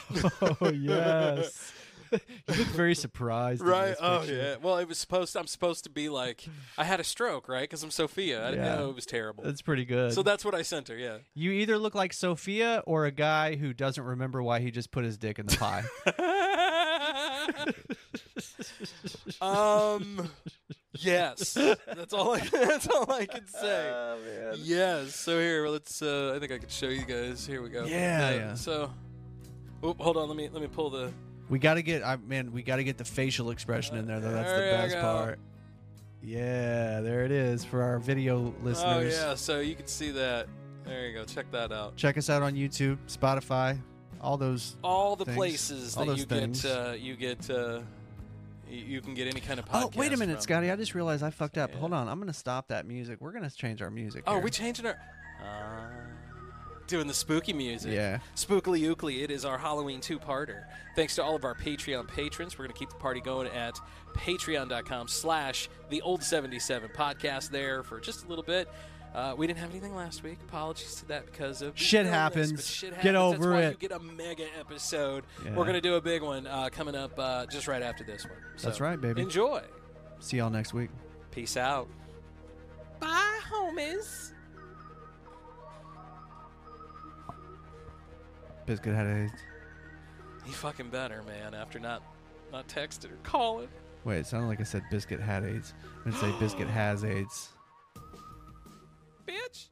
Oh yes. you look very surprised. in Right. this Oh picture. yeah. Well, it was supposed. I'm supposed to be like. I had a stroke, right? Because I'm Sophia. I didn't Yeah. know it was terrible. That's pretty good. so that's what I sent her. Yeah. you either look like Sophia or a guy who doesn't remember why he just put his dick in the pie. um. Yes. That's all. I, that's all I can say. Oh, Yes. So here, let's. Uh, I think I can show you guys. Here we go. Yeah, Uh, yeah. So. Oop, hold on. Let me let me pull the. we got to get. I man, we got to get the facial expression in there. Though that's the There you best go. part. Yeah, there it is for our video Oh listeners. yeah. So you can see that. There you go. Check that out. Check us out on YouTube, Spotify, all those. All the things. places All that those you things. get. Uh, you get. Uh, you, you can get any kind of. Podcast. oh, wait a minute, from. Scotty! I just realized I fucked up. Yeah. Hold on, I'm gonna stop that music. We're gonna change our music. Oh, here. we changing our. Uh, doing the spooky music. Yeah. Spookily Ookly, it is our Halloween two parter. Thanks to all of our Patreon patrons. We're going to keep the party going at patreon.com slash the old 77 podcast there for just a little bit. Uh, we didn't have anything last week. Apologies to that because of Shit illness, happens. but shit Get happens. over That's why it. You get a mega episode. Yeah. We're going to do a big one uh, coming up uh, just right after this one. So That's right, baby. Enjoy. See y'all next week. Peace out. Bye, homies. Biscuit had AIDS. He fucking better, man. After not not texting or calling. Wait, it sounded like I said Biscuit had AIDS. I meant to say Biscuit has AIDS. Bitch.